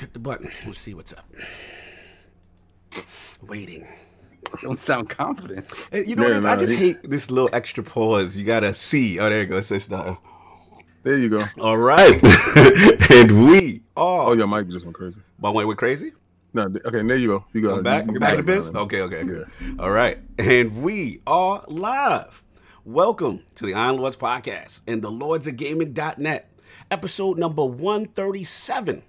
hit the button. Let's see what's up. Waiting. Don't sound confident. Hey, you know Yeah, what? I just he- hate this little extra pause. You gotta see. Oh, there you go. It says nothing. There you go. All right. and we Oh, are. your mic just went crazy. By the way, we're crazy. No, th- okay, there you go. You go. I'm back. You, We're you back to it biz. now. Okay, okay, okay. All right. And we are live. Welcome to the Iron Lords Podcast and the Lords of Gaming.net, episode number 137.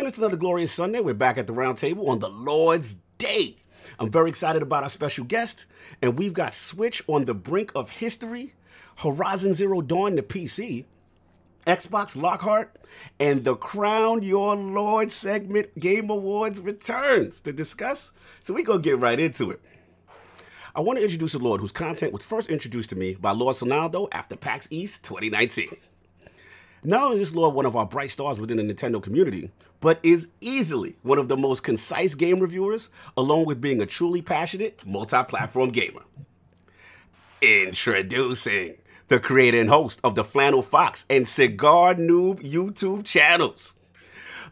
And it's another glorious Sunday. We're back at the round table on the Lord's Day. I'm very excited about our special guest, and we've got Switch on the brink of history, Horizon Zero Dawn to PC, Xbox Lockhart, and the Crown Your Lord segment Game Awards returns to discuss. So we're gonna get right into it. I want to introduce a Lord whose content was first introduced to me by Lord Sonaldo after PAX East 2019. Not only is Lord one of our bright stars within the Nintendo community, but is easily one of the most concise game reviewers, along with being a truly passionate multi-platform gamer. Introducing the creator and host of the Flannel Fox and Cigar Noob YouTube channels.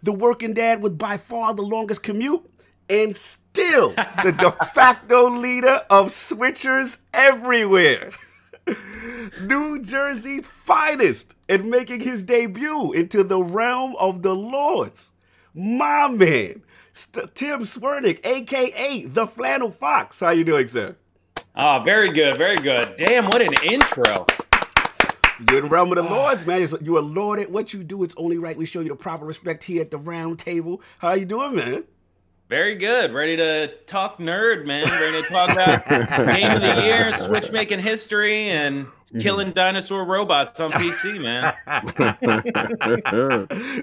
The working dad with by far the longest commute and still the de facto leader of switchers everywhere. New Jersey's finest and making his debut into the realm of the Lords. My man, St- Tim Swernick, aka the Flannel Fox. How you doing, sir? Oh, very good, very good. Damn, what an intro. You're in the realm of the lords, man. You are lord at what you do. It's only right we show you the proper respect here at the round table. How you doing, man? Very good. Ready to talk nerd, man. Ready to talk about game of the year, Switch making history, and mm-hmm. killing dinosaur robots on PC, man.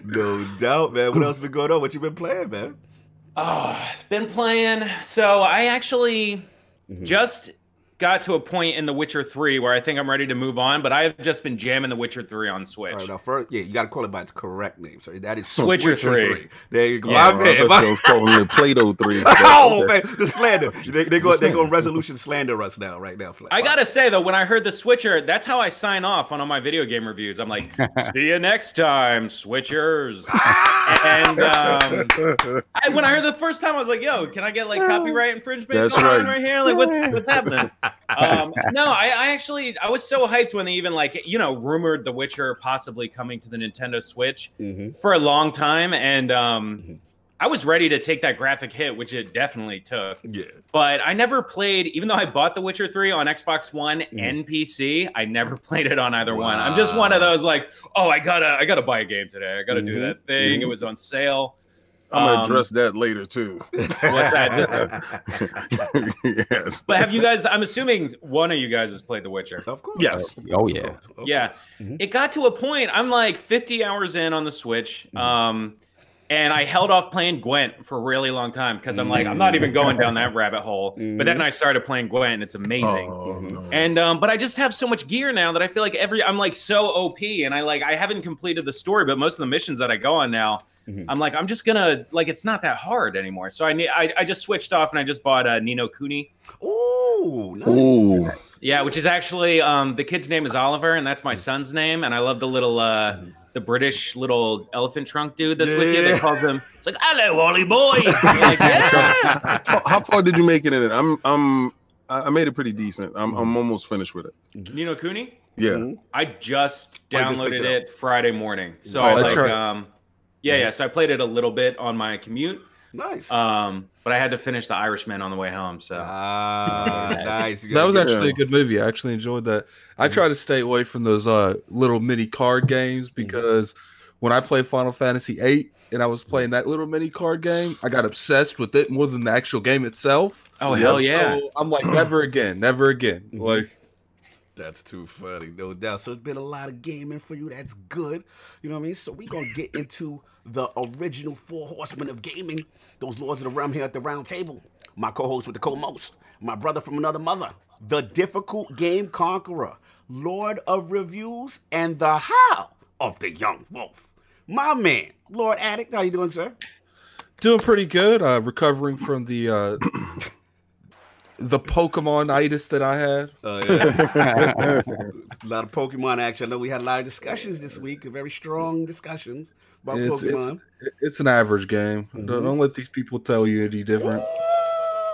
no doubt, man. What else been going on? What you been playing, man? Oh, it's been playing. So I actually mm-hmm. just got to a point in The Witcher 3 where I think I'm ready to move on, but I've just been jamming The Witcher 3 on Switch. All right, now first, yeah, you got to call it by its correct name. So that is Switcher Switcher three. There you go. Yeah, My I man. thought you was calling it Play-Doh 3. oh man, the slander. They they go they go resolution slander us now, right now. I gotta say though, when I heard the switcher, that's how I sign off on all my video game reviews. I'm like, "See you next time, switchers." and um, I, when I heard the first time, I was like, "Yo, can I get like copyright infringement That's going on right. right here? Like, what's what's happening?" Um, no, I, I actually I was so hyped when they even like you know rumored The Witcher possibly coming to the Nintendo Switch Mhm. for a long time, and um, I was ready to take that graphic hit, which it definitely took Yeah. but I never played, even though I bought The Witcher 3 on Xbox One and PC, I never played it on either one. I'm just one of those like, oh, I gotta, I gotta buy a game today. I gotta do Mhm. that thing. It Mhm. was on sale. I'm going to Um, address that later, too. What's that? yes. But have you guys? I'm assuming one of you guys has played The Witcher. Of course. Yes. Oh, yeah. Okay. Yeah, Mhm. it got to a point. I'm like 50 hours in on the Switch. Mhm. Um, and I held off playing Gwent for a really long time because I'm like, I'm not even going down that rabbit hole. But then I started playing Gwent, and it's amazing. Oh, no. And um, but I just have so much gear now that I feel like every I'm like so OP, and I like I haven't completed the story, but most of the missions that I go on now, Mhm. I'm like I'm just gonna like it's not that hard anymore. So I need I, I just switched off and I just bought uh, Ni no Kuni. Ooh, nice. Ooh. Yeah, which is actually um the kid's name is Oliver, and that's my son's name, and I love the little uh the British little elephant trunk dude that's with you Yeah. that calls him. It's like hello, Ollie boy. Like, yeah. How, how far did you make it in it? I'm, I'm, I I made it pretty decent. I'm, Mm-hmm. I'm almost finished with it. Ni no Kuni. Yeah. I just Oh, you just downloaded it it, Friday morning. So Oh, I that's like right. um yeah, yeah. So I played it a little bit on my commute. Nice. Um, but I had to finish the Irishman on the way home. So Ah, nice. That was actually Yeah. a good movie. I actually enjoyed that. I Mhm. try to stay away from those uh, little mini card games because when I play Final Fantasy VIII and I was playing that little mini card game, I got obsessed with it more than the actual game itself. oh Yep. hell yeah. So I'm like, never again, never again. Mhm. Like, That's too funny, no doubt. So it's been a lot of gaming for you. That's good. You know what I mean? So we're gonna get into the original four horsemen of gaming, those lords of the realm here at the round table. My co-host with the co-most, my brother from another mother, the difficult game conqueror, Lord of Reviews, and the how of the young wolf. My man, Lord Addict, how you doing, sir? doing pretty good. Uh, recovering from the uh, the Pokemon itis that I had. Uh, yeah. a lot of Pokemon action. I know we had a lot of discussions this week, very strong discussions. About It's, it's, Pokemon? it's an average game. Mhm. Don't, don't let these people tell you any different.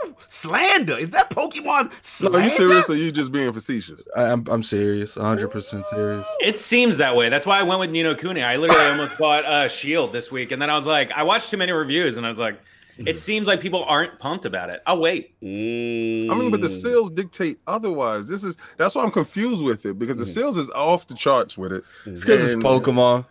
Ooh, slander. Is that Pokemon No, slander? are you serious or you just being facetious? I, I'm I'm serious, 100 percent serious. It seems that way. That's why I went with Ni no Kuni. I literally almost bought a Shield this week, and then I was like, I watched too many reviews, and I was like, it seems like people aren't pumped about it. I'll wait. I mean, but the Mm. sales dictate otherwise. This is that's why I'm confused with it because the Mm. sales is off the charts with it. It's because it's Pokemon.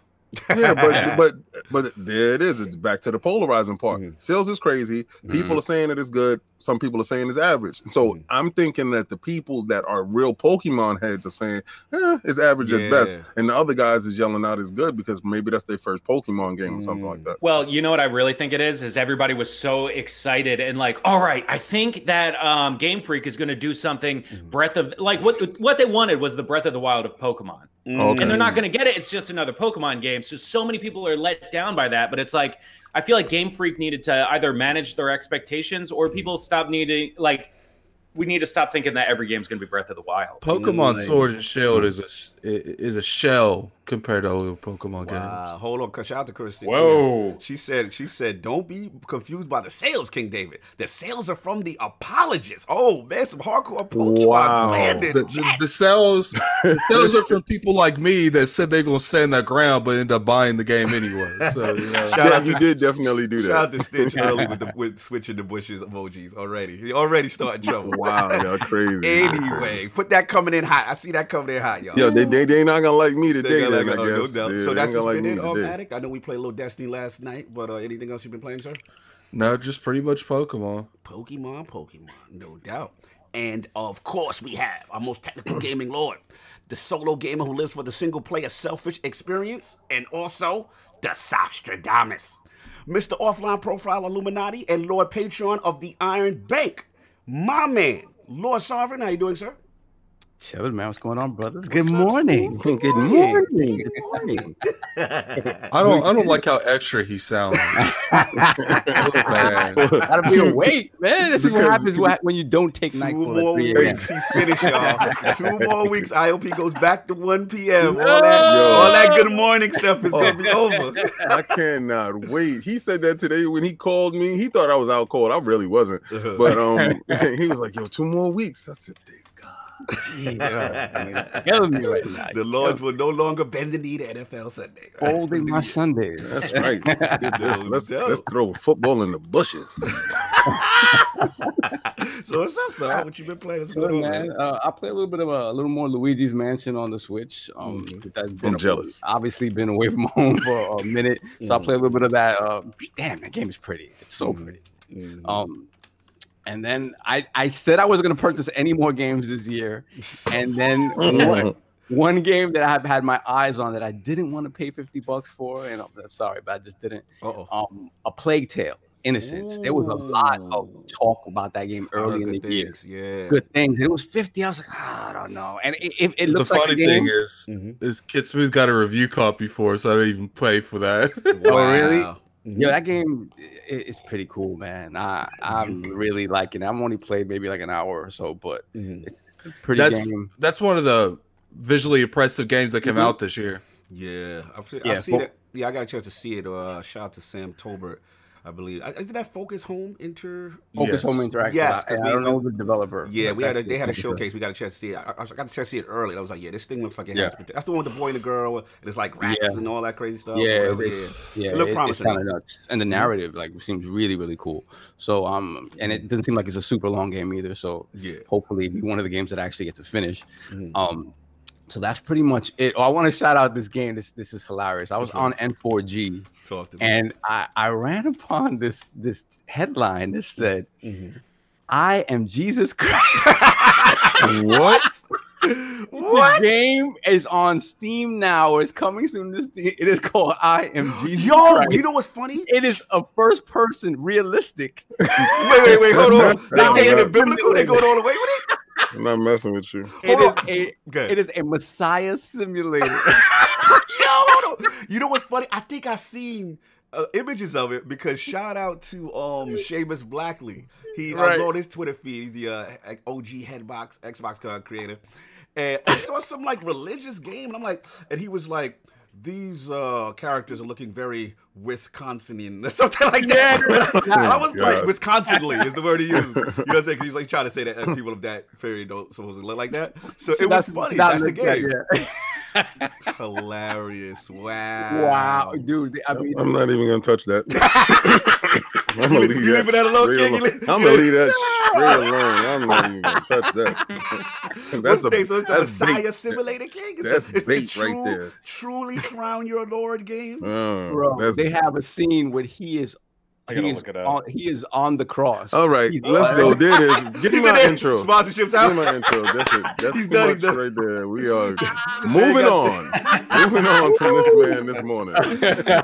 Yeah, but but but there it is. It's back to the polarizing part. Mhm. Sales is crazy. People are saying it is good. Some people are saying it's average. So Mhm. I'm thinking that the people that are real Pokemon heads are saying, eh, it's average at best. And the other guys is yelling out it's good because maybe that's their first Pokemon game or something like Mm. that. Well, you know what I really think it is is everybody was so excited and like, all right, I think that um, Game Freak is going to do something. Breath of like what what they wanted was the Breath of the Wild of Pokemon, Okay. and they're not going to get it. It's just another Pokemon game. So so many people are let down by that. But it's like I feel like Game Freak needed to either manage their expectations or people stop needing like we need to stop thinking that every game's going to be Breath of the Wild. Pokemon Like- Sword and Shield is a sh- i- is a shell compared to other Pokemon Wow. games. Hold on. 'cause Shout out to Christy. Whoa. She said, she said, don't be confused by the sales, King David. The sales are from the apologists. Oh, man, some hardcore Pokemon Wow. slander. The, the the, sales, the sales are from people like me that said they're gonna stand their ground, but end up buying the game anyway. So you know, Shout Yeah, out you to- did definitely do that. Shout out to Stitch early with the with switching the bushes emojis already. He already starting trouble. Wow, y'all crazy. Anyway, put that coming in hot. I see that coming in hot, y'all. Yo, they, they, they not gonna like me today, then, like, I oh, no guess. doubt. Yeah, so that's just gonna been like it, um. Addict. I know we played a little Destiny last night, but uh, anything else you've been playing, sir? no, just pretty much Pokemon. Pokemon, Pokemon, no doubt. And of course, we have our most technical gaming lord, the solo gamer who lives for the single player selfish experience, and also the Sostradamus, Mr. Offline Profile Illuminati and Lord Patron of the Iron Bank, my man, Lord Sovereign. How you doing, sir? Chilling, man. What's going on, brothers? Good What's up, morning. Good morning. Good morning. I don't I don't like how extra he sounds. Gotta be awake, man. This is what happens when- when you don't take night Two for more 3 weeks. a.m. He's finished, y'all. Two more weeks. IOP goes back to 1 p.m. All that, all that good morning stuff is gonna be over. I cannot wait. He said that today when he called me. He thought I was out cold. I really wasn't. But um, he was like, "Yo, two more weeks." I said, "Thank God." Killing me right now. the Lords will no longer bend the knee to NFL Sunday. Folding my Sundays. That's right. Let's, let's, let's throw football in the bushes. so what's up, sir? What you been playing? What's Good on, man. man? Uh, I play a little bit of a, a little more Luigi's Mansion on the Switch. Um, Mhm. I've been I'm jealous. Obviously, been away from home for a minute, so I Mhm. play a little bit of that. Uh, damn, that game is pretty. It's so Mhm. pretty. Mm. Um, and then I I said I wasn't gonna purchase any more games this year, and then one, one game that I've had my eyes on that I didn't want to pay fifty bucks for, and I'm, I'm sorry, but I just didn't. Uh-oh. Um, a Plague Tale, Innocence. There was a lot of talk about that game early in the good year. Yeah. Good things. And it was fifty. I was like, ah, I don't know. And it, it, it the looks like a funny game. thing is, Mhm. is Kid Smooth got a review copy for, it, so I didn't even pay for that. Oh, really? Wow. Yo, that game i- is pretty cool, man. I I'm really liking it. I've only played maybe like an hour or so, but Mhm. it's a pretty That's- game. That's one of the visually impressive games that came Mhm. out this year. Yeah, I've seen, Yeah, I've seen fo- it. Yeah, I got a chance to see it. Uh, shout out to Sam Tolbert, I believe. Isn't that Focus Home Inter? Focus Yes. Home Interactive. Yes, I, 'cause I we- don't know the developer. Yeah, we had a, they had a showcase. We got a chance to see it. I, I got a chance to see it early. I was like, yeah, this thing looks like it Yeah. has. potential. That's the one with the boy and the girl. And it's like rats Yeah. and all that crazy stuff. Yeah, it's- Yeah, It looked it- it's promising, kind of nuts, and the narrative like seems really really cool. So um, and it doesn't seem like it's a super long game either. So yeah. hopefully be one of the games that I actually get to finish. Mhm. Um, so that's pretty much it. Oh, I want to shout out this game. This this is hilarious. I was on N4G Talk to and I I ran upon this this headline that said, Mhm. "I am Jesus Christ." what? what? The game is on Steam now. It's coming soon. This it is called I am Jesus Yo, Christ. you know what's funny? it is a first person realistic. wait, wait, wait, hold on. They No, taking no. it biblical. They going all the way with it. I'm not messing with you. It Hold is on. a Okay. it is a Messiah simulator. Yo, hold on. You know what's funny? I think I seen uh, images of it because shout out to um Seamus Blackley. He Right. uploaded his Twitter feed. He's the uh, OG Headbox Xbox card creator, and I saw some like religious game, and I'm like, and he was like. These uh, characters are looking very Wisconsinian, or something like that. I was Oh, like, Wisconsinly is the word he used. You know what I'm saying? Because he's like trying to say that uh, people of that fairy don't supposed to look like that. So, it was funny. that That's the looked like- game. yeah. Hilarious. Wow. Wow, dude. I mean, I'm not even gonna touch that. I'm gonna You leave leave- you that. leaving that alone, straight King? Alone. I'm gonna leave- leave that straight alone. I'm not even gonna touch that. What's a the name? So it's the that's Messiah bait. Simulator King. It's That's the, it's bait the right true, there. Truly crown your Lord game. Uh, bro, that's they have a scene where he is. I gotta he is look it up. On, he is on the cross. all right. He's Let's go. There it is. Give me He's in my there. intro. Give Sponsorships me out. my intro. That's it. That's He's too done, he's much done. right there. We are moving on. Moving on from this man this morning.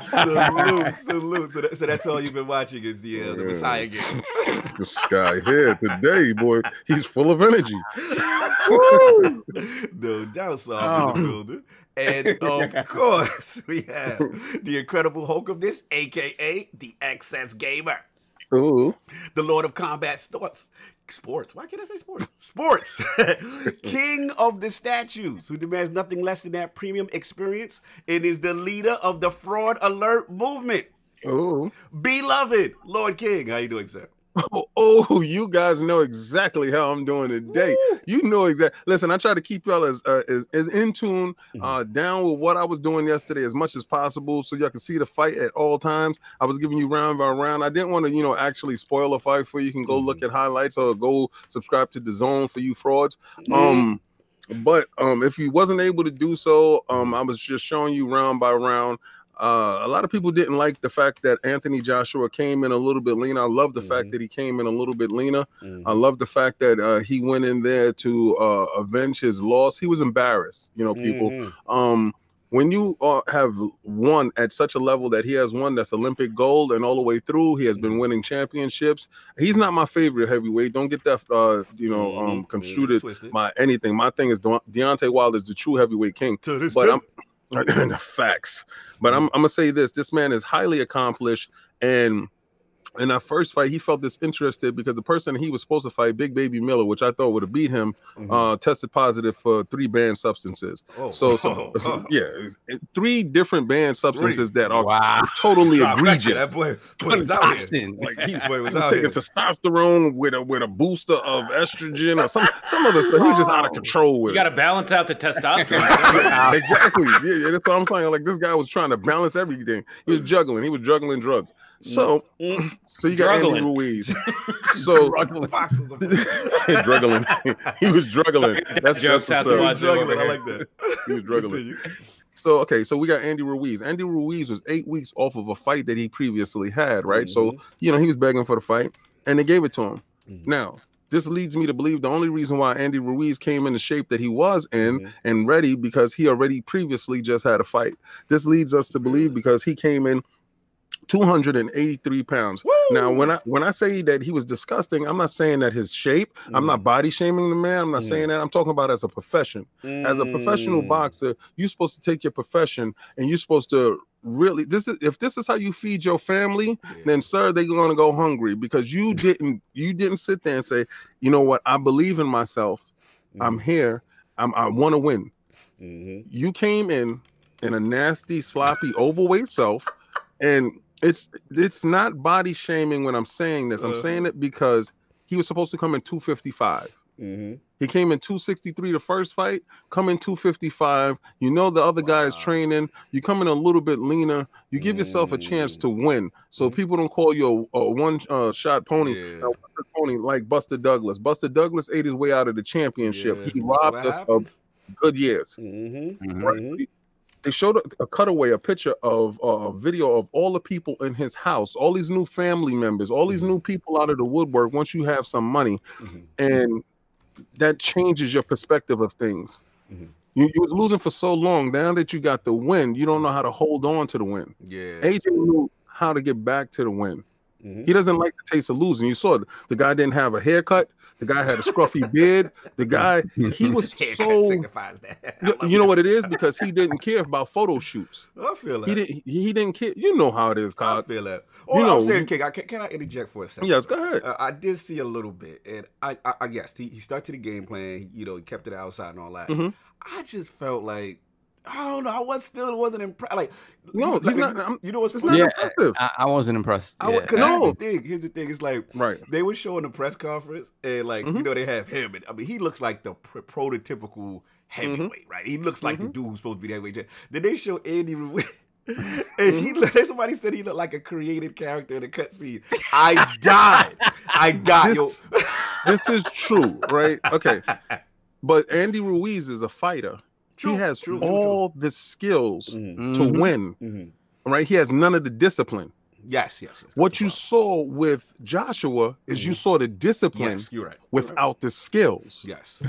salute, salute. So, that, so that's all you've been watching is the uh, the Yeah. Messiah game. This guy here today, boy, he's full of energy. no doubt, Saul in the building. And of course, we have the Incredible Hulk of this, aka the Excess Gamer, Ooh. the Lord of Combat Sports. Sports. Why can't I say sports? Sports. King of the statues, who demands nothing less than that premium experience. It is the leader of the Fraud Alert movement. Ooh. Beloved Lord King. How you doing, sir? Oh, oh, you guys know exactly how I'm doing today. You know exactly. Listen, I try to keep y'all as uh, as, as in tune, uh, down with what I was doing yesterday as much as possible, so y'all can see the fight at all times. I was giving you round by round. I didn't want to, you know, actually spoil a fight for you. You can go look at highlights or go subscribe to the Zone for you frauds. Um, but um, if you wasn't able to do so, um, I was just showing you round by round. Uh, a lot of people didn't like the fact that Anthony Joshua came in a little bit leaner. I love the Mhm. fact that he came in a little bit leaner. Mhm. I love the fact that uh, he went in there to uh, avenge his loss. He was embarrassed, you know, people. Mhm. Um, when you uh, have won at such a level that he has won, that's Olympic gold, and all the way through, he has been winning championships. He's not my favorite heavyweight. Don't get that, uh, you know, Mhm. um, Mhm. construed my anything. My thing is De- Deontay Wilder is the true heavyweight king. But. I'm the facts. But I'm, I'm gonna say this: this man is highly accomplished, and in that first fight, he felt disinterested because the person he was supposed to fight, Big Baby Miller, which I thought would have beat him, Mhm. uh, tested positive for three banned substances. Oh. So, so Oh. yeah, it's- it- three different banned substances that are wow. totally Trifecta, egregious. That boy, boy was out here. Like he boy was He was out taking here. testosterone with a with a booster of estrogen or some some other stuff. He was just out of control with You got to balance out the testosterone. exactly. Yeah, yeah, that's what I'm saying. Like this guy was trying to balance everything. He was juggling. He was juggling drugs. So, so you got Andy Juggling. Ruiz. So druggling. are- he was juggling. That's jokes that's out the what's up. I like that. He was druggling. Continue. So okay, so we got Andy Ruiz. Andy Ruiz was eight weeks off of a fight that he previously had, right? So Mhm. you know he was begging for the fight, and they gave it to him. Mhm. Now this leads me to believe the only reason why Andy Ruiz came in the shape that he was in Mhm. and ready because he already previously just had a fight. This leads us to believe because he came in 283 pounds. Now, when I when I say that he was disgusting, I'm not saying that his shape. I'm not body shaming the man. I'm not Mm. saying that. I'm talking about as a profession as a professional Mm. boxer, you're supposed to take your profession and you're supposed to really this is if this is how you feed your family, Yeah. then sir, they're gonna go hungry because you didn't you didn't sit there and say, you know what, I believe in myself. I'm here. I'm I want to win. Mhm. You came in in a nasty, sloppy, overweight self, and it's it's not body shaming when I'm saying this. I'm Uh-huh. saying it because he was supposed to come in 255. Mhm. He came in 263 the first fight, come in 255. You know the other guy is training. You come in a little bit leaner. You give yourself a chance Mm. to win. So people don't call you a, a one uh, shot pony. Yeah. A pony like Buster Douglas. Buster Douglas ate his way out of the championship. Yeah, He robbed us of good years. Mhm. Mhm. Right? They showed a, a cutaway, a picture of uh, a video of all the people in his house, all these new family members, all these Mhm. new people out of the woodwork. Once you have some money, Mhm. and that changes your perspective of things. Mhm. You, you was losing for so long. Now that you got the win, you don't know how to hold on to the win. Yeah. AJ knew how to get back to the win. Mhm. He doesn't like the taste of losing. You saw it. the guy didn't have a haircut. The guy had a scruffy beard. The guy he was so. signifies that. You, you know what it is because he didn't care about photo shoots. I feel that. He didn't. He, didn't care. You know how it is, Kyle. I feel that. Oh, You I'm saying, King, I, can, can I interject for a second? Yes, go ahead. Uh, I did see a little bit, and I, I, I guess he, he stuck to the game plan. You know, he kept it outside and all that. Mhm. I just felt like I don't know. I was still wasn't impressed. Like, No, like, he's not- You, I'm- you know what's It's funny? not Yeah, impressive. I, I wasn't impressed. I, yeah. Cause No. here's the thing. Here's the thing. It's like right. they were showing the press conference, and like you Mhm. know they have him. And, I mean, he looks like the pr- prototypical heavyweight, Mm-hmm. right? He looks like the Mhm. dude who's supposed to be the heavyweight. champ. Then they show Andy Ruiz. And Mm-hmm. he looked, somebody said he looked like a created character in a cutscene. I died. I died. Yo. This- this is true, right? Okay. But Andy Ruiz is a fighter. True, he has true, true, all the skills Mhm, to Mhm. win, mhm. right? He has none of the discipline. Yes, yes, yes. What you saw with Joshua is you Mhm. saw the discipline Yes, you're right. without the skills, Yes.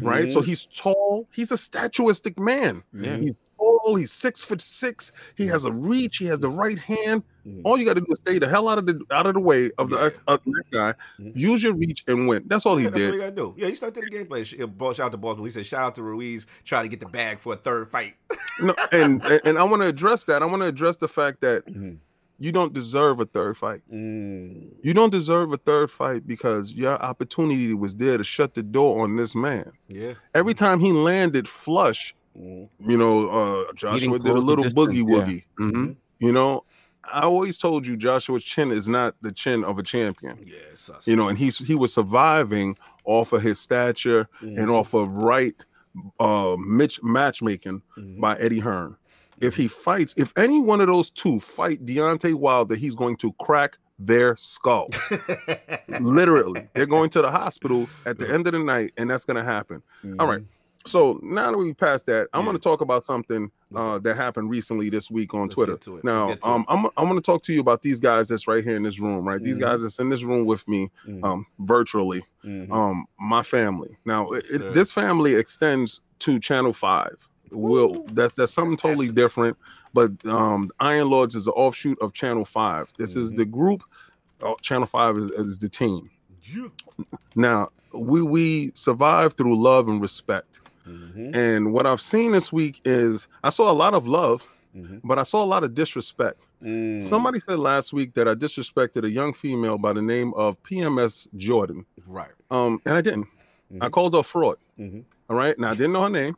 right? So Mhm. he's tall. He's a statuistic man. Yeah. He's tall. He's six foot six. He has a reach. He has the right hand. Mhm. All you got to do is stay the hell out of the out of the way of the Yeah. ex- of next guy. Mhm. Use your reach and win. That's all he Yeah, that's what did. you gotta do. Yeah, he started the gameplay. Sh- uh, Shout out to Baltimore. He said, "Shout out to Ruiz trying to get the bag for a third fight." No, and and- I want to address that. I want to address the fact that Mhm. you don't deserve a third fight. Mm. You don't deserve a third fight because your opportunity was there to shut the door on this man. Yeah. Every time he landed flush. You know, uh, Joshua did a little distance, boogie yeah. woogie. Mhm. You know, I always told you Joshua's chin is not the chin of a champion. Yeah. You know, and he's he was surviving off of his stature Mhm. and off of right uh Mitch matchmaking Mhm. by Eddie Hearn. If he fights, if any one of those two fight Deontay Wilder, he's going to crack their skull. Literally, they're going to the hospital at the end of the night, and that's going to happen. All right. So now that we passed that, I'm Yeah. going to talk about something uh, that happened recently this week on Let's Twitter. get to it. Let's Now, um. I'm I'm going to talk to you about these guys that's right here in this room, right? These Mhm. guys that's in this room with me, Mhm. um, virtually, Mhm. um, my family. Now, it, Yes, it- this family extends to Channel Five. Will Woo. that's that's something totally different, but um, Iron Lords is an offshoot of Channel Five. This is Mhm. the group. Oh, Channel Five is, is the team. Yeah. Now, we we survive through love and respect. Mhm. And what I've seen this week is I saw a lot of love, Mhm. but I saw a lot of disrespect. Mm. Somebody said last week that I disrespected a young female by the name of PMS Jordan. Right. Um, and I didn't. I Mhm. called her a fraud. Mhm. All right. Now I didn't know her name.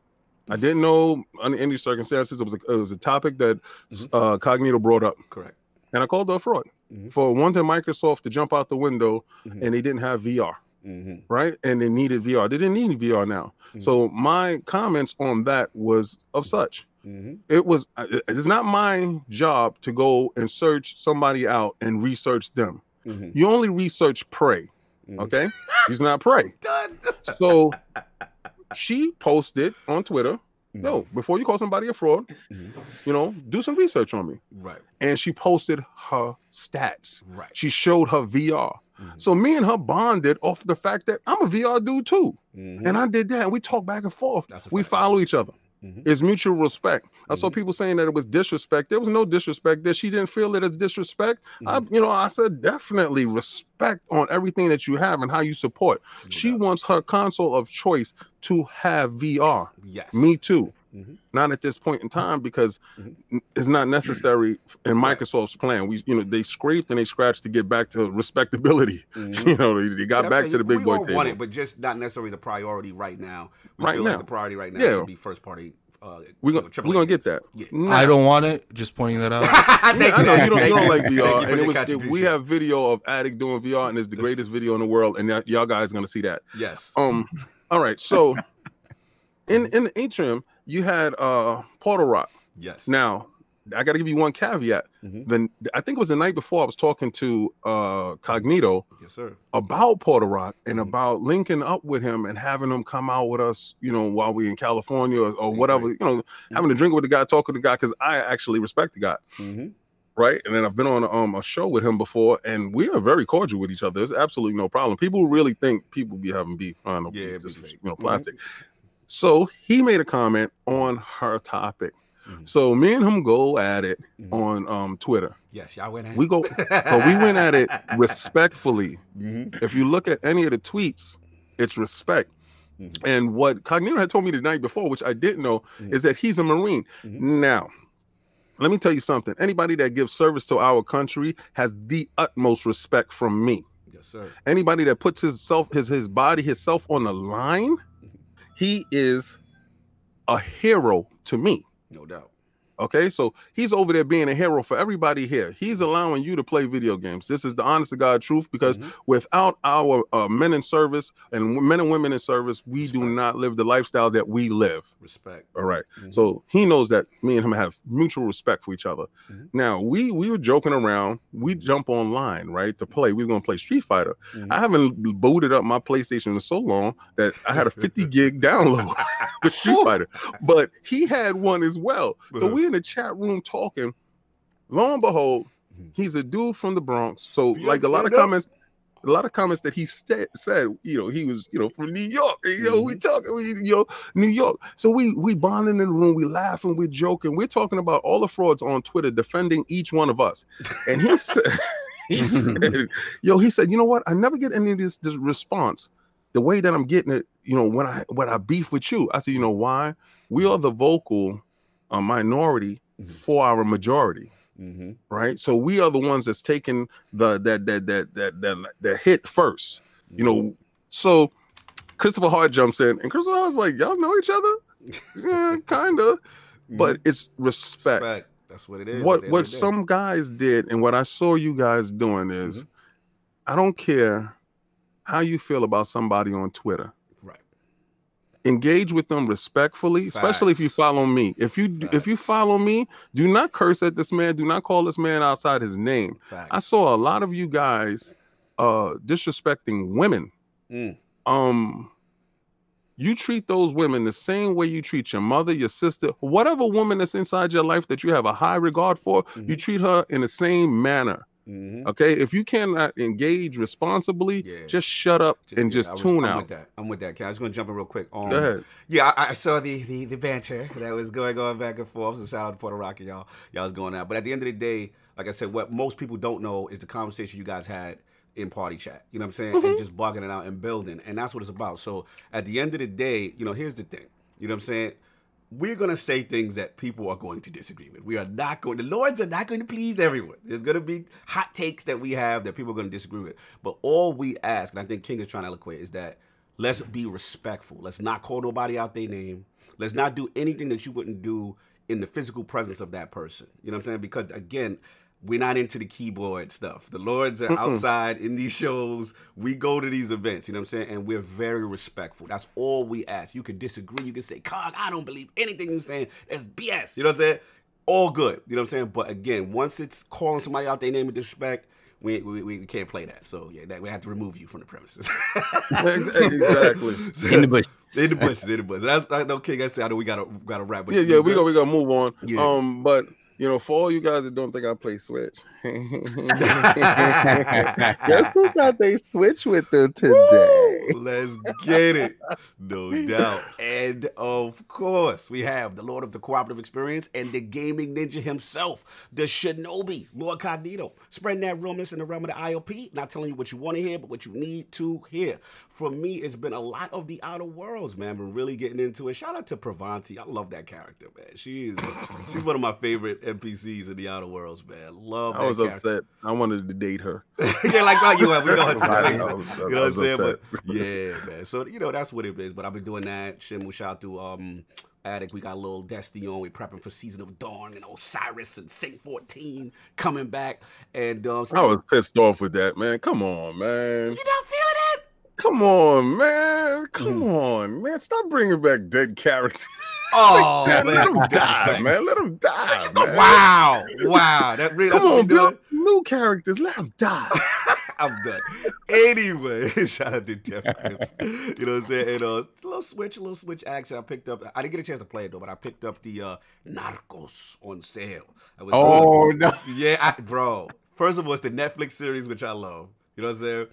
I didn't know under any circumstances. It was a, it was a topic that Mhm. uh, Cognito brought up, Correct. and I called her a fraud Mhm. for wanting Microsoft to jump out the window, and they didn't have VR. Mhm. right? And they needed VR. They didn't need VR now. Mhm. So my comments on that was of such. Mhm. It was uh, it's not my job to go and search somebody out and research them. Mhm. You only research prey, Mhm. okay? He's not prey. So she posted on Twitter, Mm-hmm. before you call somebody a fraud, Mhm. you know, do some research on me. Right. And she posted her stats. Right. She showed her VR. Mhm. So me and her bonded off the fact that I'm a VR dude too. Mhm. And I did that. And we talk back and forth. We fact. follow each other. Mhm. It's mutual respect. I saw Mhm. people saying that it was disrespect. There was no disrespect. That she didn't feel it as disrespect. I, Mhm. you know, I said definitely respect on everything that you have and how you support. She wants her console of choice to have VR. Yes. Me too. Mhm. Not at this point in time because Mhm. it's not necessary in Microsoft's plan. We, you know, they scraped and they scratched to get back to respectability. Mhm. You know, they, they got Yeah, back saying to the big we boy all table. want it, but just not necessarily the priority right now. We Right feel now. like the priority right now Yeah. should be first party. Uh, we're gonna know, we gonna get that. Yeah. Now- I don't want it. Just pointing that out. Thank Yeah, I know you don't, you don't like Thank you VR, and it was it, we have video of Addict doing VR, and it's the greatest video in the world, and y- y'all guys are gonna see that. Yes. Um, all right, so in in the atrium you had uh Portal Rock. yes. Now I got to give you one caveat. Mhm. Then I think it was the night before I was talking to uh Cognito Yes, sir. about Portal Rock and Mhm. about linking up with him and having him come out with us, you know, while we're in California or, or whatever, you know, having a drink with the guy, talking to the guy, because I actually respect the guy. Mhm. right? And then I've been on um, a show with him before, and we are very cordial with each other. There's absolutely no problem. People really think people be having beef. I don't know, Yeah, beef, it'd be this is, fake. you know, Mhm. plastic. So he made a comment on her topic. Mhm. So me and him go at it Mhm. on um, Twitter. Yes, y'all went at We go, but we went at it respectfully. Mhm. If you look at any of the tweets, it's respect. Mhm. And what Cognito had told me the night before, which I didn't know, Mhm. is that he's a Marine. Mhm. Now, let me tell you something. Anybody that gives service to our country has the utmost respect from me. Yes, sir. Anybody that puts his self, his his body, his self on the line, he is a hero to me. No doubt. Okay, so he's over there being a hero for everybody here. He's allowing you to play video games. This is the honest to God truth because Mhm. without our uh, men in service and men and women in service, we do not live the lifestyle that we live. Respect. All right. Mhm. So he knows that me and him have mutual respect for each other. Mhm. Now we we were joking around. We jump online right to play. We are gonna play Street Fighter. Mhm. I haven't booted up my PlayStation in so long that I had a 50 gig download with Street Fighter, but he had one as well. So Uh-huh. We in the chat room talking. Lo and behold, Mhm. he's a dude from the Bronx. So You like a lot of up? comments. A lot of comments that he sta- said, you know, he was, you know, from New York. You know, we Mhm. talking, we, you know, New York. So we we bonding in the room, we laughing, we're joking, we're talking about all the frauds on Twitter defending each one of us. And he said, he said, yo, he said, you know what? I never get any of this, this response the way that I'm getting it, you know, when I when I beef with you. I said, you know why? We are the vocal uh, minority Mhm. for our majority, Mm-hmm. right? So we are the ones that's taking the that that that that that, that hit first, you know. So Christopher Hart jumps in, and Christopher Hart's like, y'all know each other? Yeah, kinda. But it's respect. Mm-hmm. Respect. That's what it is. What at the end what of the day. some guys did, and what I saw you guys doing is, Mhm. I don't care how you feel about somebody on Twitter. Engage with them respectfully, especially if you follow me. If you d- if you follow me, do not curse at this man. Do not call this man outside his name. Facts. I saw a lot of you guys uh disrespecting women. Mm. Um you treat those women the same way you treat your mother, your sister, whatever woman that's inside your life that you have a high regard for, you Mhm. treat her in the same manner. Mhm. Okay. If you cannot engage responsibly, Yeah. just shut up and yeah, just was- tune I'm out. With that. I'm with that. Okay, I was gonna jump in real quick. Um, Go ahead. Yeah, I, I saw the, the the banter that was going on back and forth. So shout out to Puerto Rico, y'all. Y'all was going out. But at the end of the day, like I said, what most people don't know is the conversation you guys had in party chat. You know what I'm saying? Mm-hmm. And just bugging it out and building. And that's what it's about. So at the end of the day, you know, here's the thing. You know what I'm saying? We're gonna say things that people are going to disagree with. We are not going. The Lords are not going to please everyone. There's gonna be hot takes that we have that people are going to disagree with. But all we ask, and I think King is trying to eloquate, is that let's be respectful. Let's not call nobody out their name. Let's not do anything that you wouldn't do in the physical presence of that person. You know what I'm saying? Because again, we're not into the keyboard stuff. The Lords are outside in these shows. We go to these events, you know what I'm saying? And we're very respectful. That's all we ask. You can disagree. You can say, Cog, I don't believe anything you're saying. That's BS. You know what I'm saying? All good. You know what I'm saying? But again, once it's calling somebody out their name with disrespect, we, we, we can't play that. So yeah, that, we have to remove you from the premises. Ex- exactly. in the bush. In the bush, in the bush. That's I know King. I said I know we gotta gotta wrap. but Yeah, yeah, we good? got we gotta move on. Yeah. Um, but you know, for all you guys that don't think I play Switch, guess who got they Switch with them today? Woo! Let's get it. No doubt. And of course, we have the Lord of the Cooperative Experience and the gaming ninja himself, the Shinobi, Lord Cognito. Spreading that realness in the realm of the IOP, not telling you what you want to hear, but what you need to hear. For me, it's been a lot of the Outer Worlds, man. I've Been really getting into it. Shout out to Parvati. I love that character, man. She is she's one of my favorite NPCs in the Outer Worlds, man. Love that I was character. upset. I wanted to date her. yeah, like oh, you have. We know her I was- You know what I'm saying? But yeah, man. So you know that's what it is. But I've been doing that. Shimu shout to um Addict. We got a little Destiny on. We prepping for Season of Dawn and Osiris and Saint 14 coming back. And um, I was pissed off with that, man. Come on, man. you feeling it? Come on, man. Come on, man. Stop bringing back dead characters. Oh Man, man, let them die, man. Let them die. man. Wow, wow. That really, Come on, build new characters. Let them die. I'm done. Anyway, shout out to Def Crips. You know what I'm saying? And uh, a little switch, a little switch action. I picked up. I didn't get a chance to play it though, but I picked up the uh, Narcos on sale. Was, Oh no! yeah, I, bro. First of all, it's the Netflix series, which I love. You know what I'm saying?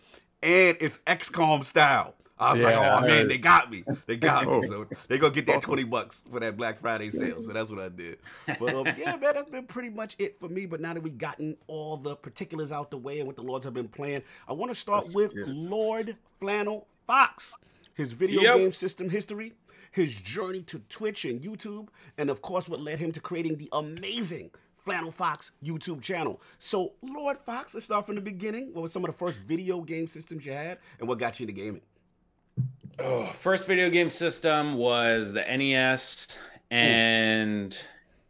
And it's XCOM style. I was like, oh man, they got me. They got Oh. me. So they gonna get that 20 bucks for that Black Friday sale. So that's what I did. But um, yeah, man, that's been pretty much it for me. But now that we've gotten all the particulars out the way and what the Lords have been playing, I want to start Let's with it. Lord Flannel Fox. His video Yep. game system history, his journey to Twitch and YouTube, and of course what led him to creating the amazing Flannel Fox YouTube channel. So, Lord Fox, let's start from the beginning. What were some of the first video game systems you had, and what got you into gaming? Oh, first video game system was the NES, and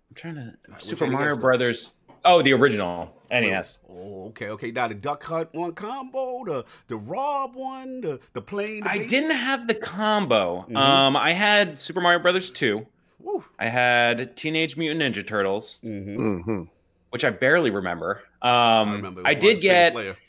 I'm trying to which Super Mario? Brothers. Oh, the original NES. Oh, okay, okay. Now the Duck Hunt one combo, the the Rob one, the the plane. the I didn't have the combo. Mhm. Um, I had Super Mario Brothers 2. Woo. I had Teenage Mutant Ninja Turtles, Mhm. hmm which I barely remember. Um, I I, remember. it was one did get. player.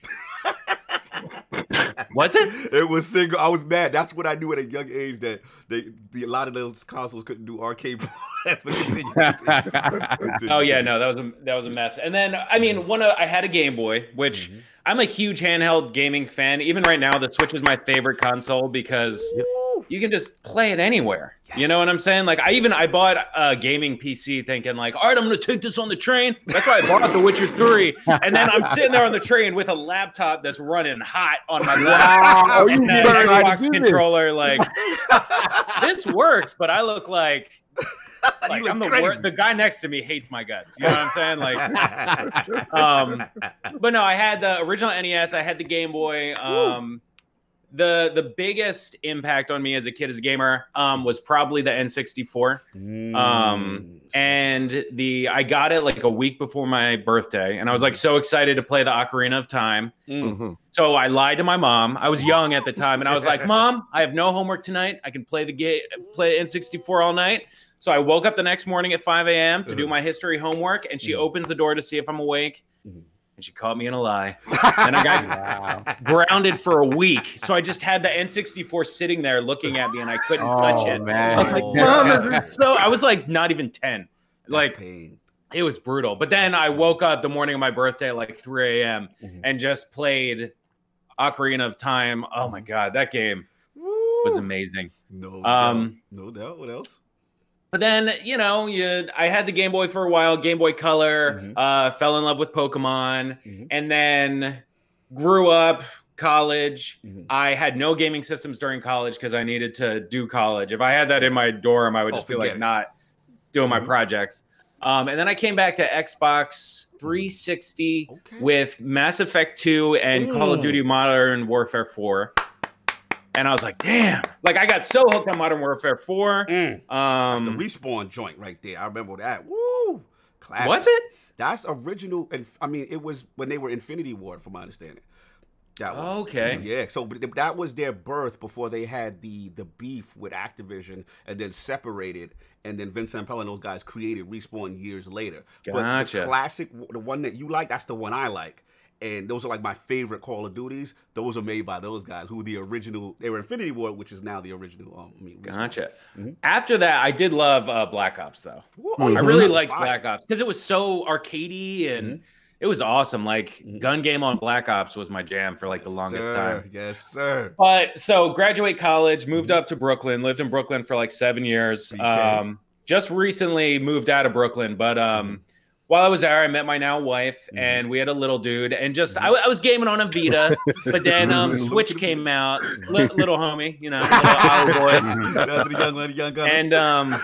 Was it? It was single. I was mad. That's what I knew at a young age that they the, a lot of those consoles couldn't do arcade. Continue, continue. oh yeah, no, that was a that was a mess. And then I mean, one of I had a Game Boy, which Mhm. I'm a huge handheld gaming fan. Even right now, the Switch is my favorite console because Woo. you can just play it anywhere. You know what I'm saying? Like I even I bought a gaming PC thinking like, all right, I'm gonna take this on the train. That's why I bought The Witcher 3. And then I'm sitting there on the train with a laptop that's running hot on my lap. Wow, and you an Xbox do this. controller. Like this works, but I look like like I'm the. The guy next to me hates my guts. You know what I'm saying? Like um, but no, I had the original NES. I had the Game Boy. Um, the the biggest impact on me as a kid as a gamer um, was probably the N64. Mm. Um, and the I got it like a week before my birthday, and I was like so excited to play the Ocarina of Time. Mm. hmm So I lied to my mom. I was young at the time, and I was like, "Mom, I have no homework tonight. I can play the game, play N64 all night." So I woke up the next morning at 5 a.m. to do Uh-huh. my history homework, and she Mhm. opens the door to see if I'm awake, Mhm. And she caught me in a lie. And I got grounded for a week. So I just had the N64 sitting there looking at me, and I couldn't touch Oh, it. man. I was like, "Mom, this is so." I was like, not even 10. Like pain. it was brutal. But then I woke up the morning of my birthday at like 3 a.m. Mhm. and just played Ocarina of Time. Oh my god, that game was amazing. No, Um, doubt. no doubt. What else? But then, you know, you I had the Game Boy for a while, Game Boy Color, Mhm. uh, fell in love with Pokemon, Mhm. and then grew up, college. Mhm. I had no gaming systems during college because I needed to do college. If I had that in my dorm, I would Oh, just feel like it. not doing my Mhm. projects. Um, and then I came back to Xbox 360 Okay. with Mass Effect 2 and Call of Mm. Duty Modern Warfare 4. And I was like, damn. Like I got so hooked on Modern Warfare 4. Mm. That's the Um respawn joint right there. I remember that. Woo! Classic. was it? That's original, and I mean, it was when they were Infinity Ward, from my understanding. That one. Okay. Yeah, so but that was their birth before they had the the beef with Activision, and then separated, and then Vince Zampella and those guys created Respawn years later. But the Gotcha. classic, the one that you like, that's the one I like. And those are like my favorite Call of Duties. Those are made by those guys who the original. They were Infinity Ward, which is now the original. Um, I mean, Respawn. Gotcha. Mhm. After that, I did love uh, Black Ops though. Woo, I really that's liked fire. Black Ops because it was so arcadey and Mhm. it was awesome. Like Mhm. gun game on Black Ops was my jam for like the longest sir. time. Yes, sir. But so graduate college, moved Mhm. up to Brooklyn, lived in Brooklyn for like seven years. BK. Um, just recently moved out of Brooklyn, but um, while I was there, I met my now wife, Mhm. and we had a little dude, and just I, I was gaming on a Vita, but then um, Switch came out, li- little homie, you know, little boy, young, the young gunner. and um,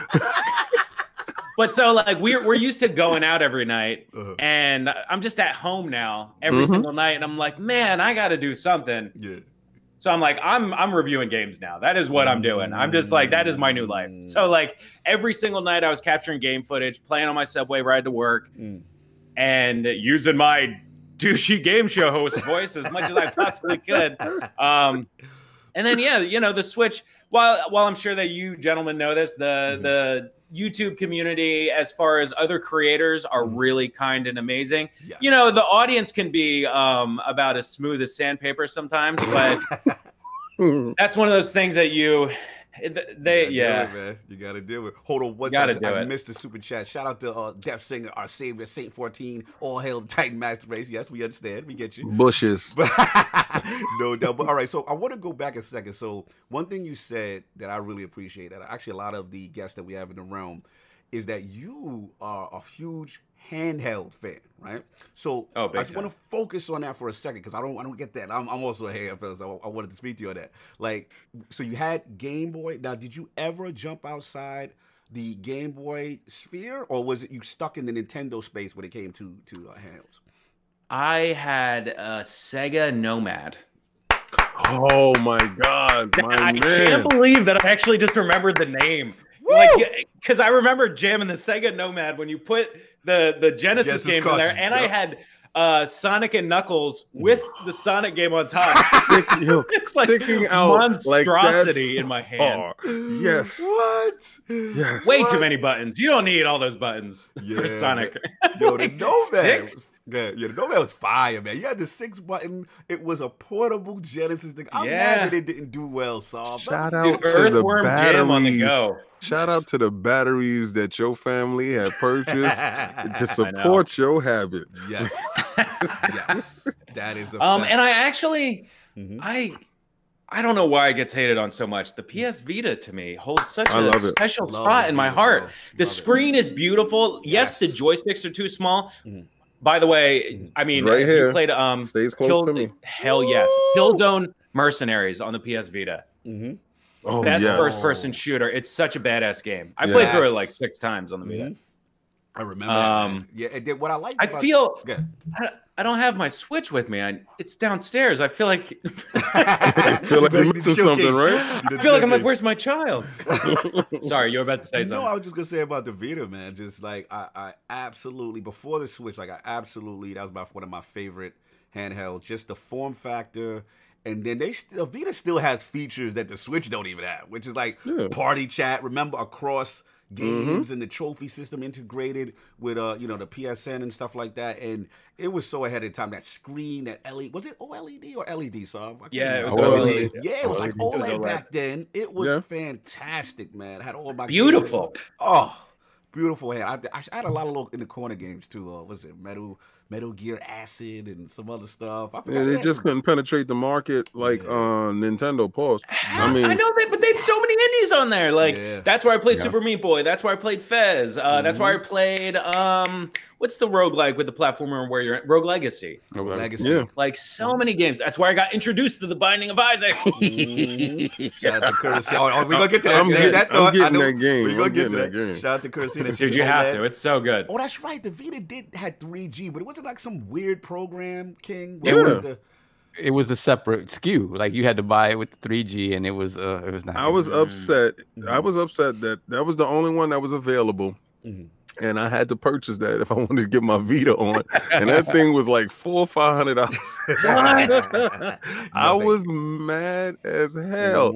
but so like we're we're used to going out every night, Uh-huh. and I'm just at home now every Mhm. single night, and I'm like, man, I got to do something. yeah. So I'm like, I'm I'm reviewing games now. That is what I'm doing. I'm just like, that is my new life. So like every single night I was capturing game footage, playing on my subway ride to work, Mm. and using my douchey game show host voice as much as I possibly could. Um, and then yeah, you know, the Switch. While while I'm sure that you gentlemen know this, the Mhm. the YouTube community, as far as other creators, are Mhm. really kind and amazing. Yes. You know, the audience can be um, about as smooth as sandpaper sometimes, but that's one of those things that you they You yeah it, man. You gotta deal with. Hold on, one Gotta I it. missed the super chat. Shout out to uh, Deaf Singer, our savior, Saint 14. All hail the Titan Master Race. Yes, we understand. We get you. Bushes. But no doubt. But all right, so I want to go back a second. So one thing you said that I really appreciate, that actually a lot of the guests that we have in the realm, is that you are a huge handheld fan, right? So Oh, I just want to focus on that for a second because I don't I don't get that. I'm, I'm also a handheld so I, I wanted to speak to you on that. Like, so you had Game Boy. Now, did you ever jump outside? The Game Boy sphere, or was it you stuck in the Nintendo space when it came to to uh, handhelds? I had a Sega Nomad. Oh my God, my I man. can't believe that I actually just remembered the name. like because I remember jamming the Sega Nomad when you put the the Genesis, Genesis games in there, cartridge, and I had uh Sonic and Knuckles with the Sonic game on top. It's like sticking out like that monstrosity in my hands. far. Yes. What? Yes. Way What? too many buttons. You don't need all those buttons Yeah, for Sonic. Yo, the Like, Nomad. six? Yeah, yeah, the Nomad was fire, man. You had the six button. It was a portable Genesis thing. I'm Yeah. mad that it didn't do well, Saul. Shout Dude, out to the Earthworm Jim on the batteries. go. Shout out to the batteries that your family had purchased to support your habit. Yes, yes, that is a Um, fact. and I actually, Mhm. I, I don't know why it gets hated on so much. The PS Vita to me holds such I a love special Love spot the in my heart. bro. The Love screen is beautiful. Yes, the joysticks are too small. Mhm. By the way, I mean, right if here. you played um, Stays close Kill, to me. hell yes, Killzone Mercenaries on the PS Vita. Mhm. Oh, Best yes. first-person shooter. It's such a badass game. I played through it like six times on the Vita. Mhm. I remember. that. Um, yeah, and then what I like. I feel Good. I don't, I don't have my Switch with me. I, it's downstairs. I feel like I feel like you're missing something, right? I feel like I'm like, where's my child? Sorry, you were about to say You know, something. I was just gonna say about the Vita, man. Just like I, I absolutely before the Switch, like I absolutely that was my one of my favorite handhelds. Just the form factor, and then they still Vita still has features that the Switch don't even have, which is like Yeah. party chat. Remember across Mm-hmm. games and the trophy system integrated with uh you know the PSN and stuff like that, and it was so ahead of time. That screen, that LED was it OLED or LED? So I can't Yeah, it was remember. OLED. Yeah, it was like It was OLED OLED. back then. It was Yeah. fantastic, man. Had all my Beautiful. Oh, beautiful hand. I, I, I had a lot of little in the corner games too. Uh, was it Metal Metal Gear Acid and some other stuff? I Yeah, they had just some- couldn't penetrate the market like Yeah. uh, Nintendo paused. I mean, I know that, but they had so many indies on there. Like Yeah. that's where I played Yeah. Super Meat Boy. That's where I played Fez. Uh, That's where I played um, what's the roguelike with the platformer where you're at? Rogue Legacy. Legacy. Yeah. Like so many games. That's where I got introduced to the Binding of Isaac. Mhm. Shout out to Courtesy. Oh, oh, we're gonna get to that. I'm getting- that I'm getting that game. We're gonna get to that. that game. Shout out to Courtesy. That's Dude, just you have to. It's so good. Oh, that's right. The Vita did had 3G, but it wasn't like some weird program, King. It was- the- It was a separate SKU. Like you had to buy it with 3G, and it was uh, it was not. I was upset. I Mhm. was upset that that was the only one that was available. Mhm. And I had to purchase that if I wanted to get my Vita on, and that thing was like four or five hundred dollars. I was mad as hell.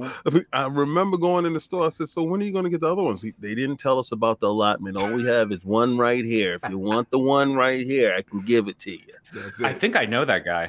I remember going in the store. I said, "So when are you going to get the other ones?" They didn't tell us about the allotment. All we have is one right here. If you want the one right here, I can give it to you. That's I think I know that guy.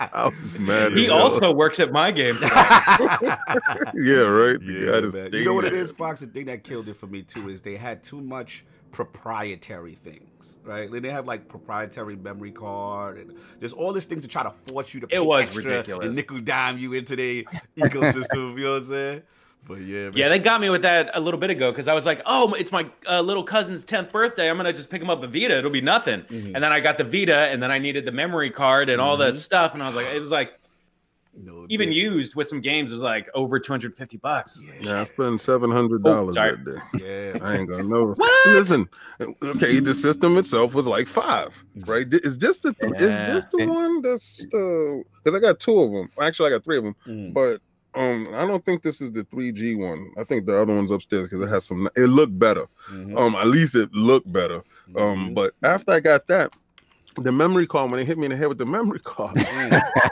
I was mad. he as hell. also works at my game. yeah, right. Yeah, guy just man. You know what it is, Fox? The thing that killed it for me too is they had too much proprietary things, right? Like, they have like proprietary memory card, and there's all these things to try to force you to. Pay It was extra ridiculous. and nickel dime you into the ecosystem. you know what I'm saying? But yeah, man. Yeah, they got me with that a little bit ago because I was like, "Oh, it's my uh, little cousin's tenth birthday. I'm gonna just pick him up a Vita. It'll be nothing." Mhm. And then I got the Vita, and then I needed the memory card and all the stuff, and I was like, "It was like No, even they- used with some games it was like over 250 bucks." It's like, Yeah, I spent seven hundred dollars Oh, that day. Yeah, I ain't gonna know. What? Listen, okay, the system itself was like five, right? Is this the th- is this the one that's the? Because I got two of them. Actually, I got three of them, Mhm. but um, I don't think this is the three G one. I think the other one's upstairs because it has some. It looked better. Mhm. Um, at least it looked better. Um, Mhm. but after I got that. The memory card when they hit me in the head with the memory card,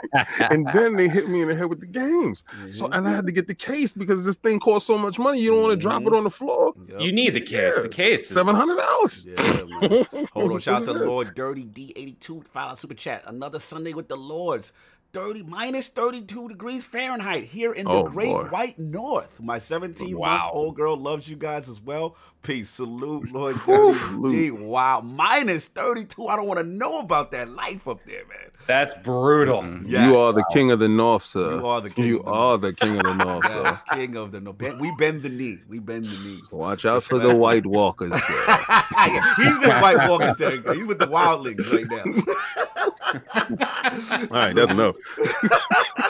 and then they hit me in the head with the games. So Mhm. and I had to get the case because this thing costs so much money. You don't want to drop it Mhm. on the floor. Yep. You need the case. The case. Seven hundred dollars. Yeah. Hold on. Shout out to. Lord Dirty D82. File super chat. Another Sunday with the Lords. 30 minus 32 degrees Fahrenheit here in the Oh, great boy. white north. My 17 month Wow. old girl loves you guys as well. Peace. Salute, Lord Whew. Dirty D. Wow. Minus 32. I don't want to know about that life up there, man. That's brutal. Yes. You are the king of the north, sir. You are the king You of the are the king of the north, sir. Yes, king of the no. ben- We bend the knee. We bend the knee. Watch out for the White Walkers, sir. He's in White Walker territory. He's with the Wildlings right now. All right, that's enough.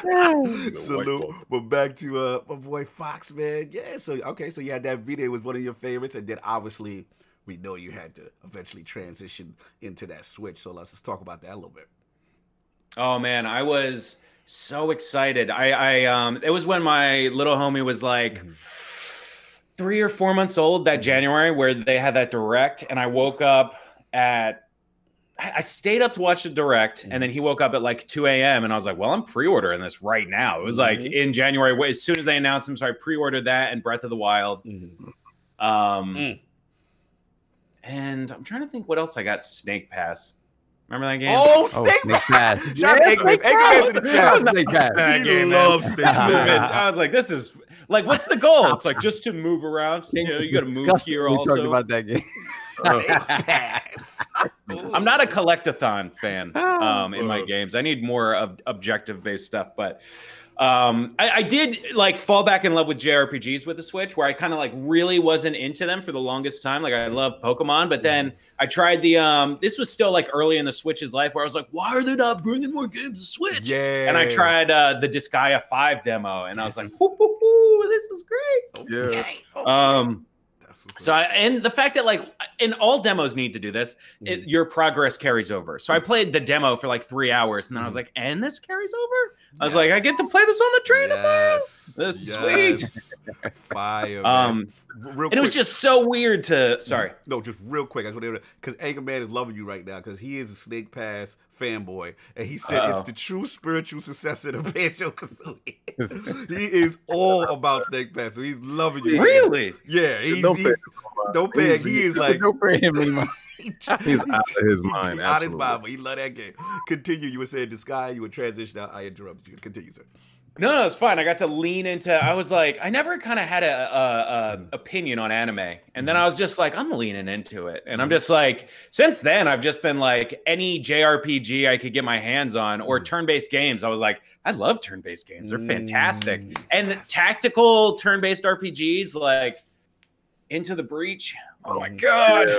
Salute. But back to uh my boy Fox, man. Yeah, so okay, so you had that Vita was one of your favorites, and then obviously we know you had to eventually transition into that switch. So let's just talk about that a little bit. Oh man, I was so excited. I, I um it was when my little homie was like, three or four months old that January where they had that direct, and I woke up at. I I stayed up to watch the direct, and then he woke up at like 2 a.m. and I was like, "Well, I'm pre-ordering this right now." It was like Mhm. in January, as soon as they announced them, so I pre-ordered that and Breath of the Wild. Mhm. Um, Mm. and I'm trying to think what else I got. Snake Pass. Remember that game? Oh, Oh, Snake Snake Pass. Shout out Eggman. Eggman's in the chat. Snake Pass. That He game, man. Snake Pass. I was like, this is like, what's the goal? It's like just to move around. You know, you got to move Disgusting here when we also. talked about that game. I'm not a collectathon fan um, in my games. I need more of objective based stuff, but um, I, I did like fall back in love with JRPGs with the Switch, where I kind of like really wasn't into them for the longest time. Like I love Pokemon, but then I tried the. um This was still like early in the Switch's life, where I was like, why are they not bringing more games to Switch? Yeah. And I tried uh, the Disgaea 5 demo, and I was like, "Hoo, hoo, hoo, this is great. Yeah. Okay. Um, That's what's so. I, and the fact that like and all demos need to do this, it, mm-hmm. your progress carries over. So I mm-hmm. played the demo for like three hours, and then I was mm-hmm. like, and this carries over. I was like, I get to play this on the train tomorrow. Yes. This is Yes. Fire. Um, real and it was just so weird to. Sorry. No, just real quick. I just want to because Anchorman is loving you right now because he is a Snake Pass fanboy, and he said it's Uh-oh. the true spiritual successor to Banjo Kazooie. he is all about Snake Pass, so he's loving you. Really? Yeah, he's, Don't he's, pay don't pay. He's- He is like don't for him. He's out of his mind. He's out his absolutely. mind, but he love that game. Continue. You were saying the sky. You would transition out. I interrupted you. Continue, sir. No, no, it's fine. I got to lean into. I was like, I never kind of had a, a, a opinion on anime, and then mm-hmm. I was just like, I'm leaning into it, and I'm mm-hmm. just like, since then, I've just been like, any JRPG I could get my hands on or mm-hmm. turn-based games. I was like, I love turn-based games; they're fantastic, Mm. and tactical turn-based RPGs like Into the Breach. Oh my god,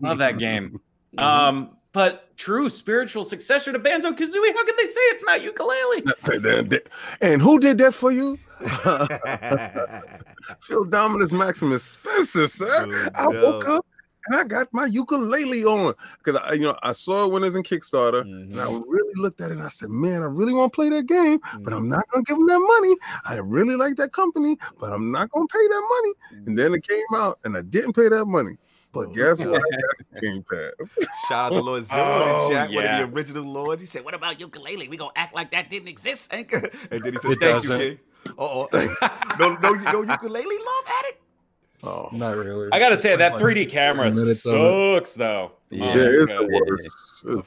love that game. Um, but true spiritual successor to Banjo Kazooie. How can they say it's not Yooka-Laylee? And who did that for you? Phil Dominus Maximus Spencer, sir. Good I woke up and I got my Yooka-Laylee on because I, you know, I saw it when it was in Kickstarter, and I Mhm. really looked at it. and I said, "Man, I really want to play that game, but Mhm. I'm not gonna give them that money. I really like that company, but I'm not gonna pay that money." And then it came out, and I didn't pay that money. But Oh, guess what? I got Game Pass. Shout out to Lord Zero in Oh, the chat, one of the original lords. He said, What about Yooka-Laylee? We gonna act like that didn't exist, Anchor. And then he said, It Thank you, doesn't. King. Uh-oh. no, no, no Yooka-Laylee love at it. Oh, Not really. I gotta say that 3D camera minutes of it. sucks though. Yeah. Oh it's the worst.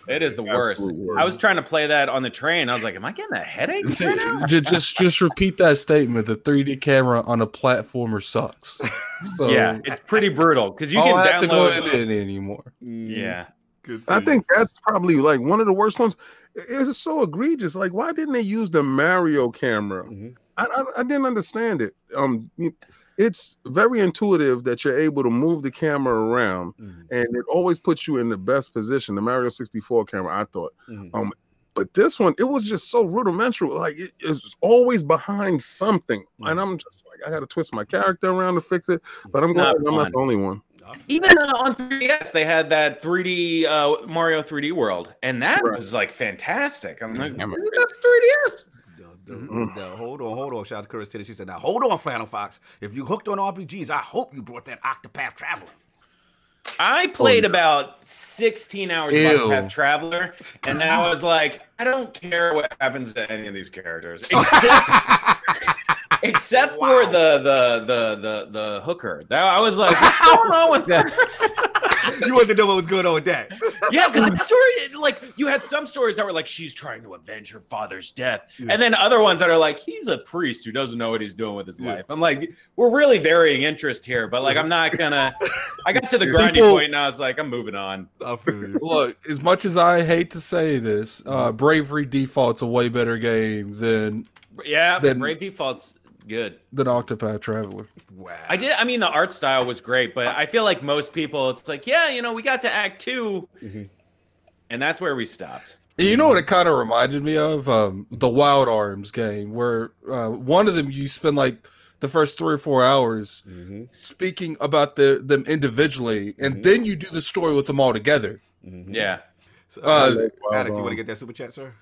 It is the worst. Absolute I was trying to play that on the train. I was like, "Am I getting a headache?" right now? just, just just repeat that statement. The 3D camera on a platformer sucks. So yeah, it's pretty brutal because you can don't have to go download. in it anymore. Yeah, Good I think that's probably like one of the worst ones. It's so egregious. Like, why didn't they use the Mario camera? Mhm. I, I, I didn't understand it. Um, you- it's very intuitive that you're able to move the camera around, Mhm. and it always puts you in the best position. The Mario 64 camera, I thought, Mhm. um, but this one, it was just so rudimentary. Like it, it's always behind something, and Mhm. I'm just like, I got to twist my character around to fix it. But I'm It's glad not I'm not the only one. Even uh, on 3DS they had that 3D uh, Mario 3D World, and that Right. was like fantastic. I'm like, that's 3DS. The- the- Mhm. the- hold on, hold on. Shout out to Curtis Titty. She said, Now hold on, Flannel Fox. If you hooked on RPGs, I hope you brought that Octopath Traveler. I played about 16 hours of Octopath Traveler, and then I was like, I don't care what happens to any of these characters, except, except for the, the the the the hooker. That I was like, what's going on with that? you wanted to know what was going on with that. yeah, because the story, like, you had some stories that were like, she's trying to avenge her father's death, Yeah. and then other ones that are like, he's a priest who doesn't know what he's doing with his Yeah. life. I'm like, we're really varying interest here, but like, I'm not gonna. I got to the grinding People- point, and I was like, I'm moving on. I feel you. Look, as much as I hate to say this, uh, Bravely Default's a way better game than Yeah, Then- Bravely Default's good. than Octopath Traveler. Wow. I did. I mean, the art style was great, but I feel like most people, it's like, yeah, you know, we got to Act 2 Mhm. and that's where we stopped. You know what it kind of reminded me of? Um, the Wild Arms game, where uh, one of them you spend like the first three or four hours Mm-hmm. speaking about the them individually, and Mhm. then you do the story with them all together. Mm-hmm. Yeah. So, Uh, Alec, Alec, you want to get that super chat, sir?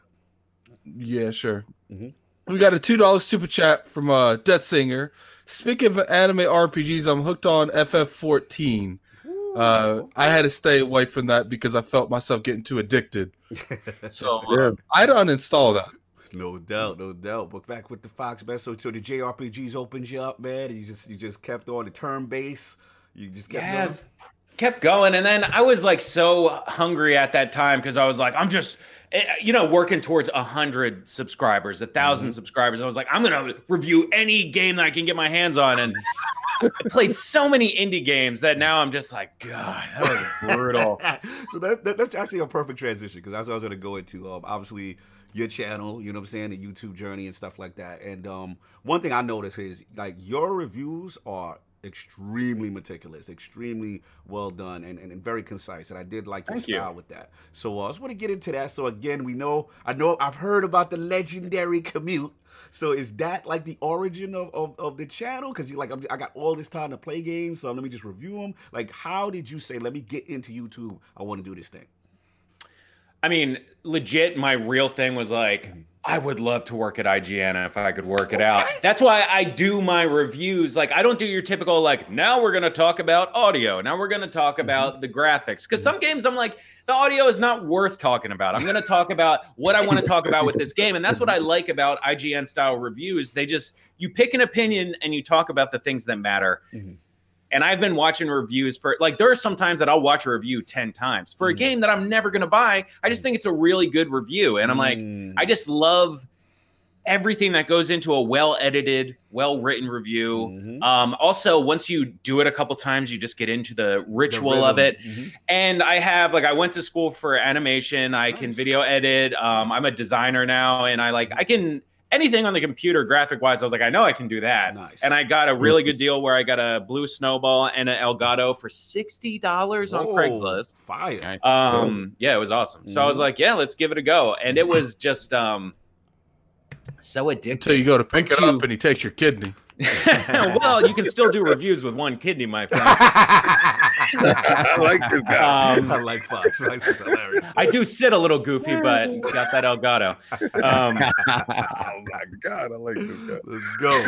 Yeah, sure. We got a two dollar super chat from uh Death Singer. Speaking of anime RPGs, I'm hooked on FF14. Uh, I had to stay away from that because I felt myself getting too addicted. So uh, Yeah. I'd uninstall that. No doubt, no doubt. But back with the Fox, man. So, so the JRPGs opens you up, man. You just, you just kept on the turn base. You just kept Yes. Kept going. And then I was like so hungry at that time because I was like, I'm just, you know, working towards a hundred subscribers, a 1000 subscribers. I was like, I'm gonna review any game that I can get my hands on. And I played so many indie games that now I'm just like, God, that was brutal. so that, that, that's actually a perfect transition because that's what I was going to go into. Um, obviously, your channel, you know what I'm saying, the YouTube journey and stuff like that. And um, one thing I noticed is like your reviews are extremely meticulous, extremely well done, and, and, and very concise. And I did like your Thank you. style with that. So uh, I just want to get into that. So again, we know, I know, I've heard about the legendary commute. So is that like the origin of, of, of the channel? Because you like, I'm, I got all this time to play games, so let me just review them. Like, how did you say, let me get into YouTube? I want to do this thing. I mean, legit, my real thing was like, I would love to work at IGN if I could work it out. That's why I do my reviews. Like, I don't do your typical, like, now we're going to talk about audio. Now we're going to talk mm-hmm. about the graphics. Because some mm-hmm. games, I'm like, the audio is not worth talking about. I'm going to talk about what I want to talk about with this game. And that's what I mm-hmm. like about IGN style reviews. They just, you pick an opinion and you talk about the things that matter. Mhm. And I've been watching reviews for like there are some times that I'll watch a review 10 times for a Mhm. game that I'm never gonna buy. I just think it's a really good review. And I'm like, Mm. I just love everything that goes into a well edited, well written review. Mhm. Um, also, once you do it a couple times, you just get into the The ritual of rhythm. it. Mhm. And I have like I went to school for animation. I can video edit. Um, I'm a designer now, and I like I can anything on the computer graphic wise. I was like, I know I can do that. Nice. And I got a really good deal where I got a blue snowball and an Elgato for sixty dollars on Craigslist. Fire. Um, yeah, it was awesome. So I was Mhm. like, yeah, let's give it a go. And it was just um so addictive. Until you go to pick it Once up and he takes your kidney. well, you can still do reviews with one kidney, my friend. I like this guy. Um, I like Fox. Fox is hilarious. I do sit a little goofy, but got that Elgato. Um, oh my god, I like this guy. Let's go.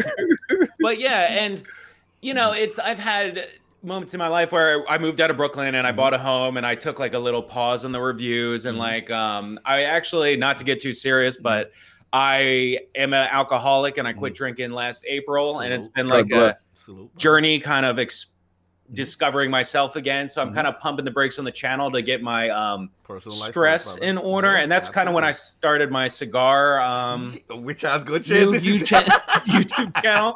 but yeah, and you know, it's I've had moments in my life where I moved out of Brooklyn and I bought a home and I took like a little pause on the reviews and Mhm. like um I actually not to get too serious, but I am an alcoholic and I quit drinking last April and it's been God like a. Salute. journey kind of ex- discovering myself again. So I'm Mhm. kind of pumping the brakes on the channel to get my um Personal stress brother. in order Yeah, and that's kind of when I started my cigar um Which I was going to new transition YouTube, to. YouTube channel.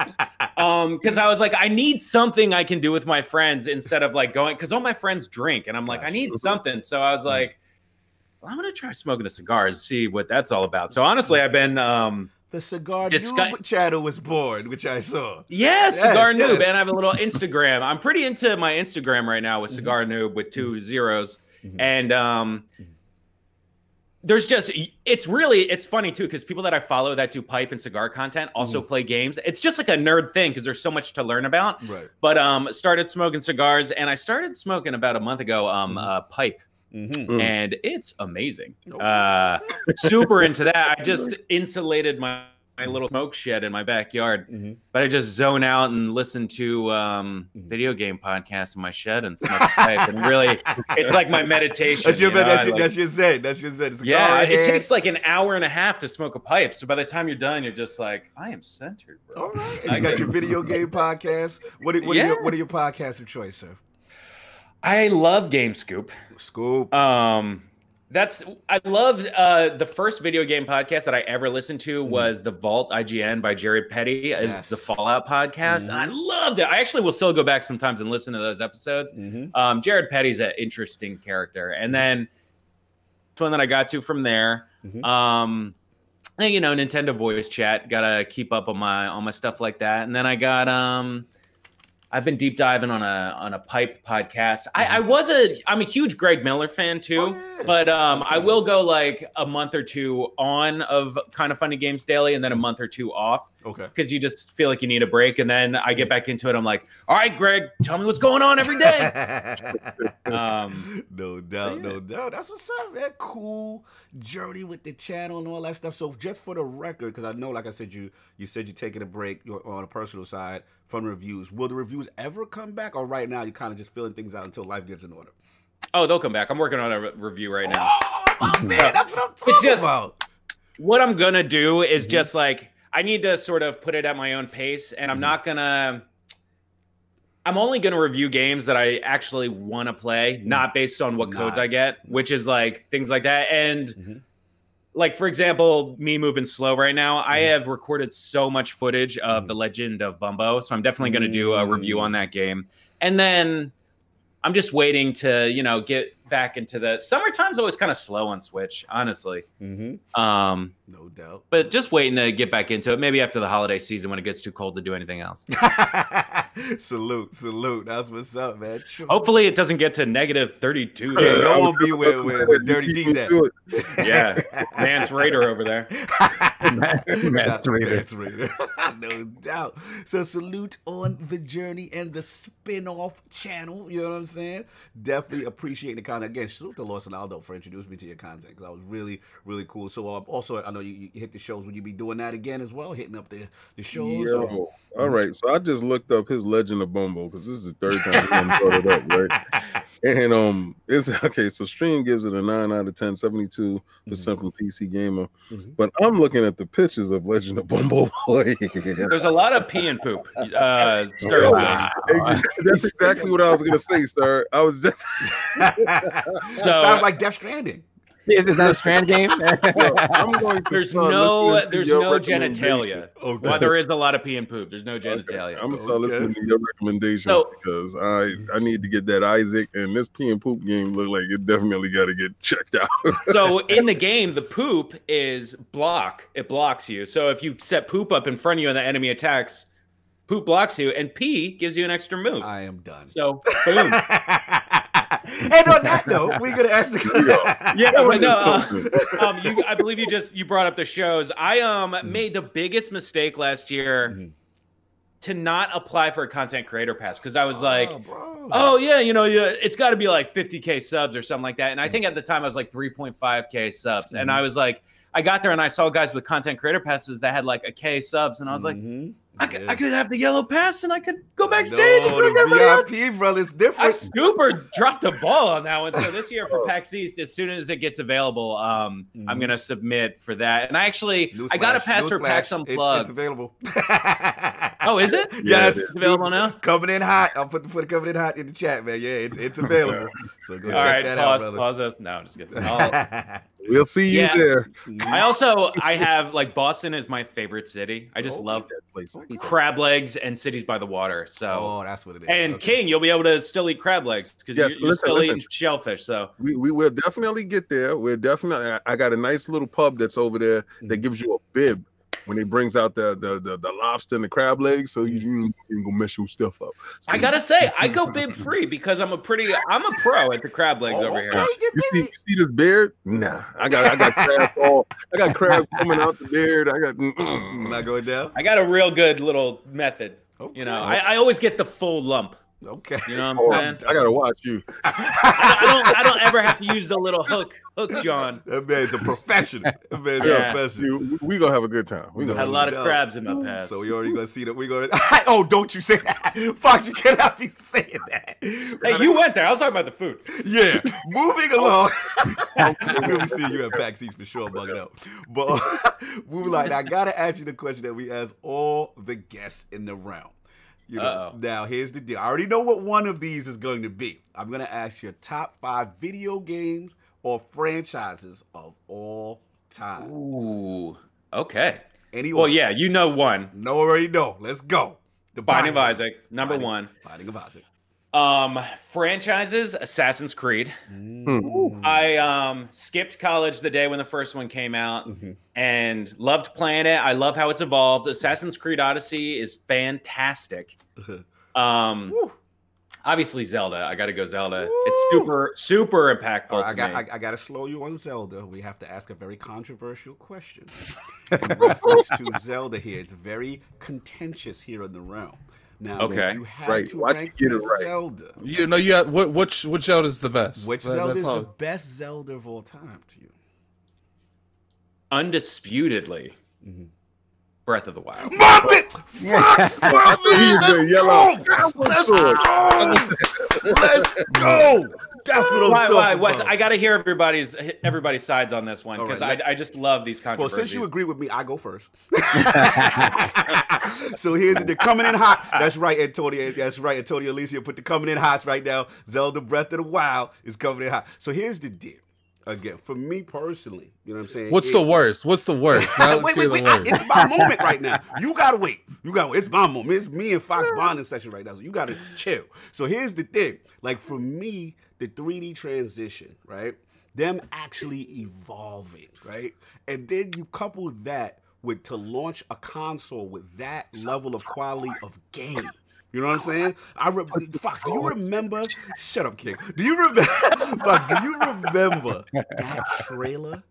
Um, because I was like, I need something I can do with my friends instead of like going because all my friends drink, and I'm like, I Gotcha. need something. So I was like, well, I'm gonna try smoking a cigar and see what that's all about. So honestly, I've been um The cigar Disgu- noob channel was born, which I saw. yeah, cigar Yes, noob, yes. and I have a little Instagram. I'm pretty into my Instagram right now with Mhm. cigar noob with two zeros, Mhm. and um. Mhm. There's just it's really it's funny too because people that I follow that do pipe and cigar content also Mm-hmm. play games. It's just like a nerd thing because there's so much to learn about. Right. but um started smoking cigars and i started smoking about a month ago um uh pipe Mm-hmm. Mm. and it's amazing Okay. uh super into that i just insulated my, my little smoke shed in my backyard Mhm. but i just zone out and listen to um Mhm. video game podcasts in my shed and smoke a pipe and really it's like my meditation That's your, you know? that's, I your, like- that's your zen. That's your zen. Cigar yeah, in it hand. takes like an hour and a half to smoke a pipe. So by the time you're done, you're just like, I am centered, bro. All right. And I you got your video game podcast. What, are, what, are your, what are your podcasts of choice, sir? I love Game Scoop. Scoop. Um, that's I loved uh the first video game podcast that I ever listened to Mhm. was the Vault IGN by Jared Petty. It's Yes. the Fallout podcast, and I Mhm. loved it. I actually will still go back sometimes and listen to those episodes. Mhm. Um, Jared Petty's an interesting character, and then this one that I got to from there. Mhm. Um, and, you know, Nintendo voice chat. Gotta keep up on my on my stuff like that, and then I got um. I've been deep diving on a on a pipe podcast. I, I was a I'm a huge Greg Miller fan too. Oh, yeah. But um, I will go like a month or two on of kind of funny games daily, and then a month or two off. Okay. because you just feel like you need a break. And then I get back into it. I'm like, all right, Greg, tell me what's going on every day. Um, no doubt, yeah. no doubt. That's what's up, man. Cool journey with the channel and all that stuff. So just for the record, because I know, like I said, you you said you're taking a break you're on a personal side from reviews. Will the reviews ever come back, or right now you're kind of just filling things out until life gets in order? oh, they'll come back. I'm working on a re- review right now. Oh, my man, that's what I'm talking just- about. what I'm gonna do is Mhm. just like I need to sort of put it at my own pace, and I'm Mhm. not gonna. I'm only gonna review games that I actually want to play, not based on what codes I get, which is like things like that. And Mhm. like for example, me moving slow right now, I Mhm. have recorded so much footage of Mhm. the Legend of Bum-bo, so I'm definitely gonna do a review Mm. on that game, and then. I'm just waiting to, you know, get back into the summertime's always kind of slow on Switch, honestly. Mm-hmm. Um, No doubt. but just waiting to get back into it. Maybe after the holiday season when it gets too cold to do anything else. salute, salute. That's what's up, man. Sure. Hopefully, it doesn't get to negative 32. Yeah, I y'all won't be where, about to where, where Dirty beat D's at. Yeah, Mance Rayder over there. Mance Rayder. Mance Rayder. no doubt. So salute on the journey and the spin-off channel. You know what I'm saying? Definitely appreciate the Again, salute to Los Aldo for introducing me to your content because that was really, really cool. So um, also, I know you, you hit the shows. Would you be doing that again as well? Hitting up the, the shows? All right, so I just looked up his Legend of Bum-bo because this is the third time he brought it up, right? And um, it's okay. So Steam gives it a nine out of 10, 72 percent from PC Gamer. Mhm. But I'm looking at the pictures of Legend of Bum-bo Boy. There's a lot of pee and poop. Uh, stir Wow. fries. That's exactly what I was gonna say, sir. I was just so, sounds like Death Stranding. Is this not a strand game? I'm going to There's no, listening to there's no genitalia. Okay. Well, there is a lot of pee and poop. There's no genitalia. I'm gonna start Okay. listening to your recommendations So- because I I need to get that Isaac and this pee and poop game look like it definitely got to get checked out. so in the game, the poop is block. It blocks you. So if you set poop up in front of you and the enemy attacks, poop blocks you, and pee gives you an extra move. I am done. So boom. and on that note, we're gonna ask the Yeah, but no, uh, um, you, I believe you just you brought up the shows. I um made the biggest mistake last year Mhm. to not apply for a content creator pass because I was like, Oh, bro. oh yeah, you know, yeah, it's got to be like 50k subs or something like that. And I think at the time I was like 3.5k subs, and Mhm. I was like, I got there and I saw guys with content creator passes that had like a k subs, and I was like, Mhm. I could, I could have the yellow pass and I could go backstage. just know, like the everybody else. VIP, brother, it's I different. super dropped the ball on that one. So this year for PAX East, as soon as it gets available, um, I'm Mhm. gonna submit for that. And I actually, I got a Newsflash, pass for newsflash, PAX it's- Unplugged. It's, available. oh, is it? Yes, It's available now. Coming in hot. I'll put the put it coming in hot in the chat, man. Yeah, it's it's available. So go All check right, that pause, out, brother. pause us. No, I'm just kidding. I'll- we'll see you Yeah. there. I also, I have like Boston is my favorite city. I just Oh, love that place. Crab legs and cities by the water. So. Oh, that's what it is. And Okay. King, you'll be able to still eat crab legs because Yes, you, you're listen, still listen. eating shellfish. So We, we will definitely get there. We're definitely. I- I got a nice little pub that's over there that mm-hmm. gives you a bib when it brings out the the the, the lobster and the crab legs, so you, you ain't gonna mess your stuff up. So I gotta say, I go bib free because I'm a pretty, I'm a pro at the crab legs Oh, over here. get You see, you see this beard? Nah, I got I got crabs all. I got crabs coming out the beard. I got. Not going down. I got a real good little method. Okay. You know, I, I always get the full lump. Okay. You know Oh, what I I'm saying? I gotta watch you. I, I don't, I don't ever have to use the little hook, hook, John. That man's a professional. That man's Yeah. a professional. You- we gonna have a good time. We No gonna Had a lot of doubt. crabs in my past. So we already gonna see that. We gonna. oh, don't you say that, Fox? You cannot be saying that. Hey, you went there. I was talking about the food. Yeah. Moving oh. along. we'll be seeing you at PAX East for sure, bugging out. But moving along. Now, I gotta ask you the question that we ask all the guests in the round. You know, Uh-oh. now here's the deal. I already know what one of these is going to be. I'm gonna ask your top five video games or franchises of all time. Ooh. Okay. Anyone? Well, yeah, you know one. No, already know. Let's go. The Binding of Isaac, number Binding- one. Binding of Isaac. Um, franchises, Assassin's Creed. Mm. I um skipped college the day when the first one came out Mhm. and loved playing it. I love how it's evolved. Assassin's Creed Odyssey is fantastic. Um, Woo. obviously Zelda. I got to go Zelda. It's super super impactful All right, I got me. I, I got to slow you on Zelda. We have to ask a very controversial question in reference to Zelda here. It's very contentious here in the realm. Now, Okay. you have Right, to watch you rank get it right. Zelda, You know, you have, what? Which which Zelda is the best? which That- Zelda that's is the best Zelda of all time to you? Undisputedly, Mhm. Breath of the Wild. Muppet! Fox! He's the yellow Let's sword. go! Let's go! That's what I'm Why, talking why, what's, about. I got to hear everybody's everybody's sides on this one because right, I, I just love these controversies. Well, since you agree with me, I go first. so here's the they're coming in hot. That's right, Antonio. That's right, Antonio Alicia put the coming in hot right now. Zelda Breath of the Wild is coming in hot. So here's the deal. Again, for me personally, you know what I'm saying? What's It- the worst? What's the worst? Now wait, wait, the wait. I- it's my moment right now. You gotta wait. You gotta wait. It's my moment. It's me and Fox bonding session right now. So you gotta chill. So here's the thing. Like for me, the 3D transition, right? Them actually evolving, right? And then you couple that with to launch a console with that level of quality of game. You know what I'm saying? I re- Fox, do you remember? Shut up, King. Do you remember? Fox, do you remember that trailer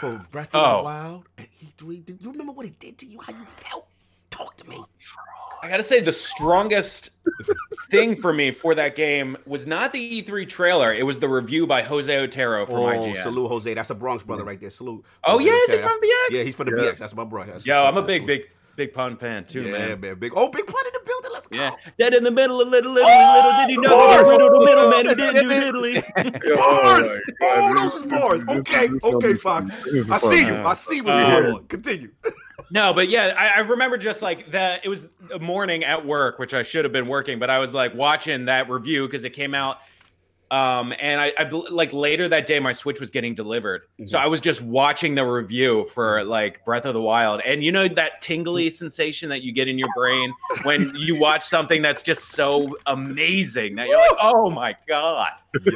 for Breath of Oh. the Wild at E3? Did you remember what it did to you? How you felt? Talk to me. I gotta say the strongest thing for me for that game was not the E3 trailer. It was the review by Jose Otero from Oh, IGN. salute Jose. That's a Bronx brother right there. Salute. Oh Jose yeah, is he from BX? Yeah, he's from the Yeah. BX. That's my brother. That's Yo, what's I'm a big, Salute. big, big pun fan too, yeah, man. man. Big. Oh, big pun in the building. Let's go. Yeah, dead in the middle of little, little, Oh, little did he know bars. the riddle, the middleman who didn't do diddly. Bars. my Oh, those this- is bars. this- Okay, this is okay. Fox. I see you. I see what's Uh, going on. Continue. No, but yeah, I, I remember just like that. It was a morning at work, which I should have been working, but I was like watching that review because it came out. Um, and I, I like later that day, my Switch was getting delivered, so Mhm. I was just watching the review for like Breath of the Wild, and you know that tingly sensation that you get in your brain when you watch something that's just so amazing that you're like, oh my god.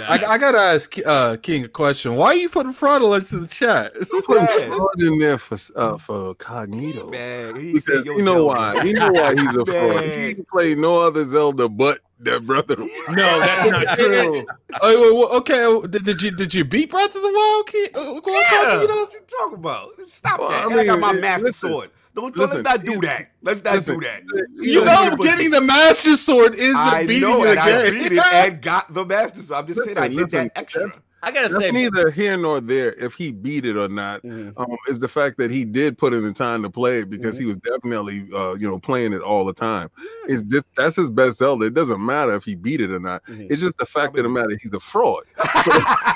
I, I gotta ask uh, King a question. Why are you putting fraud alerts in the chat? Putting fraud in there for uh, for Cognito. Man, he said, Because you know Zelda." why? You know why he's a fraud. He didn't play no other Zelda but that brother. No, that's not true. Oh, wait, wait, okay, oh, did, did you did you beat Breath of the Wild, King? Uh, go Yeah, Fox, you know? what you talking about? Stop Well, that. I I, got mean, my it- master listen, sword. Don't, listen, let's not do that. Let's not listen, do that. You know, getting the Master Sword isn't I beating know, the and I beat it and got the master sword. I'm just saying I Listen, did listen, that extra. that's- I gotta That's say, neither here nor there if he beat it or not. Mhm. Um, is the fact that he did put in the time to play it because Mm-hmm. he was definitely, uh, you know, playing it all the time. Is this that's his best Zelda? It doesn't matter if he beat it or not. Mhm. It's just the fact of the matter he's a fraud.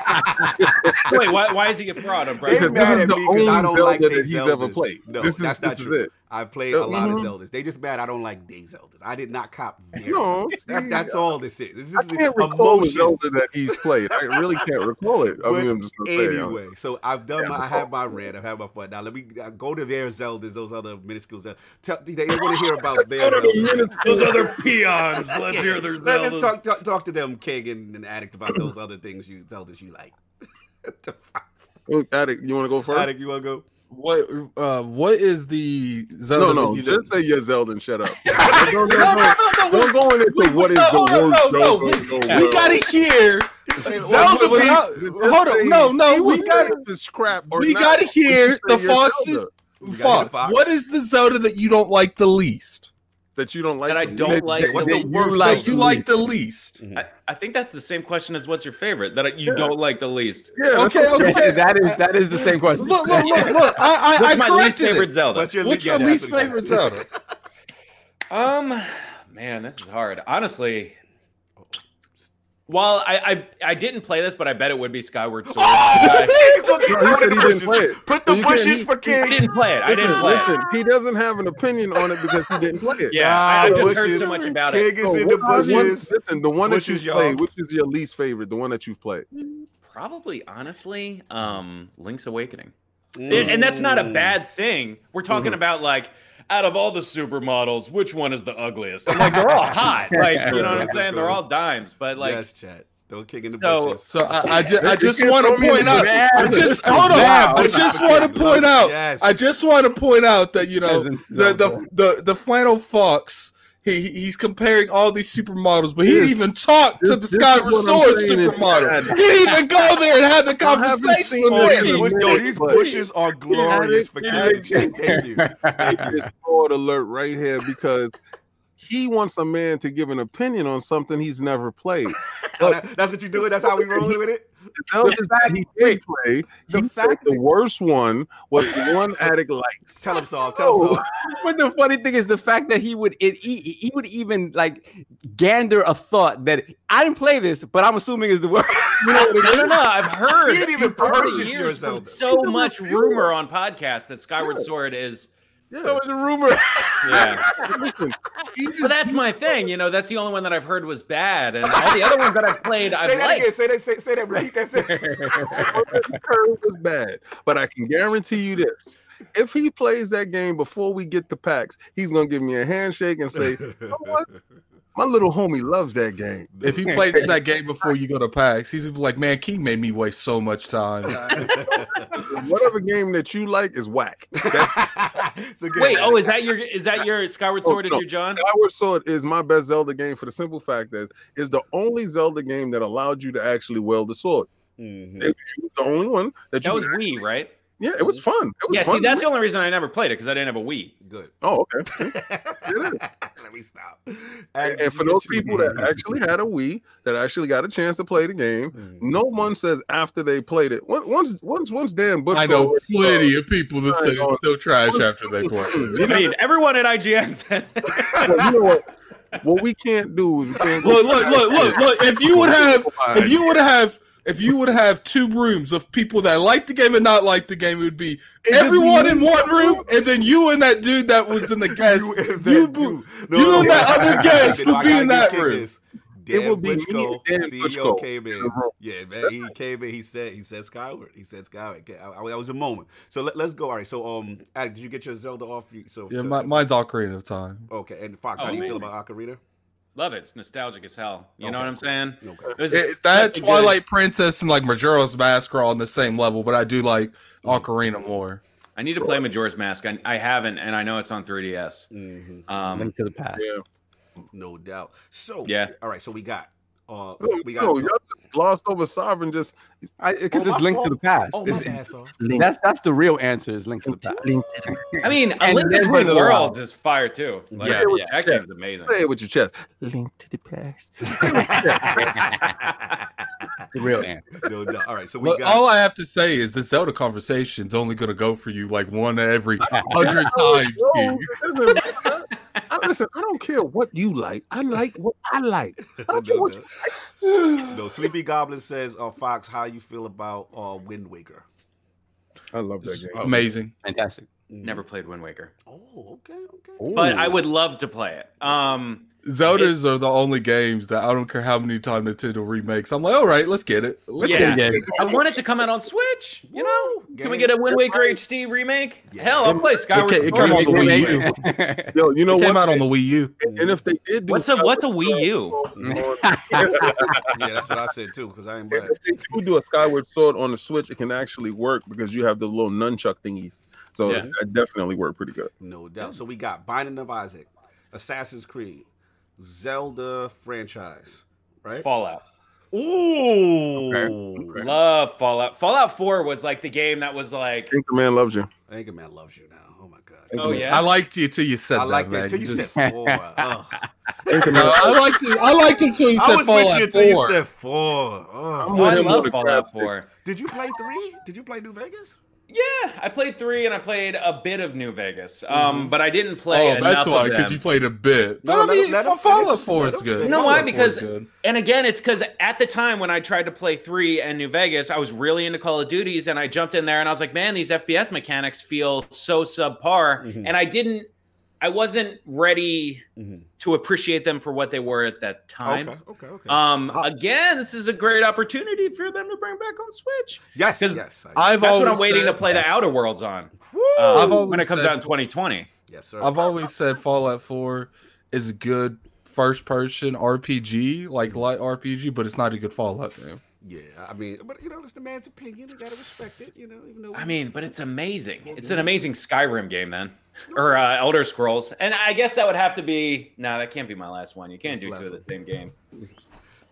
So wait, why, why is he a fraud on Breath They because this is the me 'cause I only don't Zelda like they that he's ever played. No, this is that's not this is true. it. I played a lot of Mhm. Zeldas. They just bad I don't like day Zeldas. I did not cop their No, Zeldas. That, that's all this is. This I is can't recall the emotions. Zelda that he's played. I really can't recall it. I But mean, I'm just gonna say. um, Anyway, so I've done my, I had my rant, I've had my fun. Now let me uh, go to their Zeldas, those other minuscule Zeldas. Tell, they, they want to hear about their Those other peons. Let's hear their Let us talk, talk, talk to them, King and, and Addict, about those other things you Zeldas you like. Oh, Addict, you want to go first? Addict, you want to go? What uh, what is the Zelda? no, no, you just say your Zelda and shut up. no, no, no, no, no, Don't go into Wait, what wait, no, the no, worst no, no, Zelda we- in the We world. gotta hear Zelda without- Just Hold say on, no, no, he we gotta saying this crap. Or we not. gotta hear the Say your Fox's Zelda We gotta hear Fox. Fox. What is the Zelda that you don't like the least? That you don't like. That I don't least. like What's the the worst You like you like the least. I, I think that's the same question as what's your favorite that you Yeah. don't like the least. Yeah, Okay, okay. okay. that is that is the same question. Look, look, look, look. I I, What's I my least favorite it. Zelda? What's your, What's your that's least favorite. Zelda? Um, man, this is hard. Honestly, while I, I I didn't play this, but I bet it would be Skyward Sword. I, He's gonna keep No, he the didn't bushes. play it. Put So the you bushes he- for he- King. I didn't play it. I didn't play it. listen, he doesn't have an opinion on it because he didn't play it. Yeah, I, I Nah, just heard so much about King it. is So in the what- what- bushes. listen, the one that Bushes, you've played, y'all. which is your least favorite? The one that you've played. Probably, honestly, um, Link's Awakening, And- and that's not a Mm. bad thing. We're talking Mhm. about like. Out of all the supermodels, which one is the ugliest? I'm like, they're all hot. Like, you know what I'm saying? They're all dimes, but like, yes, chat. Don't kick in the So- bushes. So I, I just, I just want to point out. I just hold on. Wow. I just want to point out. Yes. I just want to point out that you know the, the the the flannel fox. He he's comparing all these supermodels, but he didn't even talk to the this is Skyward Sword supermodel. He didn't even go there and have the conversation with this these, in bush- a yo, these bushes are glorious for Yeah. Captain Thank you. Thank you. this fraud alert right here because he wants a man to give an opinion on something he's never played. Oh, that- that's what you doing? That's how we roll with it? The Zeldas that he did play, the he said fact the worst one was the one Addict likes. Tell him, so. Tell him, Saul. But the funny thing is the fact that he would it, he, he would even like gander a thought that I didn't play this, but I'm assuming is the worst. no, no, no. I've heard. He didn't even heard purchase years yours, from though. so He's much rumor on podcasts that Skyward Yeah. Sword is. Yeah. So it's a rumor. Yeah, but that's my thing. You know, that's the only one that I've heard was bad, and all the other ones that I've played, Say I've that liked. again. Say that. Say, say that. Repeat that. Say the curve was bad, but I can guarantee you this: if he plays that game before we get the PAX, he's gonna give me a handshake and say, what? "My little homie loves that game." If he plays that game before you go to PAX, he's like, "Man, King made me waste so much time." Whatever game that you like is whack. That's It's a good Wait, one. oh, is that your is that your Skyward Oh, Sword? Is your John? Skyward Sword is my best Zelda game for the simple fact that it's the only Zelda game that allowed you to actually wield the sword. Mhm. It was the only one that you That was could actually- Wii, right? Yeah, it was fun. It was Yeah. fun. See, that's the only reason I never played it because I didn't have a Wii. Good. Oh, okay. Let me stop. And, and for those people that actually had a Wii that actually got a chance to play the game, Mm. no one says after they played it. Once once once, once Dan Bush, I know plenty of people that say Right. it's still trash after they play. I mean, everyone at IGN said. Well, you know what? What we can't do is we can't Look, look, look, look, look. If you would have, if you would have, if you would have two rooms of people that like the game and not like the game, it would be just everyone in one room, and then you and that dude that was in the guest. You and you that bo- dude. you and that other guest no, would I be in that room. this. It Dan would be me Butchko, and Dan CEO Butchko came in in. the room. Yeah, man, he came in. He said, he said Skyward. He said Skyward. Okay, I, I- that was a moment. So let, us go. All right. So um, Alec, did you get your Zelda off? You- So Yeah, so- my, mine's Ocarina of Time. okay. And Fox, Oh, how do you feel about Ocarina? Love it. It's nostalgic as hell. You know what I'm saying? Okay. It that such a good- Twilight Princess and like Majora's Mask are all on the same level, but I do like Ocarina more. I need to play Majora's Mask. I, I haven't, and I know it's on 3DS. hmm Um, Link to the past. Yeah. No doubt. So Yeah. All right. So we got. Uh, we got. no, y'all just glossed over Sovereign. Just Because Oh, it's my Link to the past. oh, my It's- bad, that's that's the real answer. Is Link to the past. I mean, A And Link then Between the Worlds Wild. is fire too. Like, Yeah, yeah, yeah. that game's amazing. say it with your chest. Link to the past. The real answer. no doubt. All right. So we Look, got. all I have to say is the Zelda conversation's only going to go for you like one every hundred times. No, King. this isn't- I, listen, I don't care what you like. I like what I like. I don't care no, what no. no, Sleepy Goblin says, uh, Fox, how you feel about uh, Wind Waker? I love that It's game. amazing. Fantastic. Never played Wind Waker, Oh, okay, okay. but I would love to play it. Um, Zeldas are the only games that I don't care how many times Nintendo remakes. I'm like, all right, let's get it. Let's Yeah. get it. I want it to come out on Switch. You know, can we get a Wind Waker HD remake? Yeah. Hell, I'll play Skyward It, it came on the Wii U. Yo, you know It came what? out on the Wii U. and if they did do What's a what's a Wii U? Yeah, that's what I said too, because I ain't on- black. if they do do a Skyward Sword on the Switch, it can actually work because you have the little nunchuck thingies. So Yeah. that definitely worked pretty good. No doubt. So we got Binding of Isaac, Assassin's Creed, Zelda franchise, right? Fallout. Ooh. Okay. Love Fallout. Fallout 4 was like the game that was like, Anchorman loves you. Anchorman loves you now. Oh my god. oh yeah. I liked you till you said I that, like man. that till you just- said four. Ugh. No, I liked it. I liked him till you I said was with Fallout you till you 4. said four. Ugh. Oh, I with him love Fallout 4. Did you play three? Did you play New Vegas? Yeah, I played three and I played a bit of New Vegas, um, but I didn't play Oh, that's why, because you played a bit. No, No, I let mean, let him Fallout 4 is good. finish. You know why? Fallout 4 is Because- And again, it's because at the time when I tried to play three and New Vegas, I was really into Call of Duties, and I jumped in there and I was like, man, these FPS mechanics feel so subpar, Mhm. and I didn't, I wasn't ready Mhm. to appreciate them for what they were at that time. Okay, okay, okay. Um, I- again, this is a great opportunity for them to bring back on Switch. Yes, yes. I- I've That's what I'm always waiting to said- play the Outer Worlds on Woo! uh, I've when it comes said- out in 2020. yes, sir. I've always said Fallout 4 is a good first person RPG, like light RPG, but it's not a good Fallout game. yeah, I mean, but you know, it's the man's opinion. You gotta respect it. You know, even though. I mean, but it's amazing. It's an amazing Skyrim game, man. Or uh, Elder Scrolls, and I guess that would have to be. No, that can't be my last one. You can't do two of the same game.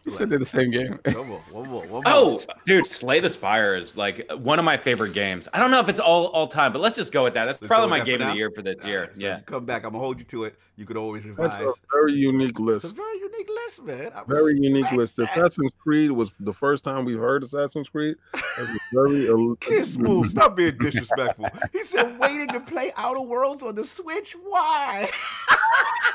You said they're the same game. One more, one more, one more. Oh, dude, Slay the Spire is like one of my favorite games. I don't know if it's all all time, but let's just go with that. That's Let's probably my that game of the year for this All year. right, so yeah. come back. I'm gonna hold you to it. You could always revise. That's a very unique list. It's a very unique list, man. I Very unique respect list. that. Assassin's Creed was the first time we've heard Assassin's Creed. That's a very el- Kiss move. Stop being disrespectful. He said waiting to play Outer Worlds on the Switch. Why?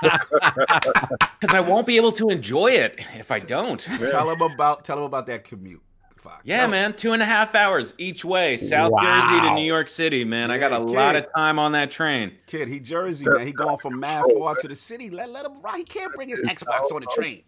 Because I won't be able to enjoy it if I don't. Tell him about tell him about that commute. Fox. Yeah, Tell- man, two and a half hours each way, South Jersey to New York City. Man, I got a Yeah, lot of time on that train. Kid, he Jersey, man. He going from mad far to the city. Let let him ride. He can't bring his Xbox on the train.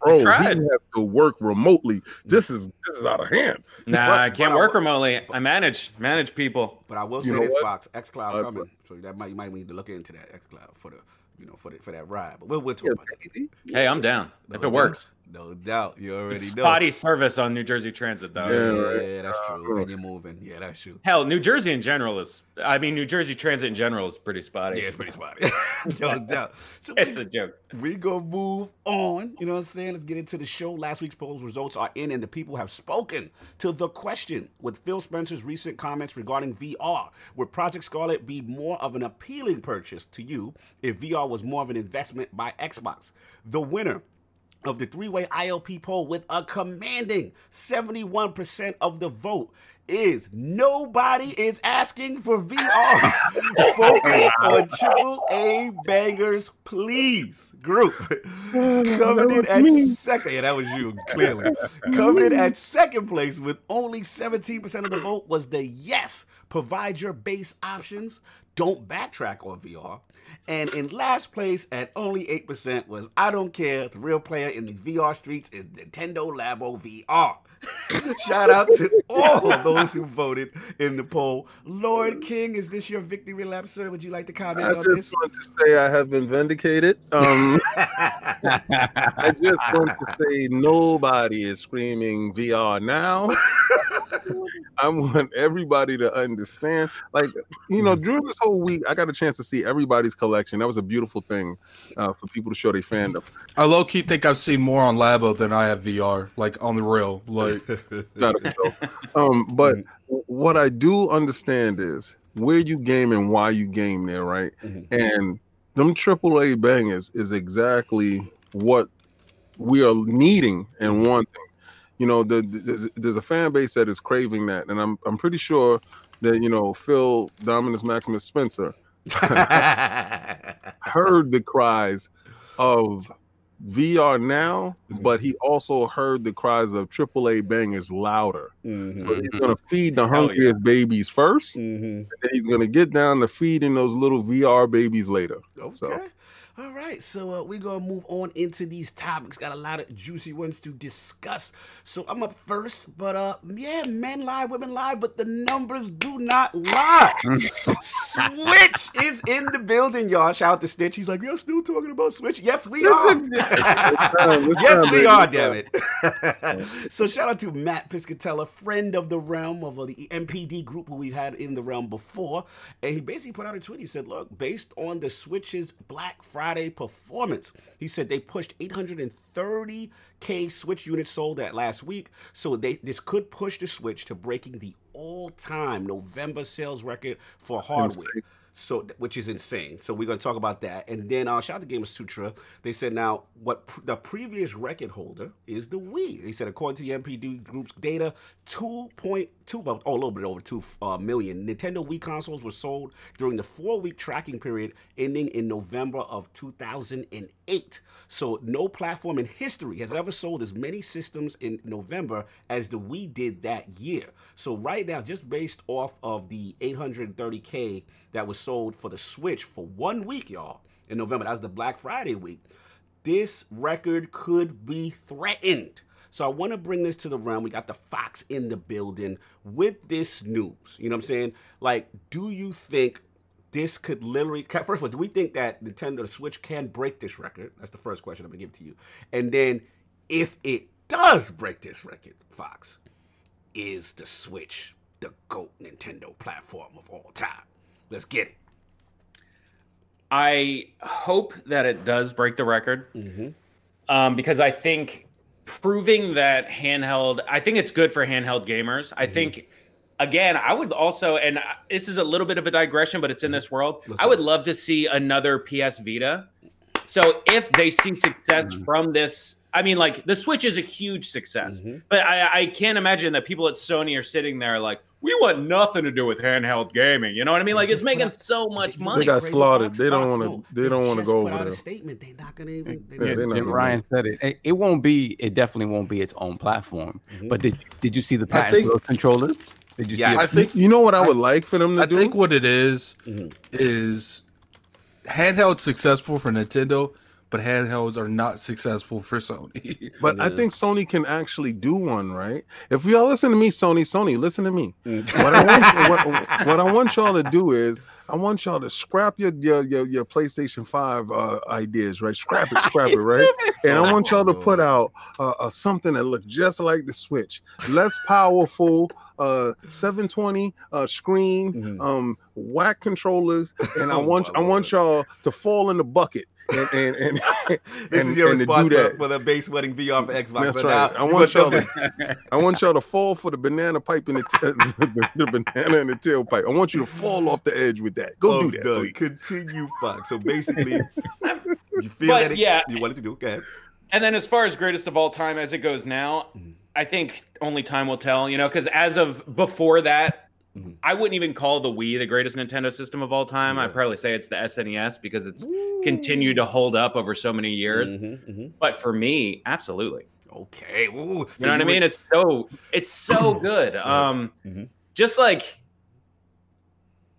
Bro, he tried. has to work remotely. This is this is out of hand. Nah, But- I can't but I work remotely. I manage manage people. But I will You say know this, what? Fox, X Cloud Uh, coming. So that might you might need to look into that X Cloud for the you know for the, for that ride. But we'll we'll talk about that. Hey, I'm down if it works. No doubt. You already It's know. spotty service on New Jersey Transit, though. Yeah. Yeah, right. that's true. And you're moving. Yeah, that's true. Hell, New Jersey in general is. I mean, New Jersey Transit in general is pretty spotty. Yeah, it's pretty spotty. no doubt. So It's we, a joke. we gonna move on. You know what I'm saying? Let's get into the show. Last week's polls results are in, and the people have spoken to the question with Phil Spencer's recent comments regarding VR. Would Project Scarlett be more of an appealing purchase to you if VR was more of an investment by Xbox? The winner of the three-way ILP poll with a commanding 71% of the vote is nobody is asking for VR. Focus on triple A bangers, please. Group coming in at second. Yeah, that was you clearly. Coming in at second place with only 17% of the vote was the yes. Provide your base options. Don't backtrack on VR. And in last place at only 8% was I don't care. The real player in these VR streets is Nintendo Labo VR. Shout out to all of those who voted in the poll. Lord King, is this your victory lap, sir? Would you like to comment I on this? I just want to say I have been vindicated. Um, I just want to say nobody is screaming VR now. I want everybody to understand. Like, you know, during this whole week, I got a chance to see everybody's collection. That was a beautiful thing uh, for people to show their fandom. I low key think I've seen more on Labo than I have VR, like on the real. Like, Out of control. Um, but what I do understand is where you game and why you game there, right? Mhm. And them AAA bangers is exactly what we are needing and wanting. You know, the, the- there's, there's a fan base that is craving that, and I'm I'm pretty sure that you know Phil Dominus Maximus Spencer heard the cries of VR now, but he also heard the cries of AAA bangers louder. Mhm, So he's gonna feed the Hell yeah. hungriest babies first, mhm. and then he's gonna get down to feeding those little VR babies later. Okay. So- All right. So uh, we're going to move on into these topics. Got a lot of juicy ones to discuss. So I'm up first. But uh, yeah, men lie, women lie, but the numbers do not lie. Switch is in the building, y'all. Shout out to Stitch. He's like, we're still talking about Switch. Yes, we are. yes, we are, damn it. so shout out to Matt Piscatella, friend of the realm of uh, the NPD group who we've had in the realm before. And he basically put out a tweet. He said, look, based on the Switch's Black Friday performance, he said they pushed 830K Switch units sold that last week. So they this could push the Switch to breaking the all-time November sales record for hardware. So, which is insane. So we're going to talk about that, and then uh, shout out to Gamasutra. They said now what pr- the previous record holder is the Wii. They said according to the NPD Group's data, two point two, oh, a little bit over two uh, million Nintendo Wii consoles were sold during the four-week tracking period ending in November of 2008. So no platform in history has ever sold as many systems in November as the Wii did that year. So right now, just based off of the 830k that was sold for the Switch for one week, y'all, in November. That was the Black Friday week. This record could be threatened. So I want to bring this to the realm. We got the Fox in the building with this news. You know what I'm saying? Like, do you think this could literally first of all, do we think that Nintendo the Switch can break this record? That's the first question I'm gonna give to you. And then if it does break this record, Fox, is the Switch the GOAT Nintendo platform of all time? Let's get it. I hope that it does break the record Mm-hmm. um, because I think proving that handheld, I think it's good for handheld gamers. I Mhm. think, again, I would also, and this is a little bit of a digression, but it's in this world. Let's I would love to see another PS Vita. So if they see success Mm-hmm. from this, I mean, like the Switch is a huge success, Mhm. but I, I can't imagine that people at Sony are sitting there like, we want nothing to do with handheld gaming. You know what I mean? Like it's making out- so much They- money. They got Crazy slaughtered. Fox- They don't wanna- no. they don't wanna just go put over out a there. statement. They're not gonna even. they're Yeah, not they're gonna not Jim gonna- Ryan said it. it. It won't be. It definitely won't be its own platform. Mhm. But did did you see the I patent think- those controllers? Did you Yes. see? I it? think You know what I I- would like for them to I do? I think what it is Mhm. is handheld successful for Nintendo, but handhelds are not successful for Sony. But I think Sony can actually do one, right? If y'all listen to me, Sony, Sony, listen to me. Mm. What I want, what, what I want y'all to do is, I want y'all to scrap your your your, your PlayStation Five uh, ideas, right? Scrap it, scrap it, right? And I want y'all to put out uh, uh, something that looks just like the Switch, less powerful, uh, 720 uh, screen, Mhm. um, whack controllers, and I Oh, want my I want y'all to fall in the bucket. And and, and This and- is your response do for, that. for the base wedding VR for Xbox. That's but right. now I want y'all to, I want y'all to fall for the banana pipe in the, t- the, the banana in the tailpipe. I want you to fall off the edge with that. Go Oh, do that. Doug, please. Continue, Fox. So basically, you feel But that it, yeah. you wanted to do. Go ahead. And then as far as greatest of all time as it goes now, Mhm. I think only time will tell, you know, because as of before that, Mhm. I wouldn't even call the Wii the greatest Nintendo system of all time. Yeah. I'd probably say it's the SNES because it's continued to hold up over so many years. Mhm, mhm. But for me, absolutely. Okay. Ooh, You so know what I mean? It's so it's so good. Um Mhm. just like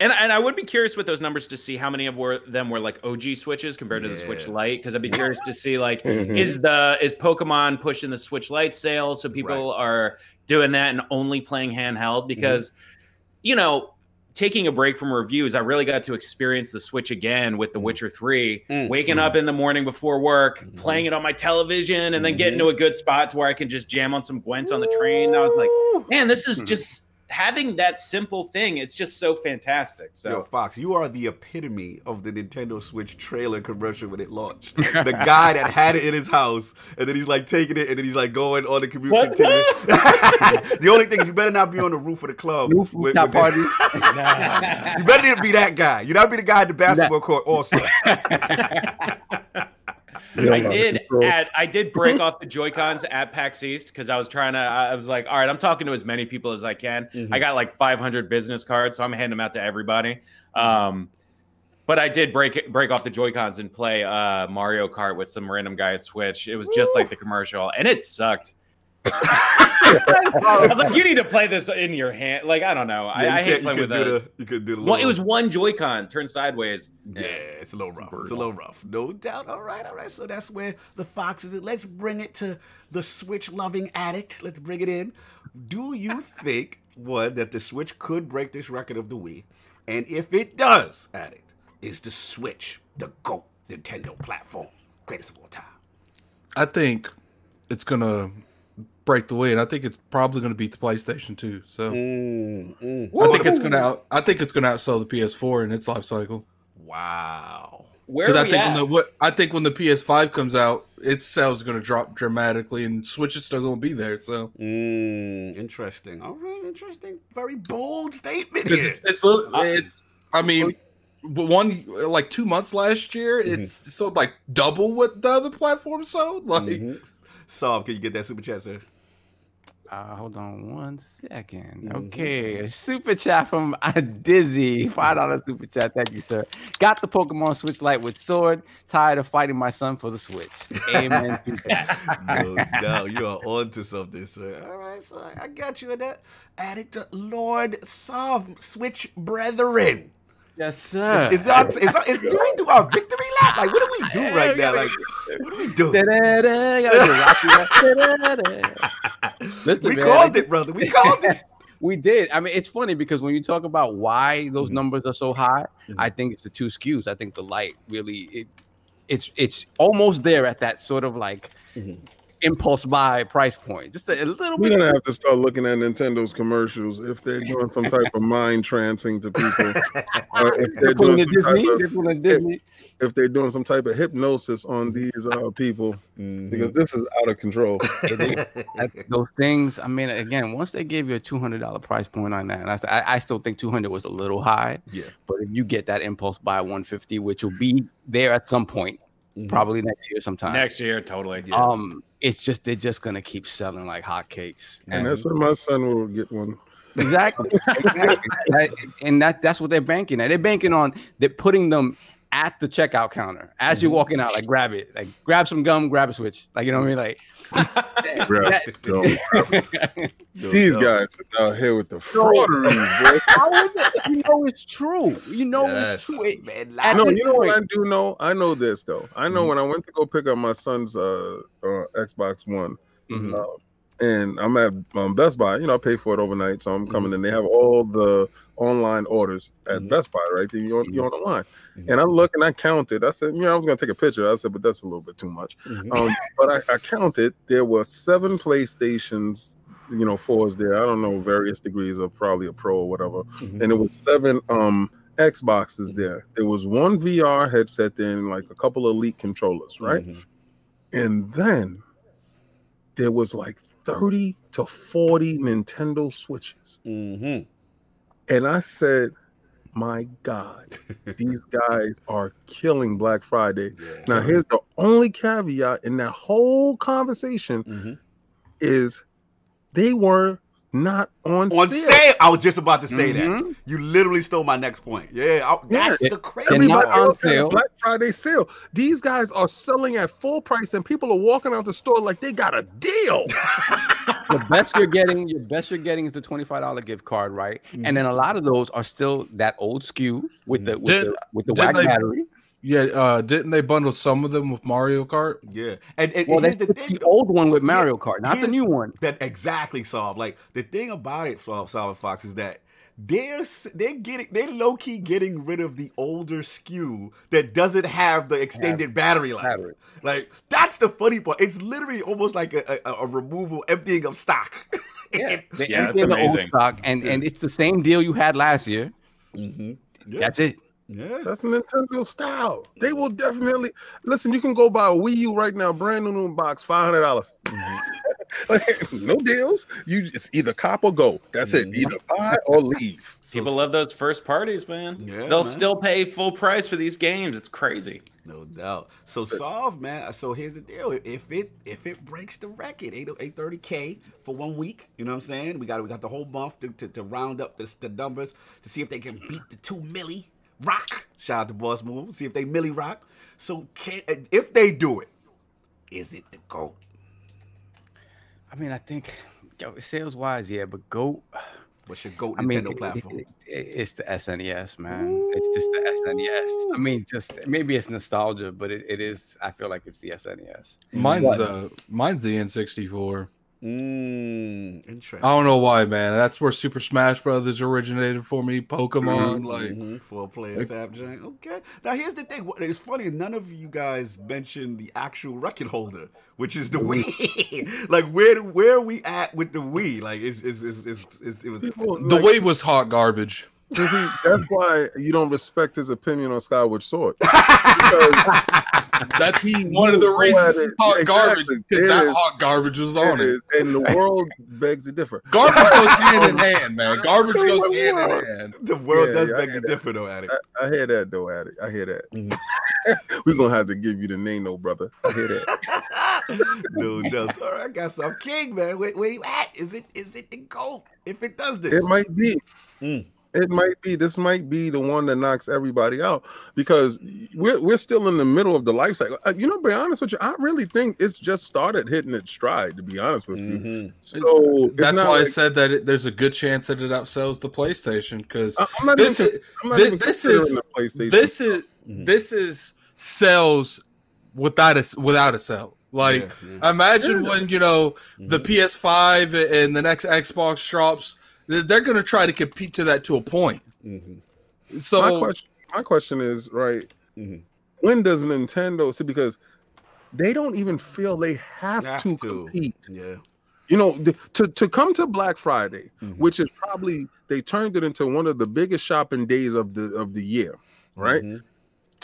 and, and I would be curious with those numbers to see how many of were, them were like OG switches compared to the Switch Lite because I'd be curious to see like Mhm. is the is Pokemon pushing the Switch Lite sales so people are doing that and only playing handheld because you know taking a break from reviews I really got to experience the Switch again with The Mhm. Witcher 3 Mm. waking up in the morning before work Mhm. playing it on my television and then Mhm. getting to a good spot to where I can just jam on some Gwent on the train I was like man this is Mhm. just having that simple thing it's just so fantastic so Yo, Fox, you are the epitome of the Nintendo Switch trailer commercial when it launched. the guy that had it in his house, and then he's like taking it, and then he's like going on the commute. The only thing is, you better not be on the roof of the club. Roof- with- with the- party. you better not be that guy. You not be the guy at the basketball court. Also, I did add, I did break off the Joy Cons at PAX East because I was trying to. I was like, all right, I'm talking to as many people as I can. Mhm. I got like 500 business cards, so I'm handing them out to everybody. Um, but I did break break off the Joy Cons and play uh, Mario Kart with some random guy at Switch. It was just like the commercial, and it sucked. I was like, you need to play this in your hand. Like, I don't know. I, Yeah, I you hate playing with could do the. the. You could do the. Well, it was one Joy-Con turned sideways. Yeah, it's a little rough. It's a little rough. No doubt. All right, all right. So that's where the fox is. Let's bring it to the Switch loving addict. Let's bring it in. Do you think, one, that the Switch could break this record of the Wii? And if it does, addict, is the Switch the GOAT Nintendo platform? Greatest of all time. I think it's gonna break the way, and I think it's probably gonna beat the PlayStation 2. So I think it's gonna out. I think it's gonna outsell the PS4 in its life cycle. Wow. Where Because are I think at? when the what I think when the PS5 comes out, its sales are gonna drop dramatically, and Switch is still gonna be there. So Mm, interesting. All right, interesting. Very bold statement. here. it's, it's, a- it's I mean, but one like two months last year, Mm-hmm. it's sold like double what the other platform sold. Like Mhm. Saab, can you get that super chat, sir? Uh, hold on one second. Mhm. Okay, a super chat from uh, Dizzy, five dollar super chat. Thank you, sir. Got the Pokemon Switch Lite with sword. Tired of fighting my son for the Switch. Amen. no doubt. You are on to something, sir. All right, so I, got you in that. Added to Lord Soft Switch Brethren. Yes, sir. Is, is, our, is, our, is do we do our victory lap? Like, what do we do right now? Like, what do we do? Listen, we man, called it, brother. We called it. We did. I mean, it's funny because when you talk about why those Mhm. numbers are so high, Mhm. I think it's the two SKUs. I think the light really it, it's it's almost there at that sort of like Mhm. Impulse buy price point. Just a, a little We're bit. gonna have to start looking at Nintendo's commercials if they're doing some type of mind trancing to people. or if they're They're pulling doing some type Disney. of- They're Disney. if they're doing some type of hypnosis on these uh, people Mm-hmm. because this is out of control. It is. That's those things. I mean, again, once they gave you a two hundred dollar price point on that, and I, s- I, I still think two hundred was a little high. Yeah. But if you get that impulse buy one fifty, which will be there at some point. Probably next year sometime. Next year, totally. Yeah. Um, it's just they're just gonna keep selling like hotcakes. And that's when my son will get one. Exactly. exactly. That- and that that's what they're banking at. They're banking on they're putting them at the checkout counter as you're walking out. Like grab it, like grab some gum, grab a switch. Like you know what I mean? Like Grab that- No These doubt. guys is out here with the fraudery, bro. How is it? You know it's true. You know Yes. it's true. It- Man, at No, you know what I do know? I know this though. I know Mhm. when I went to go pick up my son's uh, uh Xbox One, Mhm. uh, and I'm at um, Best Buy. You know, I pay for it overnight, so I'm coming Mhm. and they have all the online orders at Mhm. Best Buy, right? You're, you're on the line, Mhm. and I look and I counted. I said, you know, I was gonna take a picture. I said, but that's a little bit too much. Mhm. Um, but I, I counted. There were seven PlayStations, you know, fours there. I don't know various degrees of probably a Pro or whatever and it was seven um Xboxes there. There was one VR headset there and like a couple of elite controllers, right? And then there was like 30 to 40 Nintendo Switches. Mhm. And I said, my God, these guys are killing Black Friday. Yeah. Now, here's the only caveat in that whole conversation Mhm. is they were not on, On sale. sale. I was just about to say that. Mhm. You literally stole my next point. Yeah, I, that's Yeah. the crazy They're Everybody not part. on else had a sale. Black Friday sale. These guys are selling at full price, and people are walking out the store like they got a deal. the best you're getting, your best you're getting is the twenty-five dollar gift card, right? And then a lot of those are still that old SKU with the with Did- the with the didn't whack they- battery. Yeah, uh, didn't they bundle some of them with Mario Kart? Yeah, and, and Well, here's that's the the, old one with Mario Kart, not the new one. that exactly solved. Like the thing about it, Sol- Solid Fox, is that they're they're getting they're low key getting rid of the older SKU that doesn't have the extended battery life. battery. Like that's the funny part. It's literally almost like a, a, a removal, emptying of stock. Yeah, Yeah, that's the old amazing. stock, and and it's the same deal you had last year. hmm Yeah, That's it. Yeah. That's Nintendo style. They will definitely listen. You can go buy a Wii U right now, brand new new box, five hundred dollars. like, no deals. You just either cop or go. That's it. Mhm. Either buy or leave. So People love those first parties, man. Yeah, They'll man. still pay full price for these games. It's crazy. No doubt. So So- solve, man. So here's the deal. If it if it breaks the record, 8 830 K for one week, you know what I'm saying? We got we got the whole month to, to, to round up the, the numbers to see if they can beat the two milli rock. Shout out to Boss Move. See if they Millie rock. So can if they do it, is it the GOAT? I mean, I think sales wise, yeah, but goat. What's your GOAT I mean, Nintendo it- platform? it- it- it's the SNES, man. It's just the SNES. I mean, just maybe it's nostalgia, but it, it is. I feel like it's the SNES. Mine's What? uh, mine's the N64. Mm, interesting. I don't know why, man. That's where Super Smash Brothers originated for me. Pokemon, like Mhm, four player like- tap joint. Okay. Now here's the thing. It's funny. None of you guys mentioned the actual record holder, which is the Wii. like where where are we at with the Wii? Like is is is is it was People, the like, way was hot garbage. see, see, that's why you don't respect his opinion on Skyward Sword. Because That's he one of the go reasons at it's hot Exactly. garbage because that is. hot garbage was on it it. is, and the world begs to differ. Garbage goes hand in hand, man. Garbage goes hand in hand. the world Yeah, does yeah, beg to hear differ though, Addict. I, I hear that though, Addict. I hear that. Mhm. We're gonna have to give you the name, though, brother. I hear that. no, no. Sorry, I got some king, man. Where, where you at? Is it is it the GOAT? If it does this. It might be. Mm. It might be. This might be the one that knocks everybody out because we're we're still in the middle of the life cycle. Uh, You know, be honest with you, I really think it's just started hitting its stride. To be honest with you, Mhm. so it's That's not why I said that it, there's a good chance that it outsells the PlayStation because I- I'm this even. is I'm not thi- even this is- this is this is sales without a without a sell. Like Yeah, yeah. imagine Yeah. when you know the Mhm. PS5 and the next Xbox drops, they're they're gonna try to compete to that to a point. Mhm. So my question. My question is right. Mhm. When does Nintendo see? Because they don't even feel they have, Have to, to. compete. Yeah. You know, th- to to come to Black Friday, Mhm. which is probably they turned it into one of the biggest shopping days of the of the year, right?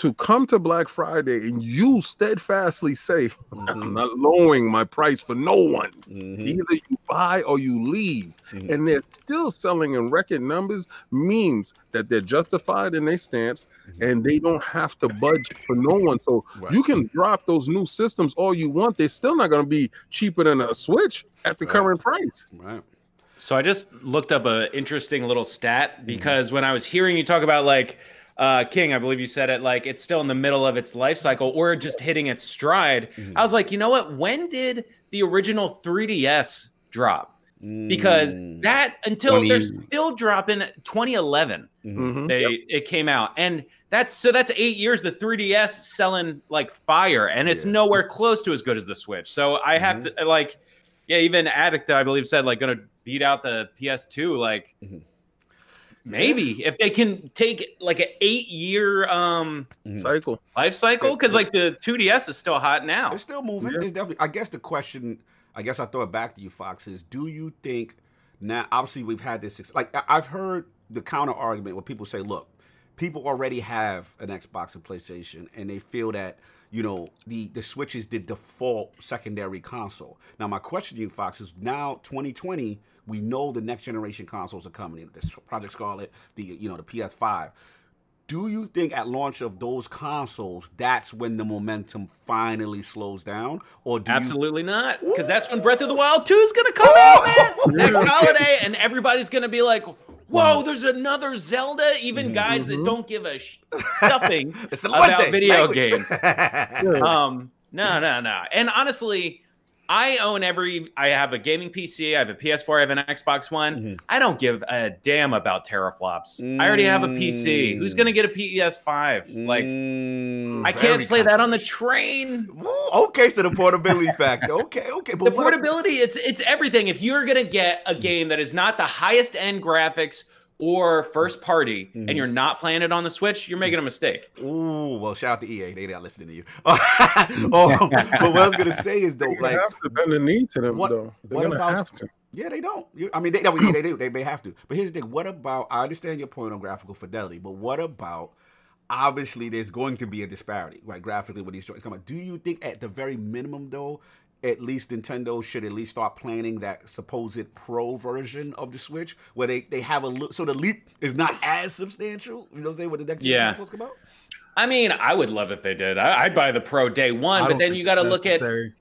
To come to Black Friday and you steadfastly say, "I'm Mhm. not lowering my price for no one." Mhm. Either you buy or you leave, Mhm. and they're still selling in record numbers means that they're justified in their stance, Mhm. and they don't have to budge for no one. So Right. you can drop those new systems all you want; they're still not going to be cheaper than a Switch at the Right. current price. Right. So I just looked up a interesting little stat because when I was hearing you talk about like uh, King, I believe you said it like it's still in the middle of its life cycle or just hitting its stride. Mhm. I was like, you know what? When did the original 3DS drop? Because Mm. that until 20 they're still dropping 2011. Mhm. Mhm. They it came out and that's so that's eight years. The 3DS selling like fire, and it's Yeah. nowhere close to as good as the Switch. So I have to like, yeah, even Addict, I believe, said like gonna beat out the PS2. Like Maybe if they can take like an eight year um Mhm. Cycle. life cycle, because like the 2DS is still hot now. It's still moving. Yeah. It's definitely. I guess the question, I guess I throw it back to you, Fox, is do you think now? Obviously, we've had this. Like I- I've heard the counter argument where people say, "Look, people already have an Xbox and PlayStation, and they feel that." You know the the Switch is the default secondary console. Now my question to you, Fox, is now 2020. We know the next generation consoles are coming. This Project Scarlett, the you know the PS5 do you think at launch of those consoles that's when the momentum finally slows down or do Absolutely not, because that's when Breath of the Wild 2 is gonna come out, man. Next holiday, and everybody's gonna be like, "Whoa, there's another Zelda." Even guys that Mhm. don't give a sh- stuffing it's the about Lord's video language. games. Um, no, no, no. And honestly, I own every. I have a gaming PC. I have a PS4. I have an Xbox One. Mhm. I don't give a damn about teraflops. I already have a PC. Who's gonna get a PS5? Like, Mm, I can't play that on the train. Ooh, okay so the portability factor okay okay but the what- portability it's it's everything if you're going to get a game that is not the highest end graphics or first party Mhm. and you're not playing it on the switch you're making a mistake Ooh, well, shout out to EA. they're not listening to you. oh, but what I was gonna say is though, They're gonna like, have to bend the knee to them, what- though. They're what gonna about- have to. Yeah, they don't. I mean, they, no, yeah, they do. They may have to. But here's the thing: what about? I understand your point on graphical fidelity, but what about? Obviously, there's going to be a disparity, right? Graphically, when these joints come out, do you think, at the very minimum, though, at least Nintendo should at least start planning that supposed pro version of the Switch, where they they have a look, so the leap is not as substantial. You know what I'm saying? When the next gen Yeah. consoles come out. i mean i would love if they did I, i'd buy the pro day one but then you got to look at necessary.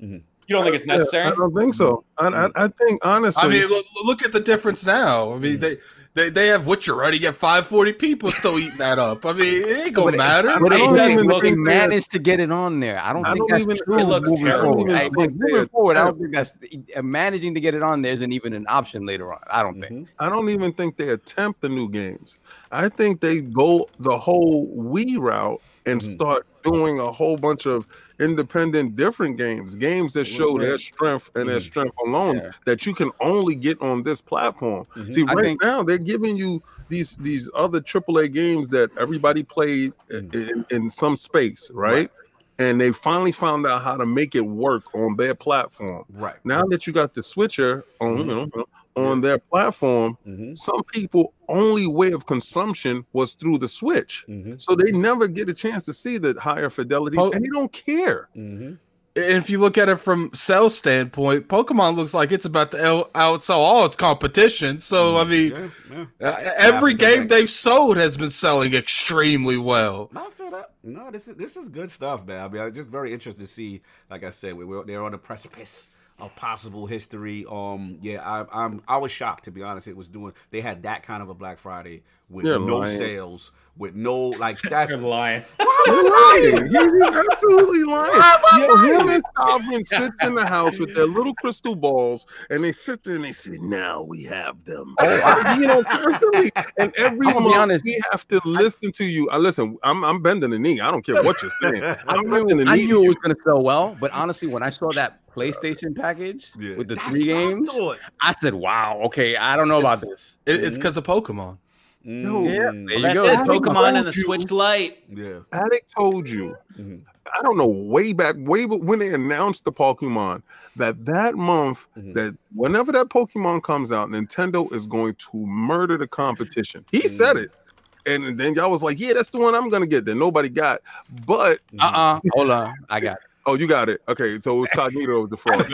Mm-hmm. you don't think it's Yeah, necessary I don't think so. I, I, I think honestly, I mean, look, look at the difference now. I mean, mm-hmm. they they, they have Witcher already get 540 people still eating that up. I mean, it ain't gonna But it- matter. I But don't they, even but they think they're- managed to get it on there. I don't I think don't that's even- true. It looks moving terrible. forward. I I- like, moving forward, I don't think that's uh, managing to get it on there isn't even an option later on. I don't think. Mhm. I don't even think they attempt the new games. I think they go the whole Wii route and Mhm. start doing a whole bunch of independent different games, games that show their strength and their Mhm. strength alone Yeah. that you can only get on this platform. Mhm. See, right think- now they're giving you these these other AAA games that everybody played Mhm. in, in some space, right? Right. And they finally found out how to make it work on their platform. Right. Now that you got the switcher on, Mhm. you know, on their platform, Mm-hmm. some people only way of consumption was through the switch Mm-hmm. so they never get a chance to see the higher fidelities Oh. and they don't care Mm-hmm. And if you look at it from sales standpoint, Pokemon looks like it's about to out- outsell all its competition. So I mean, yeah, yeah. uh, every game they've sold has been selling extremely well. No, I feel that. No, this is this is good stuff, man. I mean, I'm just very interested to see. Like I said, we we're they're on the precipice of possible history. Um, yeah, I, I'm I was shocked to be honest. It was doing. They had that kind of a Black Friday with You're no lying. sales, with no like that. You're lying. You're lying. He's, he's absolutely lying. Yo, him and Sovereign sits in the house with their little crystal balls, and they sit there and they say, "Now we have them." Oh, you know, constantly. And every I'm gonna be month honest. we have to listen to you. I listen. I'm I'm bending the knee. I don't care what you're saying. I'm bending the knee. I knew it was going to sell well, but honestly, when I saw that PlayStation package Yeah. with the That's three what I games. I said, "Wow, okay, I don't know about this." It, it's because of Pokemon. Yo, Yeah, there you go. it, Addict Pokemon and the you- Switch Lite. Yeah. Addict told you. Mhm. I don't know way back, way b- when they announced the Pokemon that that month, Mhm. that whenever that Pokemon comes out, Nintendo is going to murder the competition. He said Mm. it, and then y'all was like, "Yeah, that's the one I'm gonna get." Then nobody got, but Mhm. Uh-uh. Hold on. I got it. Oh, you got it. Okay, so it was Cognito was the fraud.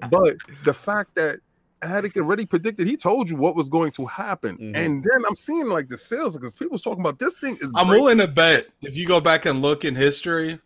but the fact that Addict already predicted, he told you what was going to happen, Mhm. and then I'm seeing like the sales because people's talking about this thing is. I'm great. willing to bet if you go back and look in history,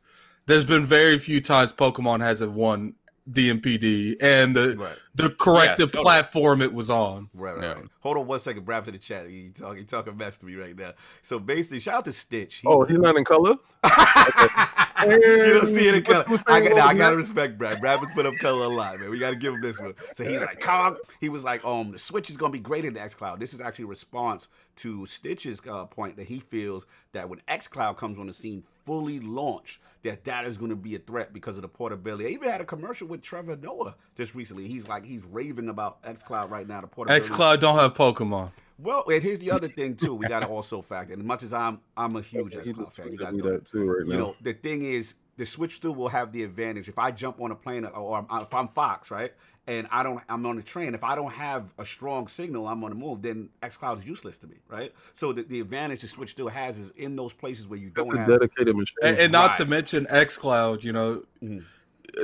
there's been very few times Pokemon hasn't won DMPD and the Right. The corrective totally. platform it was on. Right, right, Yeah. right. Hold on one second, Brad, to the chat. He talking, he talking mess to me right now. So basically, shout out to Stitch. He- Oh, he's not in color. you don't see it in color. I, got, nah, I gotta respect Brad. Brad was put up color a lot, man. We gotta give him this one. So he's like, Cog. He was like, um, the Switch is gonna be great in the XCloud. This is actually a response to Stitch's uh, point that he feels that when XCloud comes on the scene fully launched, that that is going to be a threat because of the portability. I even had a commercial with Trevor Noah just recently. He's like, he's raving about XCloud right now. The port portability. XCloud don't have Pokemon. Well, and here's the other thing too. We got to also factor. And as much as I'm, I'm a huge He XCloud fan. You gave guys me know that too right you now. know, the thing is, the Switch still will have the advantage. If I jump on a plane or, or I'm, if I'm Fox, right, and I don't, I'm on the train. If I don't have a strong signal, I'm on the move. Then XCloud is useless to me, right? So the, the advantage the Switch still has is in those places where you That's don't a have. dedicated machine. And, and not to Right. mention XCloud, you know, Mhm.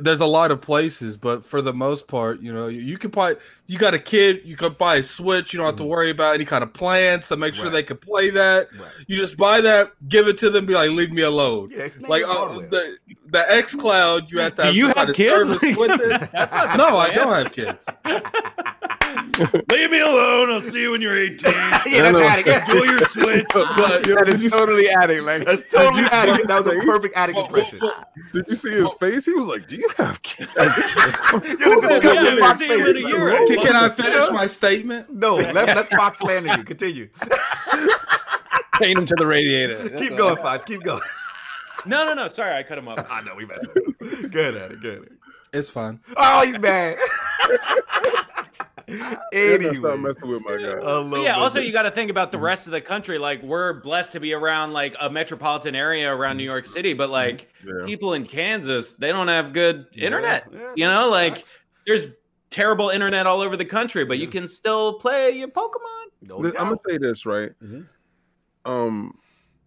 There's a lot of places, but for the most part, you know, you, you can buy, you got a kid, you could buy a Switch, you don't have to Mhm. worry about any kind of plans to make sure Right. they can play that. Right. You just buy that, give it to them, be like, leave me alone. Yeah, Like native uh, hardware. the the XCloud, you have to Do you have kids? service with it. That's not the no, I don't have kids. Leave me alone. I'll see you when you're 18. yeah, that's know. addict. Enjoy your Switch. But, yo, That did, you, totally adding. Like, That's totally you- addict. That was a perfect addict impression. did you see his face? He was like, "Do you have kids?" Yo, look at Yeah, this yeah, guy, yeah, Fox see you in a face. year. Can, can I finish my statement? No, let, let's Fox slander you. Continue. chain him to the radiator. Keep going, Fox. Keep going. No, no, no. Sorry, I cut him off. I know we messed up. Good at it. Good at it. It's fine. Oh, he's mad. And I anyway, started messing with my guy. I But love yeah, that. also you got to think about the rest of the country. Like we're blessed to be around like a metropolitan area around New York City, but like Yeah. people in Kansas, they don't have good Yeah, internet. yeah, You know, like there's terrible internet all over the country, but you can still play your Pokemon. No I'm gonna say this right. Mhm. Um,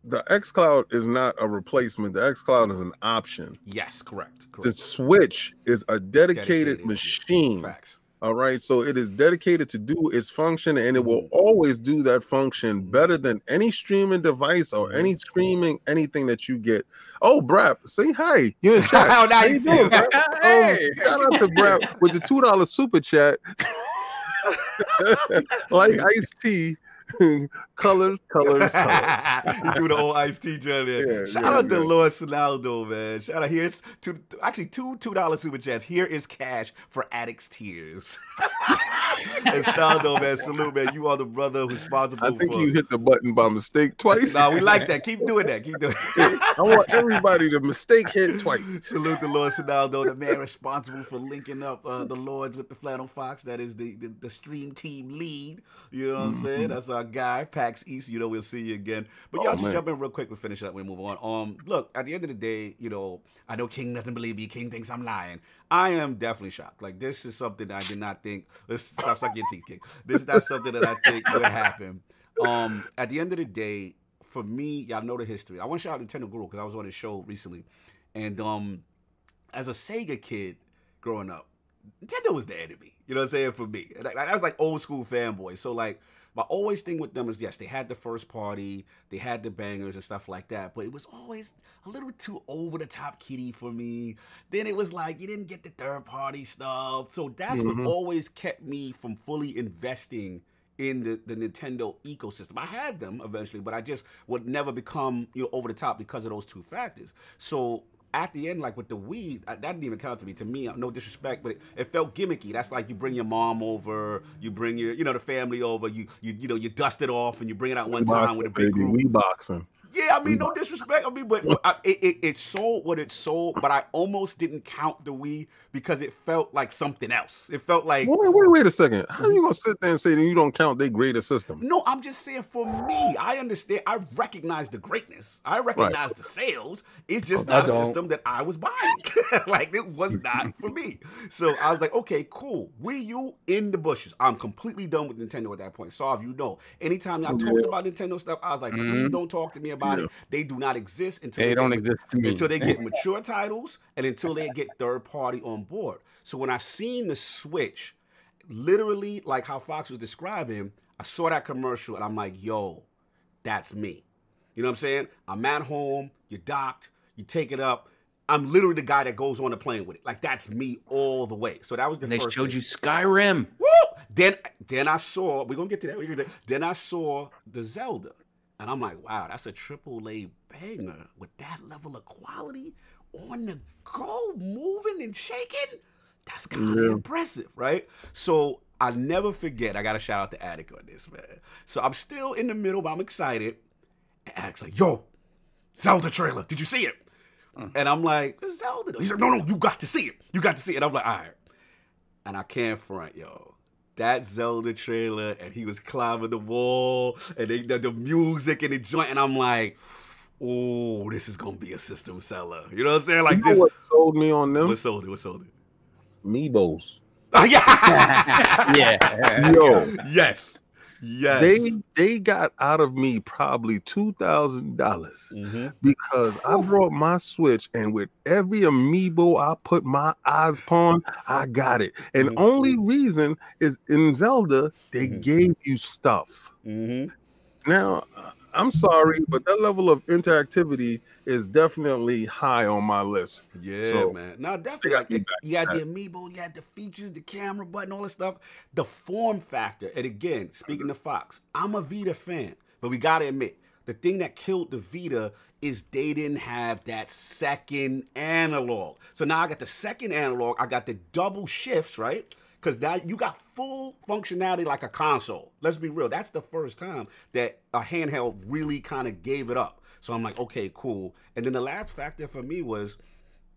the X Cloud is not a replacement. The X Cloud is an option. Yes, correct. The. Switch is a dedicated, Dedicated, machine. Facts. All right, so it is dedicated to do its function, and it will Mhm. always do that function better than any streaming device or any Mhm. streaming anything that you get. Oh, Brap, say hi. You in chat? Oh, How now you you see doing. Brap? Hey. Um, shout out to Brap with the two dollar super chat. like iced tea, colors, colors, colors. you do the old iced tea joint. Yeah, Shout yeah, out to yeah. Lord Sinaldo, man. Shout out here's two actually two two dollar super chats. Here is cash for addicts tears. and Sinaldo, man, salute, man. You are the brother who's responsible I think for. you hit the button by mistake twice. Nah, we like that. Keep doing that. Keep doing it. I want everybody to mistake hit twice. Salute the Lord Sinaldo, the man responsible for linking up uh, the Lords with the Flannel Fox. That is the, the, the stream team lead. You know what I'm saying? That's our guy, PAX East. You know, we'll see you again. But y'all Oh, just man. jump in real quick. We finish up. We move on. Um, Look, at the end of the day, you know, I know King doesn't believe me. King thinks I'm lying. I am definitely shocked. Like, this is something I did not think. Let's stop sucking your teeth, King. This is not something that I think would happen. Um, At the end of the day, for me, y'all know the history. I want to shout out Nintendo Guru because I was on his show recently. And um, as a Sega kid growing up, Nintendo was the enemy. You know what I'm saying? For me, and I, I was like old school fanboy. So like my always thing with them is yes, they had the first party, they had the bangers and stuff like that, but it was always a little too over the top kitty for me. Then it was like you didn't get the third party stuff. So that's Mhm. what always kept me from fully investing in the, the Nintendo ecosystem. I had them eventually, but I just would never become you know over the top because of those two factors. So at the end, like with the weed, I- that didn't even count to me. To me, uh, no disrespect, but it, it felt gimmicky. That's like you bring your mom over, you bring your, you know, the family over, you, you, you know, you dust it off and you bring it out one time with a big baby, group. we boxing. Yeah, I mean, no mm. disrespect. I mean, but I, it, it, it sold what it sold, but I almost didn't count the Wii because it felt like something else. It felt like Wait, wait, wait a second. How are you gonna sit there and say that you don't count their greater system? no. I'm just saying for me, I understand. I recognize the greatness. I recognize the sales. It's just not a don't. system that I was buying. like it was not for me. So I was like, okay, cool. Wii U in the bushes. I'm completely done with Nintendo at that point. So if you know, anytime y'all talked about Nintendo stuff, I was like, please mm-hmm. don't talk to me about Yeah. it. They do not exist until They get don't ma- exist to me. until they get mature titles and until they get third party on board. So when I seen the Switch, literally like how Fox was describing, I saw that commercial and I'm like, yo, that's me. You know what I'm saying? I'm at home, you're docked, you take it up. I'm literally the guy that goes on the plane with it. Like that's me all the way. So that was the And they first showed thing. you Skyrim. Woo! Then then I saw we're gonna get to that. We're gonna get to that. Then I saw the Zelda, and I'm like, wow, that's a triple A banger with that level of quality on the go, moving and shaking. That's kind of Yeah. impressive, right? So I never forget. I got to shout out to Addict on this, man. So I'm still in the middle, but I'm excited. And Addict's like, yo, Zelda trailer. Did you see it? Mm. And I'm like, Zelda. He's like, no, no, you got to see it. You got to see it. I'm like, all right. And I can't front, yo. That Zelda trailer, and he was climbing the wall, and they, the, the music and the joint, and I'm like, oh, this is gonna be a system seller. You know what I'm saying? Like you know this. what sold me on them? What sold it? What sold it? Meebos. Yeah. yeah. Yo, yes. Yes. they they got out of me probably two thousand dollars Mhm. because I brought my Switch and with every amiibo I put my eyes upon, I got it. And Mhm. only reason is in Zelda they Mhm. gave you stuff. Mhm. Now, I'm sorry, but that level of interactivity is definitely high on my list. Yeah, So, man. No, definitely. got Like, it- you had the amiibo, you had the features, the camera button, all this stuff. The form factor. And again, speaking to Fox, I'm a Vita fan, but we gotta admit, the thing that killed the Vita is they didn't have that second analog. So now I got the second analog. I got the double shifts, right? Because now you got full functionality like a console. Let's be real. That's the first time that a handheld really kind of gave it up. So I'm like, okay, cool. And then the last factor for me was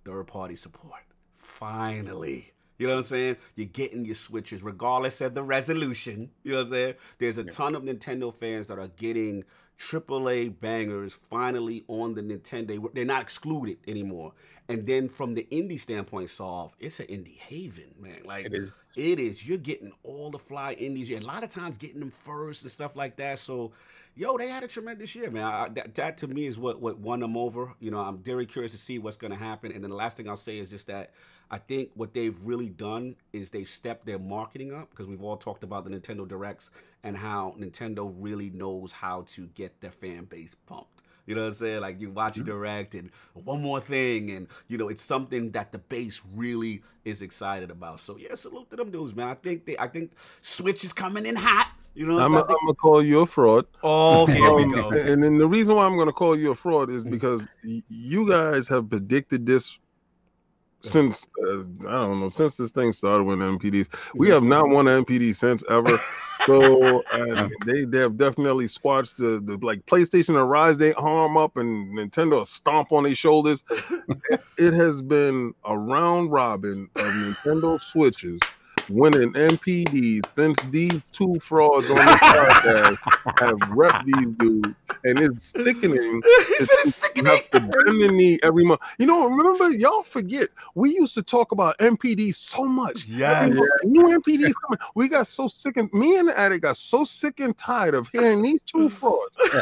third party support. Finally. You know what I'm saying? You're getting your switches, regardless of the resolution. You know what I'm saying? There's a ton of Nintendo fans that are getting AAA bangers finally on the Nintendo. They're not excluded anymore. And then from the indie standpoint, solve it's an indie haven, man. Like It is. it is. You're getting all the fly indies. You're a lot of times getting them first and stuff like that. So, yo, they had a tremendous year, man. I, that, that to me is what what won them over. You know, I'm very curious to see what's going to happen. And then the last thing I'll say is just that I think what they've really done is they've stepped their marketing up because we've all talked about the Nintendo Directs and how Nintendo really knows how to get their fan base pumped. You know what I'm saying? Like you watch Mm-hmm. a direct and one more thing, and you know it's something that the base really is excited about. So yeah, salute to them dudes, man. I think they, I think Switch is coming in hot. You know what I'm I'm gonna call you a fraud. oh, here we Um, go. And then the reason why I'm going to call you a fraud is because y- you guys have predicted this since uh, I don't know since this thing started with MPDs. We have not won an NPD since ever. So uh, they they have definitely squashed the, the like PlayStation to rise their arm up and Nintendo to stomp on their shoulders. it, it has been a round robin of Nintendo Switches winning NPD since these two frauds on the podcast have repped these dudes, and it's sickening. he to said it's You sickening. have to bend the knee every month. You know, remember, y'all forget we used to talk about NPD so much. Yes. New MPDs coming. We got so sick and me and the addict got so sick and tired of hearing these two frauds.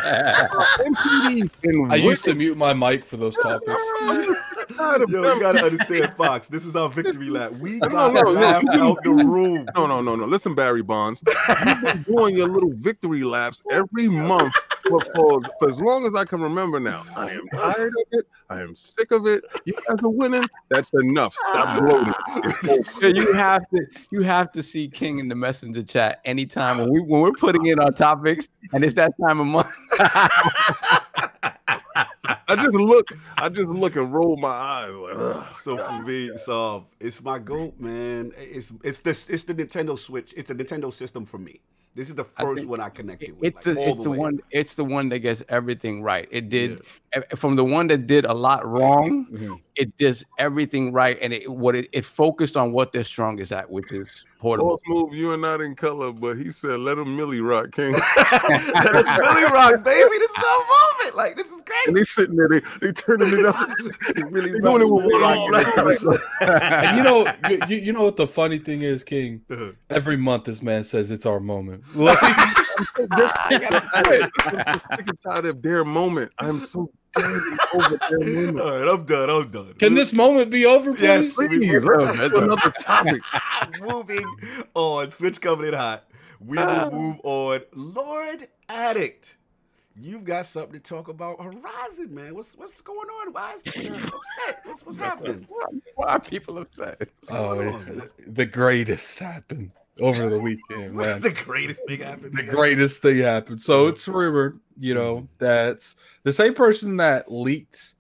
NPD and I used to mute my mic for those topics. tired of Yo, them. you gotta understand, Fox. This is our victory lap. We No, got no, no, laughed you- out the room. No, no, no, no. Listen, Barry Bonds. You've been doing your little victory laps every month for, for, for as long as I can remember now. I am tired of it. I am sick of it. You guys are winning. That's enough. Stop over. Yeah, you have to you have to see King in the messenger chat anytime when we when we're putting in our topics and it's that time of month. I just look. I just look and roll my eyes. Like, ugh. So for me, so it's my goat, man. It's it's this it's the Nintendo Switch. It's the Nintendo system for me. This is the first think one I connected with. It's like, the it's the way. one it's the one that gets everything right. It did eh, from the one that did a lot wrong. Mhm. It does everything right, and it what it, it focused on what they're strongest at, which is portable. Boss move, you are not in color, but he said, "Let him Millie rock, King." that is Millie Rock, baby. This is our moment. Like this is crazy. and great. they sitting there, they they turning it up. really They doing it with one arm. And you know, you, you, you know what the funny thing is, King? Uh-huh. Every month, this man says it's our moment. Like, I'm so sick and tired of their moment. I'm so dang over their moment. All right, I'm done. I'm done. can this moment be over, please? Yes. Please, let's another topic. Moving on. Switch coming in hot. We will move on. Lord Addict. You've got something to talk about Horizon, man. What's what's going on? Why is people upset? What's what's happening? Why are people upset? What's Oh, going on? the greatest happened over the weekend, man. the greatest thing happened. the greatest thing happened. So it's rumored, you know, that's the same person that leaked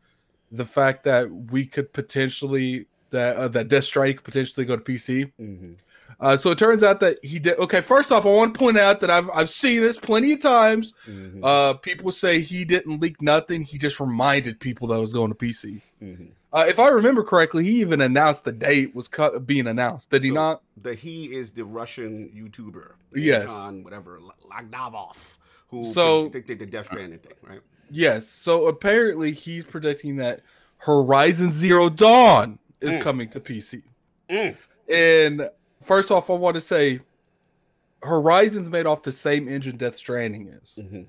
the fact that we could potentially that uh, that Death Strike could potentially go to PC. Mhm. Uh, so it turns out that he did. Okay, first off, I want to point out that I've I've seen this plenty of times. Mhm. Uh, people say he didn't leak nothing. He just reminded people that it was going to PC. Mhm. Uh, if I remember correctly, he even announced the date was cut, being announced. Did he not? The he is the Russian YouTuber. Yes. Anton, whatever, Lagdavov, who So- did, did the Death Stranding thing, right? Yes. So apparently he's predicting that Horizon Zero Dawn is Mm. coming to PC. Mm. And first off, I want to say Horizon's made off the same engine Death Stranding is. Mhm.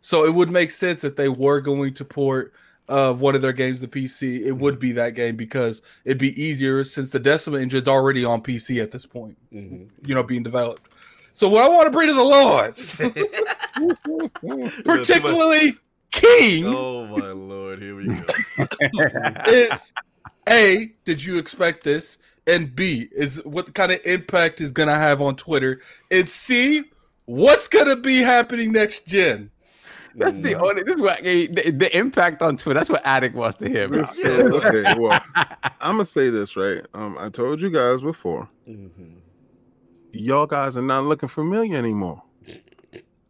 So it would make sense if they were going to port uh, one of their games to PC, it would be that game because it'd be easier since the Decima engine's already on PC at this point, Mhm. you know, being developed. So what I want to bring to the lords, particularly King, Oh my lord, here we go. is A, did you expect this? And B, is what kind of impact is going to have on Twitter? And C, what's going to be happening next gen? That's the only. This is what the, the impact on Twitter. That's what Addict wants to hear. Bro. This is- okay, well, I'm gonna say this right. Um, I told you guys before, Mhm. y'all guys are not looking familiar anymore.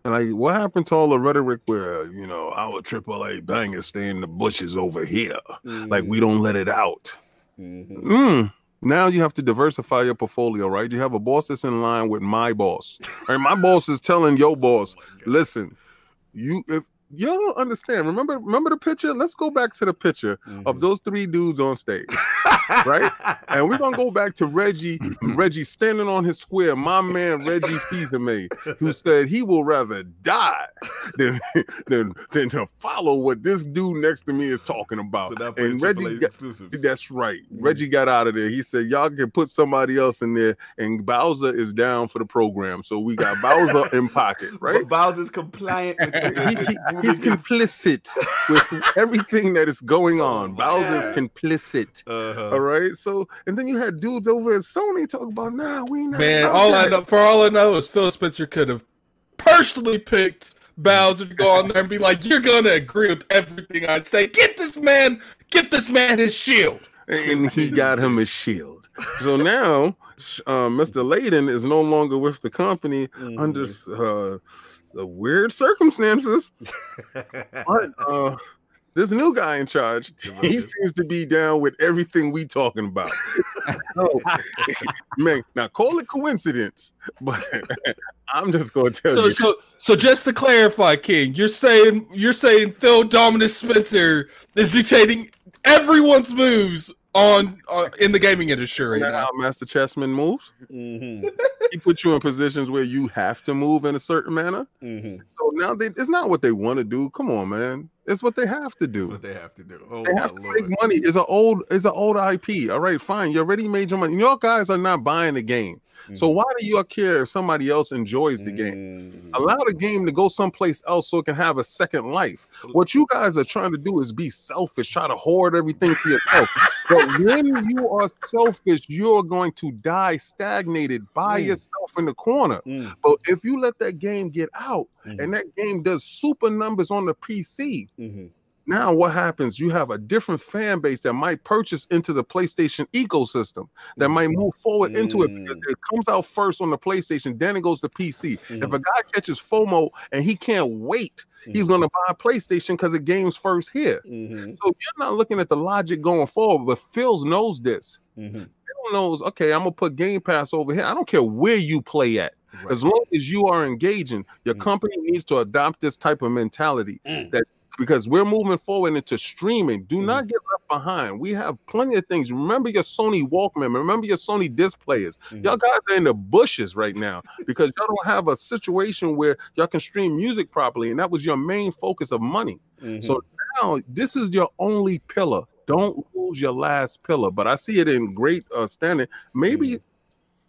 And like, what happened to all the rhetoric where you know our AAA bangers stay in the bushes over here, like we don't let it out? Mhm. Mm. Now you have to diversify your portfolio, right? You have a boss that's in line with my boss. Right? My boss is telling your boss, oh listen, you if you don't understand, remember, remember the picture? Let's go back to the picture of those three dudes on stage. right? And we're gonna go back to Reggie, Reggie standing on his square, my man Reggie Fils-Aimé, who said he will rather die than, than than to follow what this dude next to me is talking about. So and Reggie got, that's right. Mhm. Reggie got out of there. He said, Y'all can put somebody else in there, and Bowser is down for the program. So we got Bowser in pocket, right? But Bowser's compliant. With He, he- he's complicit with everything that is going on. Bowser's complicit. uh All right. So, and then you had dudes over at Sony talk about, nah, we not. Man, all I know, for all I know, is Phil Spencer could have personally picked Bowser to go on there and be like, "You're gonna agree with everything I say. Get this man, get this man his shield." and he got him a shield. So now, uh, Mr. Layden is no longer with the company Mm-hmm. under uh, the weird circumstances. But uh, this new guy in charge, he seems to be down with everything we talking about. So, man, now call it coincidence, but I'm just gonna tell So, you. so, so just to clarify, King, you're saying you're saying Phil Dominus Spencer is dictating everyone's moves on, on in the gaming industry right now. how Master Chessman moves? Mhm. He put you in positions where you have to move in a certain manner. Mhm. So now they, it's not what they want to do. Come on, man. It's what they have to That's do. what they have to do. Oh They my have to lord. make money. It's an old, it's an old IP. All right, fine. You already made your money. Y'all guys are not buying the game. So Mhm. why do y'all care if somebody else enjoys the game? Mhm. Allow the game to go someplace else so it can have a second life. What you guys are trying to do is be selfish, try to hoard everything to yourself. but when you are selfish, you're going to die stagnated by Mm. yourself in the corner. Mm. But if you let that game get out Mhm. and that game does super numbers on the PC, Mhm. Now what happens? You have a different fan base that might purchase into the PlayStation ecosystem that might move forward into it because Mm. it comes out first on the PlayStation, then it goes to PC. If Mhm. a guy catches FOMO and he can't wait, he's Mhm. gonna buy a PlayStation because the game's first here. Mhm. So you're not looking at the logic going forward, but Phil's knows this. Mhm. Phil knows, okay, I'm gonna put Game Pass over here. I don't care where you play at. Right. As long as you are engaging, your Mm. company needs to adopt this type of mentality Mm. that because we're moving forward into streaming. Do Mhm. not get left behind. We have plenty of things. Remember your Sony Walkman. Remember your Sony disc players. Mhm. Y'all guys are in the bushes right now because y'all don't have a situation where y'all can stream music properly, and that was your main focus of money. Mhm. So now this is your only pillar. Don't lose your last pillar. But I see it in great uh, standing. Maybe Mhm.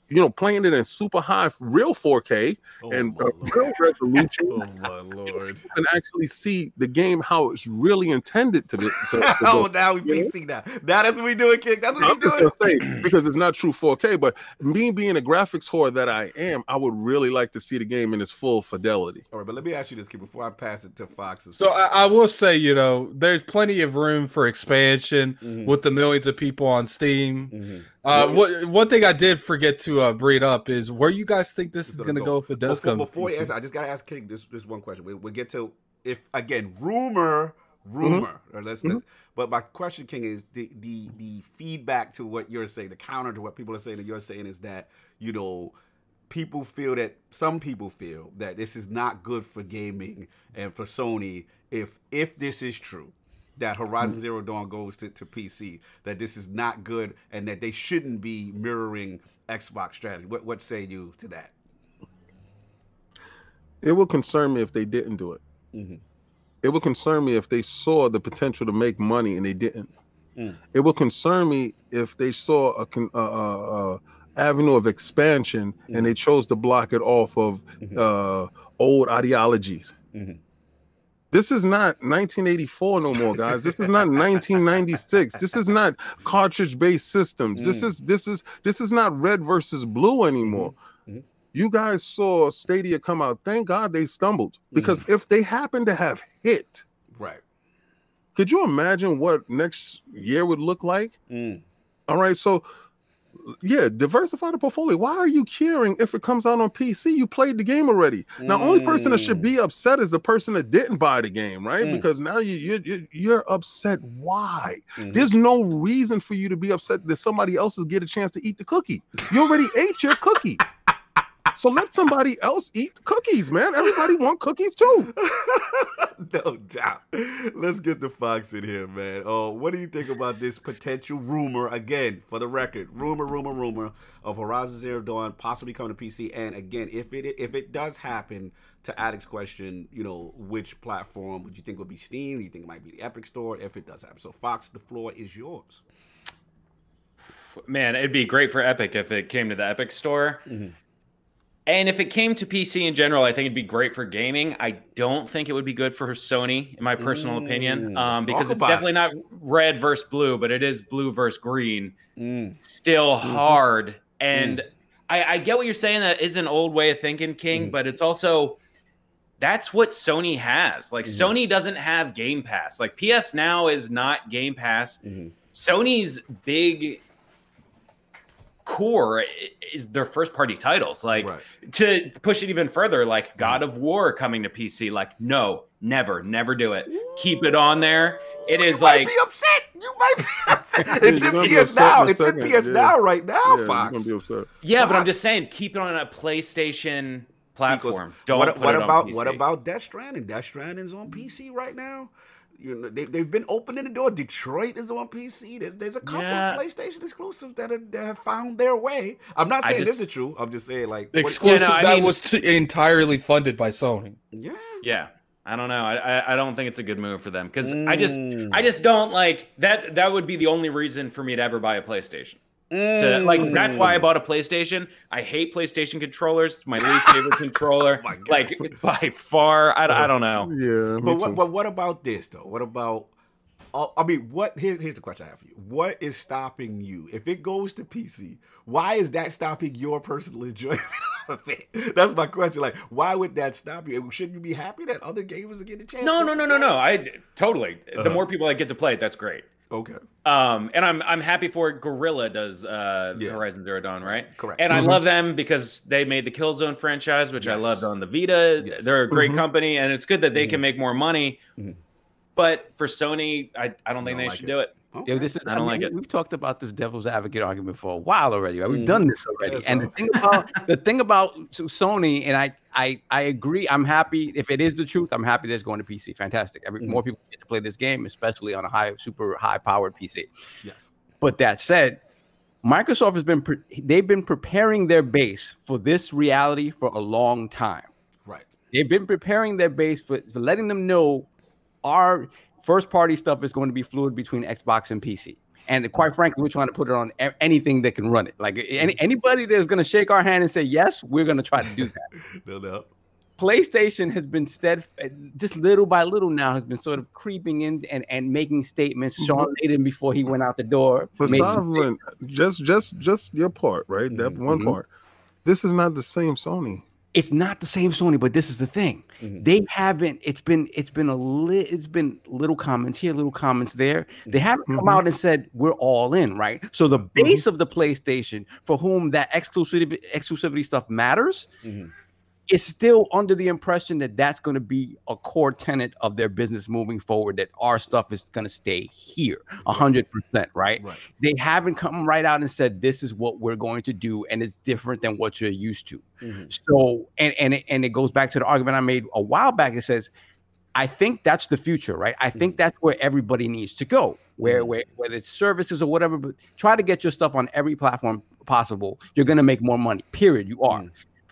You know playing it in super high real 4K Oh, and uh, real resolution. Oh my lord! You can actually see the game how it's really intended to be. To, to oh, go. now we Yeah. PC now. That is what we doing, King. That's what I'm we just doing. say because it's not true 4K, but me being a graphics whore that I am, I would really like to see the game in its full fidelity. All right, but let me ask you this, King, before I pass it to Fox. So I, I will say, you know, there's plenty of room for expansion Mhm. with the millions of people on Steam. Mhm. Uh, what one thing I did forget to uh, bring up is where you guys think this is gonna go. go if it does before, come. before you answer, I just gotta ask King this this one question. We, we'll get to if again rumor, rumor. Or let's, Mhm. But my question, King, is the the the feedback to what you're saying, the counter to what people are saying, that you're saying is that you know people feel that some people feel that this is not good for gaming and for Sony if if this is true that Horizon Zero Dawn goes to, to PC that this is not good and that they shouldn't be mirroring Xbox strategy. What what say you to that? It would concern me if they didn't do it. Mhm. It would concern me if they saw the potential to make money and they didn't. Mm. It would concern me if they saw a, uh, uh, uh, avenue of expansion Mm. and they chose to block it off of Mhm. uh, old ideologies. This is not 1984 no more, guys. This is not 1996. This is not cartridge-based systems. This Mm. is this is this is not red versus blue anymore. Mhm. You guys saw Stadia come out. Thank God they stumbled because Mm. if they happen to have hit, Right. could you imagine what next year would look like? Mm. All right, so yeah, diversify the portfolio. Why are you caring if it comes out on PC? You played the game already. Now, only person that should Mm. be upset is the person that didn't buy the game, right? Mm. Because now you, you you you're upset. Why? Mhm. There's no reason for you to be upset that somebody else is get a chance to eat the cookie. You already ate your cookie. So let somebody else eat cookies, man. Everybody want cookies too. no doubt. Let's get the Fox in here, man. Oh, what do you think about this potential rumor? Again, for the record, rumor, rumor, rumor of Horizon Zero Dawn possibly coming to PC. And again, if it if it does happen, to Addict's question, you know, which platform would you think would be Steam? Do you think it might be the Epic Store? If it does happen, so Fox, the floor is yours. Man, it'd be great for Epic if it came to the Epic store. Mhm. And if it came to PC in general, I think it'd be great for gaming. I don't think it would be good for Sony, in my personal Mm, opinion, um, because it's definitely not red versus blue, but it is blue versus green. Mm. Still Mm-hmm. hard. And I, I get what you're saying. That is an old way of thinking, King, Mhm. but it's also that's what Sony has. Like Mhm. Sony doesn't have Game Pass. Like PS Now is not Game Pass. Mhm. Sony's big core is their first party titles. Like Right. to push it even further, like hmm. God of War coming to PC. Like, no, never, never do it. Keep it on there. It oh, is you might like be upset. You might be upset. It's You're in PS now. in a It's in PS yeah. now right now, yeah, Fox. be upset. yeah, but I'm just saying, keep it on a PlayStation platform. Don't what, put what it about on PC. what about Death Stranding? Death Stranding's on PC right now. You know, they, they've been opening the door. Detroit is on PC. There's, there's a couple Yeah. of PlayStation exclusives that, are, that have found their way. I'm not saying just- this is true. I'm just saying like what- Exclusives I that mean- was t- entirely funded by Sony. yeah. Yeah, I don't know. I I, I don't think it's a good move for them because I just Mm. I just don't like that. That would be the only reason for me to ever buy a PlayStation. To, like that's why I Mm. bought a PlayStation. I hate PlayStation controllers. It's my least favorite controller. Oh my God. like by far. I, I don't know. Yeah, me But too. what, but what about this though? What about? Uh, I mean, what? Here's here's the question I have for you. What is stopping you if it goes to PC? Why is that stopping your personal enjoyment That's my question. Like, why would that stop you? Shouldn't you be happy that other gamers are getting a chance? No, no, no, no, no. I totally. Uh-huh. The more people that get to play it, that's great. Okay. Um, and I'm I'm happy for it. Guerrilla does uh Yeah. Horizon Zero Dawn, right? Correct. And I Mhm. love them because they made the Killzone franchise, which I loved on the Vita. Yes. They're a great Mhm. company, and it's good that they Mhm. can make more money. Mhm. But for Sony, I, I don't think don't they like should it. do it. Okay. Yeah, this is. I don't like it. We've talked about this devil's advocate argument for a while already. Right? We've Mhm. done this already. Yeah, and the thing about the thing about S- Sony, and I, I, I agree. I'm happy if it is the truth. I'm happy that it's going to PC. Fantastic. Every, Mhm. More people get to play this game, especially on a high, super high powered PC. yes. But that said, Microsoft has been pre- they've been preparing their base for this reality for a long time. Right. They've been preparing their base for, for letting them know our first party stuff is going to be fluid between Xbox and PC. And quite frankly, we're trying to put it on anything that can run it. Like any, anybody that's going to shake our hand and say yes, we're going to try to do that. No, no. PlayStation has been stead just little by little now has been sort of creeping in and, and making statements. Shawn Layden before he went out the door. But sovereign, just just just your part, right? That Mhm. one Mhm. part. This is not the same Sony. it's not the same Sony, but this is the thing. Mhm. They haven't. It's been. It's been a li- It's been little comments here, little comments there. They haven't come Mhm. out and said we're all in, right? So the base of the PlayStation, for whom that exclusivity exclusivity stuff matters, Mhm. Is still under the impression that that's going to be a core tenet of their business moving forward. That our stuff is going to stay here, a hundred percent, right? Right. They haven't come right out and said this is what we're going to do, and it's different than what you're used to. Mhm. So, and and it, and it goes back to the argument I made a while back. It says, I think that's the future, right? I think that's where everybody needs to go. Where, Mhm. where whether it's services or whatever, but try to get your stuff on every platform possible. You're gonna make more money. Period. You are.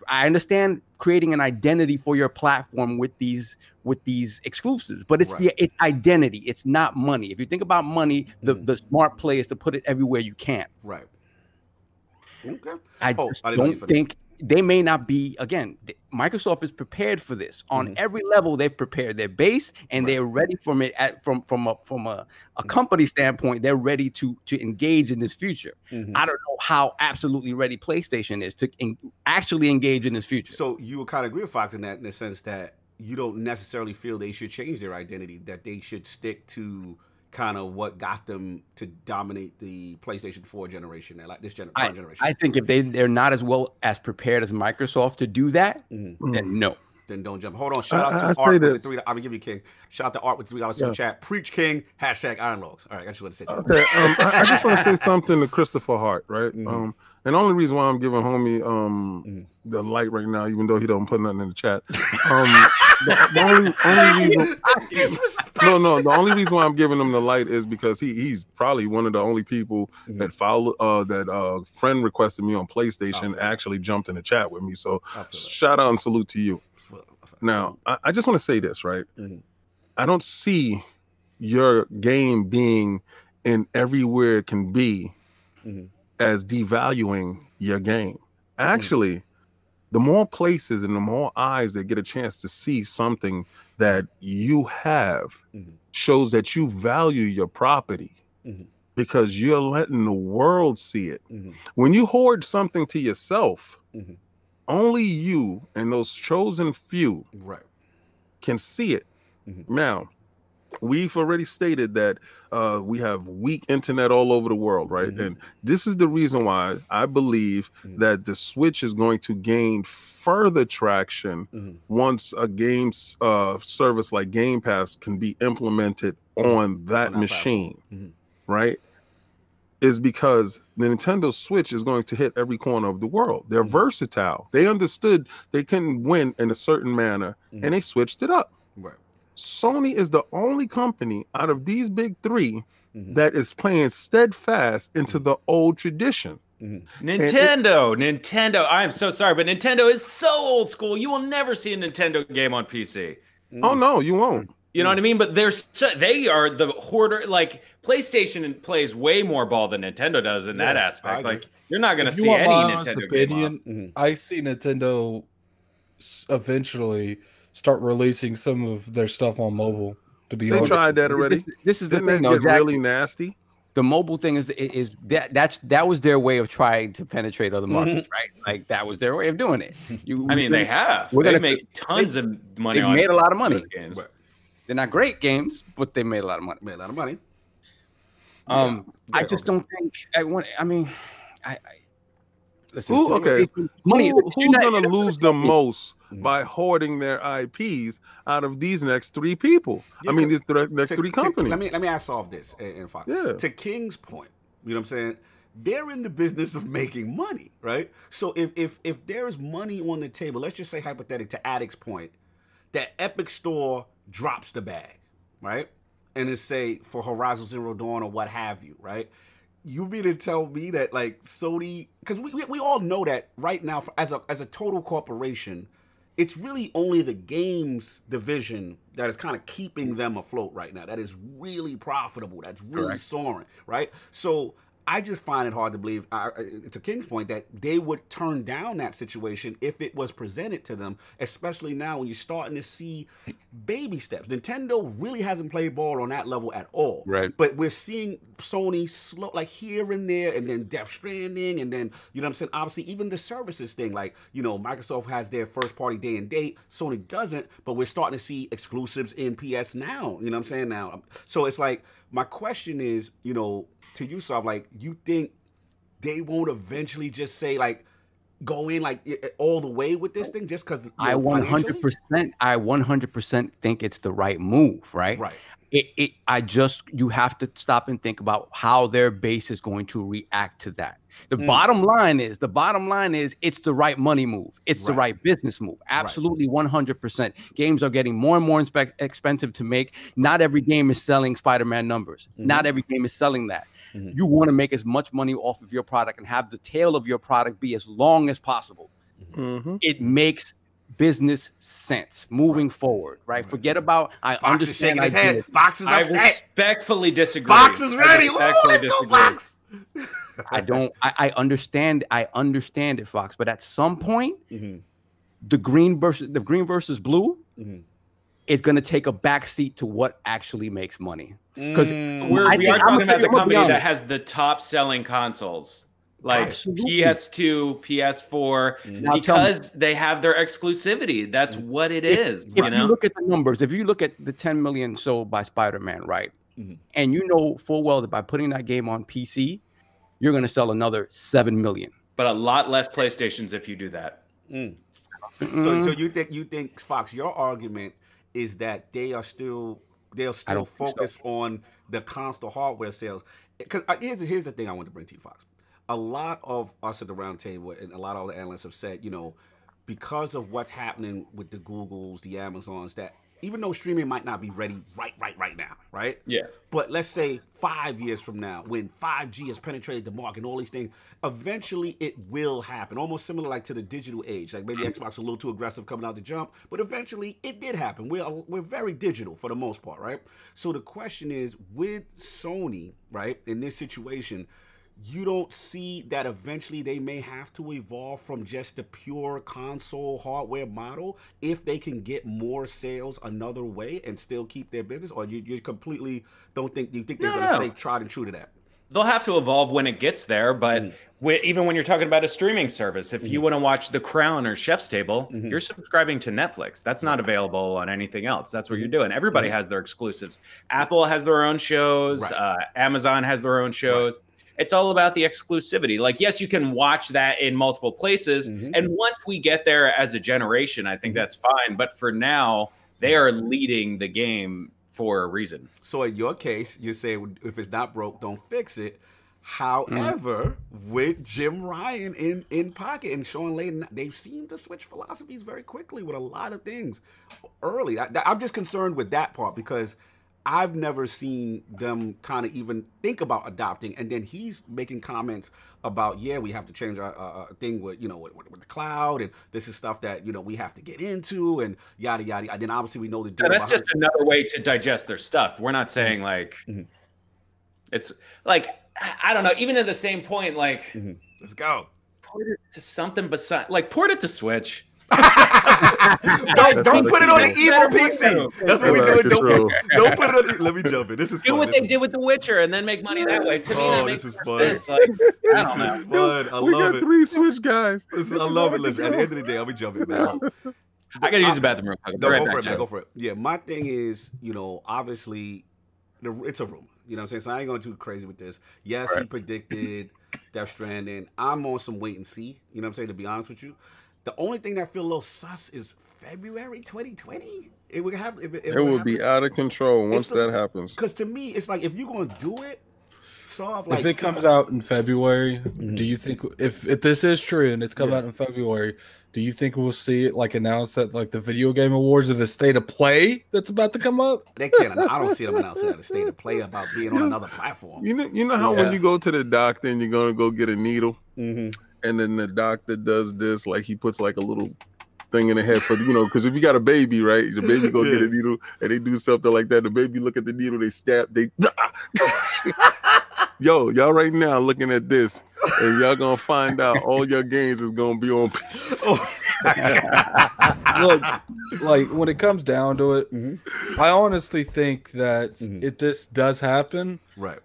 I understand creating an identity for your platform with these with these exclusives, but it's the it's identity. It's not money. If you think about money, the Mhm. the smart play is to put it everywhere you can. Right. Okay. I Oh, just I didn't know you don't finished. think they may not be again. Microsoft is prepared for this on Mhm. every level. They've prepared their base and Right. they're ready from it at, from from a from a, a Mhm. company standpoint. They're ready to to engage in this future. Mhm. I don't know how absolutely ready PlayStation is to en- actually engage in this future. So you would kind of agree with Fox in that, in the sense that you don't necessarily feel they should change their identity, that they should stick to kind of what got them to dominate the PlayStation 4 generation, and like this gen- current generation. I think if they they're not as well as prepared as Microsoft to do that, Mhm. then no. Then don't jump. Hold on. Shout I- out I to say Art with the this. three. I'm gonna give you King. Shout out to Art with three dollars in Yeah. the chat. Preach King. Hashtag Iron Lords. All right, I just want to say. something. Okay, um, I, I just want to say something to Christopher Hart, right? Mhm. Um, and the only reason why I'm giving homie um Mhm. the light right now, even though he don't put nothing in the chat, um, the, the only, only reason, no, no, the only reason why I'm giving him the light is because he he's probably one of the only people Mhm. that follow uh that uh friend requested me on PlayStation feel actually jumped in the chat with me. So I that. shout out and salute to you. Now, I, I just want to say this, right? Mhm. I don't see your game being in everywhere it can be Mhm. As devaluing your game. Actually, the more places and the more eyes that get a chance to see something that you have Mhm. shows that you value your property Mhm. because you're letting the world see it. Mhm. When you hoard something to yourself, Mhm. only you and those chosen few Right. can see it. Mhm. Now, we've already stated that uh, we have weak internet all over the world, right? Mhm. And this is the reason why I believe Mhm. that the Switch is going to gain further traction Mhm. once a games uh, service like Game Pass can be implemented on that On machine, Mhm. right? Is because the Nintendo Switch is going to hit every corner of the world. They're Mhm. versatile. They understood they couldn't win in a certain manner, and they switched it up. Right. Sony is the only company out of these big 3 Mhm. that is playing steadfast into the old tradition. Mhm. Nintendo, Nintendo. I'm so sorry, but Nintendo is so old school. You will never see a Nintendo game on PC. Oh Mhm. no, you won't. You know what I mean? But they're so, they are the hoarder. Like PlayStation plays way more ball than Nintendo does in that Yeah, I aspect. agree. Like you're not going to see any my honest Nintendo game. off. I see Nintendo eventually start releasing some of their stuff on mobile. To be They honest, tried that already. This, this is the Didn't thing, that though, Jack. really nasty? the mobile thing is is that that's that was their way of trying to penetrate other markets, right? Like that was their way of doing it. You, I mean, they have. We're they gonna- make tons of money. they on made a lot of money. those games. Right. They're not great games, but they made a lot of money. Made a lot of money. Um, I just okay. don't think I want. I mean, I. I listen, Who- okay. money. Who, who's gonna lose the most Mhm. by hoarding their IPs out of these next three people? Yeah, I mean, these th- next To- three to- companies. let me let me ask solve this and, and. Yeah. To King's point, you know what I'm saying? They're in the business of making money, right? So if if if there is money on the table, let's just say hypothetically to Addict's point, that Epic Store drops the bag, right? And it's say for Horizon Zero Dawn or what have you, right? You mean to tell me that like Sony, because we, we we all know that right now for, as a as a total corporation, it's really only the games division that is kind of keeping them afloat right now. That is really profitable. That's really Correct. soaring, right? So I just find it hard to believe, uh, to King's point, that they would turn down that situation if it was presented to them, especially now when you're starting to see baby steps. Nintendo really hasn't played ball on that level at all. Right. But we're seeing Sony slow, like here and there, and then Death Stranding, and then, you know what I'm saying? Obviously, even the services thing, like, you know, Microsoft has their first party day and date, Sony doesn't, but we're starting to see exclusives in PS now, you know what I'm saying? Now, so it's like, my question is, you know, to you, Soft, like, you think they won't eventually just say, like, go in like all the way with this thing just because I 100%. I 100% think it's the right move, right? right It, it. I just you have to stop and think about how their base is going to react to that. The Mm. bottom line is the bottom line is it's the right money move. It's the Right. right business move. Absolutely 100%. Games are getting more and more expensive to make. Not every game is selling Spider-Man numbers. Mhm. Not every game is selling that. Mhm. You want to make as much money off of your product and have the tail of your product be as long as possible Mhm. it makes business sense moving forward, right? Right. Forget about I Fox is understand shaking his ideas. head Fox is I upset respectfully disagree. Fox is I ready Ooh, let's go disagree. Fox I don't I, I understand I understand it, Fox, but at some point Mhm, the green versus the green versus blue mhm. Is gonna take a backseat to what actually makes money. 'Cause Mm, We're, I we think- are I'm talking gonna about the I'm gonna be company that has the top selling consoles, like Absolutely. PS2, PS4, Now because they have their exclusivity. That's what it is. If you you, know, look at the numbers, if you look at the 10 million sold by Spider-Man, right? Mhm. And you know full well that by putting that game on PC, you're gonna sell another seven million. but a lot less PlayStations if you do that. mm. So, Mm. so you think you think Fox? Your argument is that they are still they'll still don't so. focus on the console hardware sales. Because uh, here's here's the thing I want to bring to you, Fox. A lot of us at the round table and a lot of the analysts have said, you know, because of what's happening with the Googles, the Amazons, that even though streaming might not be ready right, right, right now, right? Yeah. But let's say five years from now, when 5G has penetrated the market and all these things, eventually it will happen. Almost similar like to the digital age. Like maybe mm-hmm. Xbox a little too aggressive coming out the jump, but eventually it did happen. We're we're very digital for the most part, right? So the question is, with Sony, right, in this situation, you don't see that eventually they may have to evolve from just the pure console hardware model if they can get more sales another way and still keep their business, or you, you completely don't think you think they're No, going to no. stay tried and true to that? They'll have to evolve when it gets there, but Mm. even when you're talking about a streaming service, if you want to watch The Crown or Chef's Table, Mhm. you're subscribing to Netflix. That's not available on anything else. That's what you're doing. Everybody has their exclusives. Apple has their own shows. Right. Uh, Amazon has their own shows. It's all about the exclusivity. Like, yes, you can watch that in multiple places. Mhm. And once we get there as a generation, I think that's fine. But for now, they are leading the game for a reason. So in your case, you say if it's not broke, don't fix it. However, with Jim Ryan in in pocket and Shawn Layden, they seem to switch philosophies very quickly with a lot of things early. I, I'm just concerned with that part because I've never seen them kind of even think about adopting. And then he's making comments about, yeah, we have to change our uh, uh, thing with you know with, with, the cloud, and this is stuff that you know we have to get into, and yada yada. And then obviously we know the deal. Yeah, that's just another way to digest their stuff. We're not saying like Mhm. it's like I don't know. Even at the same point, like let's go. port it to something beside like port it to Switch. Don't don't put it on the evil PC. That's what we That's do. out Don't, don't put it on. The, let me jump in. This is Do fun. what This they is- did with The Witcher and then make money that way. To me, Oh, that this is fun. sense. Like, This don't know. is fun. I we love got it. three Switch guys. This is, I love it. Listen, at the end of the day, I'll be jumping, man. I gotta use the bathroom real quick. No, right go back, for it, man. Go for it. Yeah, my thing is, you know, obviously, the, it's a rumor. You know what I'm saying? So I ain't going too crazy with this. Yes, he predicted Death Stranding. I'm on some wait and see. You know what I'm saying? To be honest with you, the only thing that feel a little sus is February 2020. It would have. If, if It will be out of control once the- that happens. Because to me, it's like if you're going to do it, soft like if it comes out in February, Mhm. do you think if if this is true and it's come Yeah. out in February, do you think we'll see it like announced at like the video game awards or the state of play that's about to come up? They can't. I don't see them announcing at the state of play about being on another platform. You know, you know how Yeah. when you go to the doctor and you're gonna go get a needle, Mm-hmm. And then the doctor does this, like he puts like a little thing in the head for you know, because if you got a baby, right, the baby go get Yeah. a needle and they do something like that. The baby look at the needle, they stab, they. Yo, y'all right now looking at this, and y'all gonna find out all your games is gonna be on. Look, like when it comes down to it, Mhm. I honestly think that Mhm. if this does happen, Right.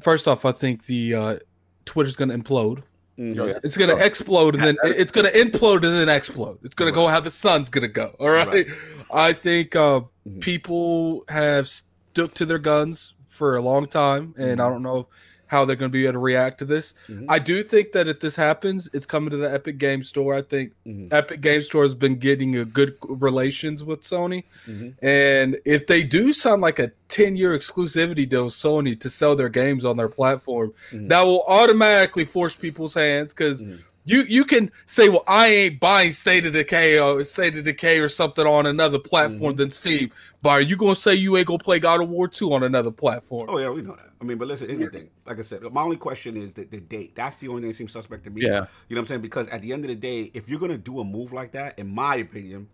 first off, I think the uh, Twitter's going to implode. Mhm. It's going to explode and then it's going to implode and then explode. It's going to go how the sun's going to go. All right. Right. I think uh, Mhm. people have stuck to their guns for a long time, and I Mhm. don't know how they're going to be able to react to this. Mhm. I do think that if this happens, it's coming to the Epic Game Store. I think Mhm. Epic Game Store has been getting a good relations with Sony, Mhm. and if they do sign like a ten-year exclusivity deal with Sony to sell their games on their platform, Mhm. that will automatically force people's hands because Mhm. You you can say, well, I ain't buying State of Decay or State of Decay or something on another platform Mhm. than Steam. But are you gonna say you ain't gonna play God of War two on another platform? Oh yeah, we know that. I mean, but listen, here's the thing. Like I said, my only question is the, the date. That's the only thing that seems suspect to me. Yeah. You know what I'm saying? Because at the end of the day, if you're gonna do a move like that, in my opinion,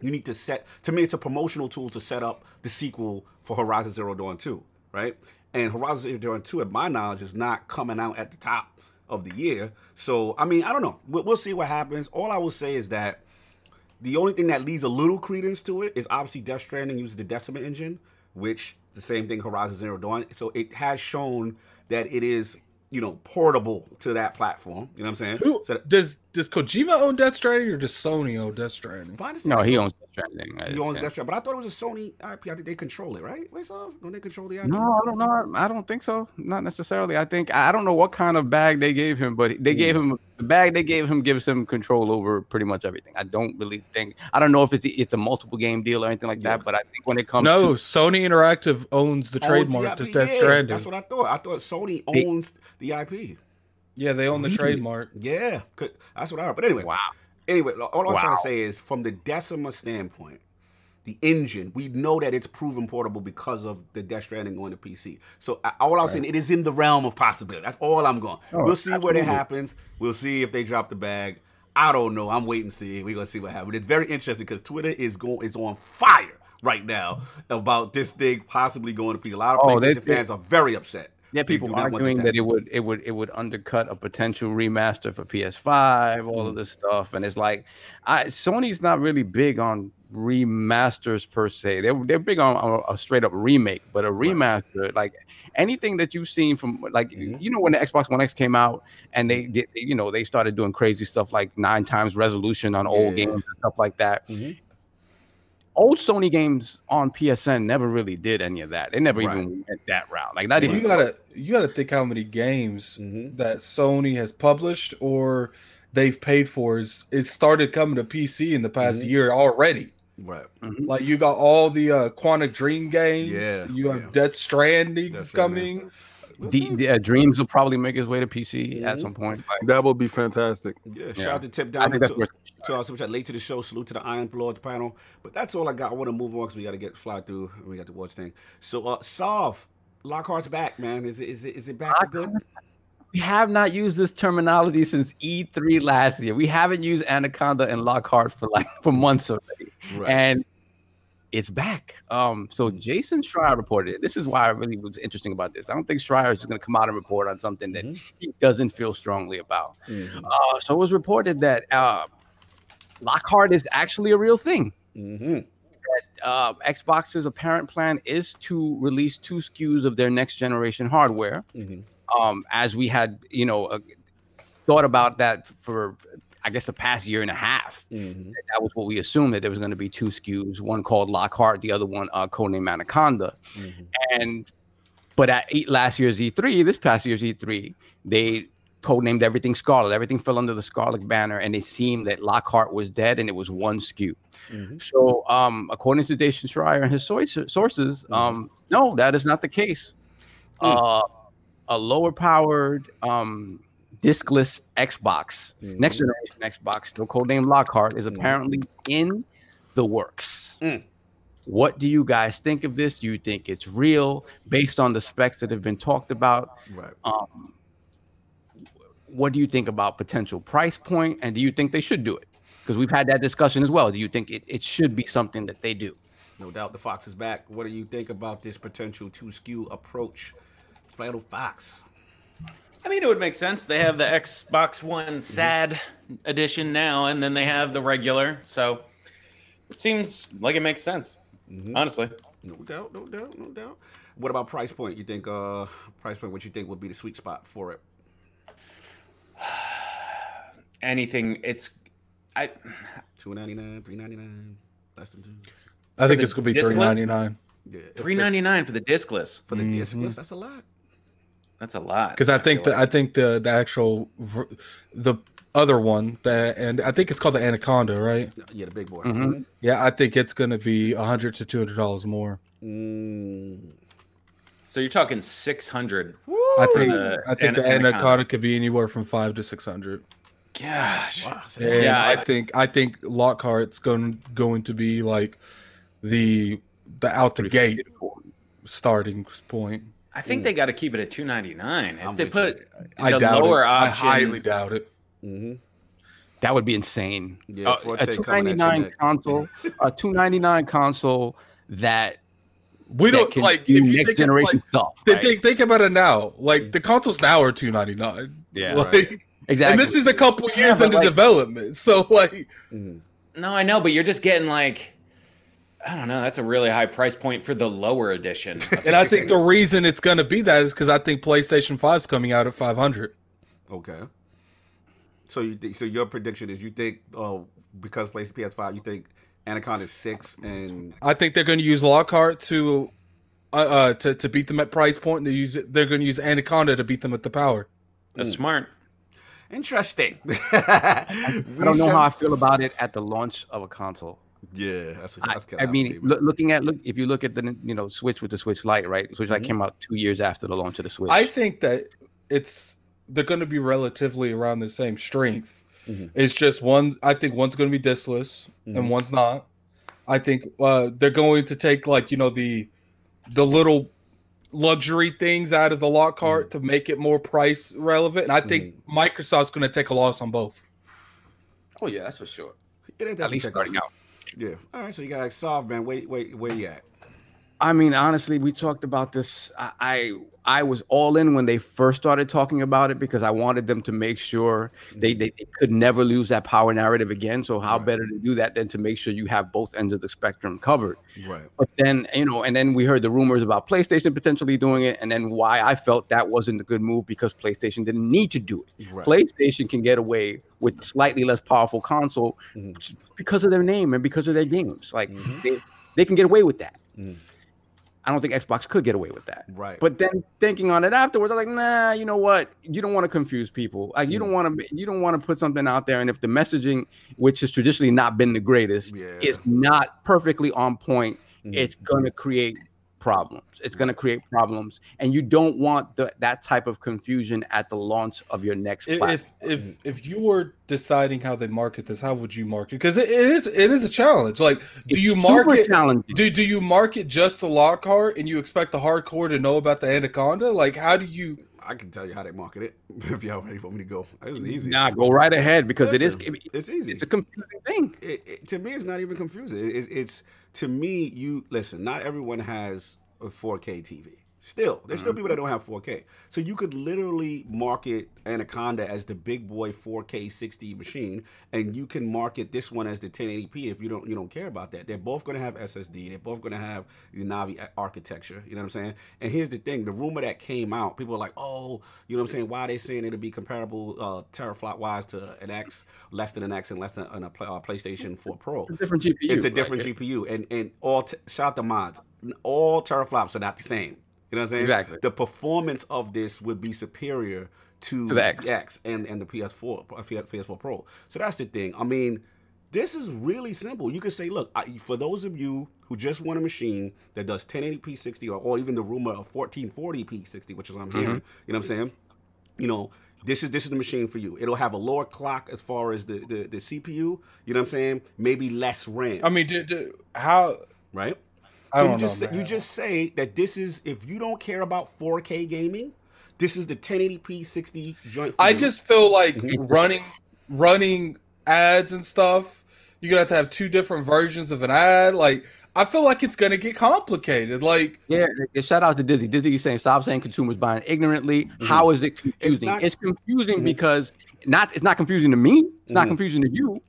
you need to set. To me, it's a promotional tool to set up the sequel for Horizon Zero Dawn Two, right? And Horizon Zero Dawn Two, at my knowledge, is not coming out at the top of the year. So I mean, I don't know. We'll, we'll see what happens. All I will say is that the only thing that leads a little credence to it is obviously Death Stranding uses the Decima engine, which the same thing Horizon Zero Dawn. So it has shown that it is, you know, portable to that platform. You know what I'm saying? Who, So that, does does Kojima own Death Stranding or does Sony own Death Stranding? No, he owns Death Stranding. he owns Death Stranding, but I thought it was a Sony IP. I think they control it, right? Wait, so don't they control the IP? No, I don't know. I don't think so. Not necessarily. I think I don't know what kind of bag they gave him, but they gave hmm. him the bag they gave him gives him control over pretty much everything. I don't really think. I don't know if it's it's a multiple game deal or anything like Yeah. that, but I think when it comes to No, to Sony Interactive owns the Owns trademark the to Death yeah, Stranding. That's what I thought. I thought Sony They- owns the IP. Yeah, they own the Really? trademark. Yeah, that's what I heard. But anyway, wow, Anyway, all I'm trying to say is from the Decima standpoint, the engine, we know that it's proven portable because of the Death Stranding going to PC. So I- all I'm saying, it is in the realm of possibility. That's all I'm going. Oh, we'll see what it happens. We'll see if they drop the bag. I don't know. I'm waiting to see. We're gonna see what happens. It's very interesting because Twitter is going is on fire right now about this thing possibly going to PC. A lot of Oh, PlayStation they- they- fans are very upset. Yeah, people arguing that it would it would it would undercut a potential remaster for PS5, all Mm. of this stuff, and it's like, I Sony's not really big on remasters per se. They're they're big on, on a straight up remake, but a remaster, like anything that you've seen from like Mhm. you know when the Xbox One X came out and they did you know they started doing crazy stuff like nine times resolution on old Yeah. games and stuff like that. Mhm. Old Sony games on PSN never really did any of that. They never Right. even went that route. Like not You even gotta you gotta think how many games Mhm. that Sony has published or they've paid for is it started coming to PC in the past Mhm. year already. Right. Mhm. Like you got all the uh Quantic Dream games. Yeah, You have yeah. Death Stranding Death coming. Stranding. We'll D- see. D- uh, Dreams will probably make his way to PC at Mhm. some point. Like, That would be fantastic. Yeah, shout out to Tip I down think that's to, worth. to our super chat late to the show. Salute to the Iron Lords panel. But that's all I got. I want to move on because we got to get fly through. We got the watch thing. So, uh, Solve Lockhart's back, man. Is it is it is it back for good? We have not used this terminology since E3 last year. We haven't used Anaconda and Lockhart for like for months already, Right. and it's back. Um, so Jason Schreier reported it. This is why I really was interesting about this. I don't think Schreier is going to come out and report on something that Mhm. he doesn't feel strongly about. Mhm. Uh, so it was reported that uh, Lockhart is actually a real thing. Mm-hmm. Uh, Xbox's apparent plan is to release two SKUs of their next generation hardware. Mm-hmm. Um, as we had, you know, uh, thought about that for, I guess, the past year and a half. Mm-hmm. That was what we assumed that there was going to be two SKUs, one called Lockhart, the other one uh, codenamed Anaconda. Mm-hmm. And but at last year's E3, this past year's E3, they codenamed everything Scarlett. Everything fell under the Scarlett banner, and it seemed that Lockhart was dead, and it was one SKU. Mm-hmm. So, um, according to Jason Schreier and his source- sources, um, no, that is not the case. Uh, a lower powered um, diskless Xbox, Mhm. next generation Xbox, still codenamed Lockhart, is Mhm. apparently in the works. Mm. What do you guys think of this? Do you think it's real based on the specs that have been talked about? Right. Um, what do you think about potential price point, and do you think they should do it? Because we've had that discussion as well. Do you think it, it should be something that they do? No doubt the Fox is back. What do you think about this potential two SKU approach? Flannel Fox. I mean, it would make sense. They have the Xbox One SAD edition now, and then they have the regular. So it seems like it makes sense, Mhm. honestly. No doubt, no doubt, no doubt. What about price point? You think uh price point what you think would be the sweet spot for it? Anything, it's I Two ninety nine, three ninety nine, less than two. I think it's gonna be disc three ninety nine Yeah. if three that's- ninety nine for the discless. for the Mhm. discless, that's a lot. That's a lot. because I think feel the I think the the actual ver- the other one that and I think it's called the Anaconda, right? Yeah, the big boy. Mhm. Yeah, I think it's gonna be a hundred to two hundred dollars more. Mm. so. You're talking six hundred. I think the I think An- the Anaconda. Anaconda could be anywhere from five to six hundred. Gosh. Wow, And Yeah, I, I- think I think Lockhart's going going to be like the the out the gate starting point. I think they got to keep it at two ninety nine. If I'm they put you. I the doubt lower it. I highly doubt it. Mhm. That would be insane. Yeah, Uh, a coming two at ninety your nine neck. console, a two ninety nine console that We that don't can like do if you next think generation Like, stuff. they right? think, think about it now. Like the consoles now are two ninety nine. Yeah, like, exactly. and this is a couple years but into like- development. So like, Mhm. No, I know, but you're just getting like I don't know. That's a really high price point for the lower edition. and I think the reason it's gonna be that is because I think PlayStation 5's coming out at five hundred. Okay. So you think so your prediction is you think oh because PlayStation PS5 you think Anaconda is six and I think they're going to use Lockhart to uh, uh to, to beat them at price point. They use they're going to use Anaconda to beat them at the power. that's smart. interesting. I don't know how I feel about it at the launch of a console. Yeah, that's, I, that's I mean, loo- looking at look if you look at the you know Switch with the Switch Lite, right? Switch Lite Mhm. came out two years after the launch of the Switch. I think that it's they're going to be relatively around the same strength. Mhm. It's just one. I think one's going to be diskless Mhm. and one's not. I think uh, they're going to take like you know the the little luxury things out of the Lockhart to make it more price relevant. And I think Microsoft's going to take a loss on both. oh yeah, that's for sure. it ain't that At least starting out. Yeah. All right, so you got solved, man. Wait, wait, where you at? I mean, honestly, we talked about this. I, I I was all in when they first started talking about it because I wanted them to make sure they, they, they could never lose that power narrative again. So how Right. better to do that than to make sure you have both ends of the spectrum covered. Right. But then, you know, and then we heard the rumors about PlayStation potentially doing it, and then why I felt that wasn't a good move because PlayStation didn't need to do it. Right. PlayStation can get away with slightly less powerful console Mhm. because of their name and because of their games. Like Mhm. they, they can get away with that. Mhm. I don't think Xbox could get away with that. Right. But then thinking on it afterwards, I was like, nah, you know what? You don't want to confuse people. Like you don't want to you don't want to put something out there. And if the messaging, which has traditionally not been the greatest, Yeah. is not perfectly on point, Mhm. it's gonna create problems. It's gonna create problems. And you don't want the, that type of confusion at the launch of your next If platform. if if, you were deciding how they market this, how would you market? Because it, it is it is a challenge. Like, do It's you market? challenging. Do do you market just the lock Lockhart and you expect the hardcore to know about the Anaconda? Like, how do you? I can tell you how they market it if y'all ready for me to go. Is easy. Nah, go right ahead because Listen, it is it- it's easy. it's a confusing thing. it, it, to me, it's not even confusing. It, it, it's to me, you listen. Not everyone has a 4K TV, Still, there's still people that don't have 4K. So you could literally market Anaconda as the big boy 4K 60 machine, and you can market this one as the 1080p if you don't you don't care about that. They're both going to have SSD. They're both going to have the Navi architecture. You know what I'm saying? And here's the thing: the rumor that came out, people are like, "Oh, you know what I'm saying? Why are they saying it'll be comparable uh, teraflop wise to an X, less than an X, and less than a play, uh, PlayStation 4 Pro?" It's a different GPU. It's a right? different GPU, and and all t- shout out the mods. All teraflops are not the same. You know what I'm saying? Exactly. The performance of this would be superior to, To the X. and and the PS4 uh, PS4 Pro. So that's the thing. I mean, this is really simple. You could say, look, I, for those of you who just want a machine that does 1080p 60 or, or even the rumor of 1440p 60, which is what I'm hearing. You know what I'm saying? You know, this is this is the machine for you. It'll have a lower clock as far as the the, the CPU. You know what I'm saying? Maybe less RAM. I mean, do, do, how? right? I So don't you just know, say, you just say that this is if you don't care about 4K gaming, this is the 1080p 60 joint. I you. just feel like Mm-hmm. running running ads and stuff. You're gonna have to have two different versions of an ad. Like I feel like it's gonna get complicated. Like Yeah, yeah, shout out to Disney. Dizzy, you saying stop saying consumers buying ignorantly. How is it confusing? not- It's, confusing Mhm. because not it's not confusing to me. It's not Mhm. confusing to you.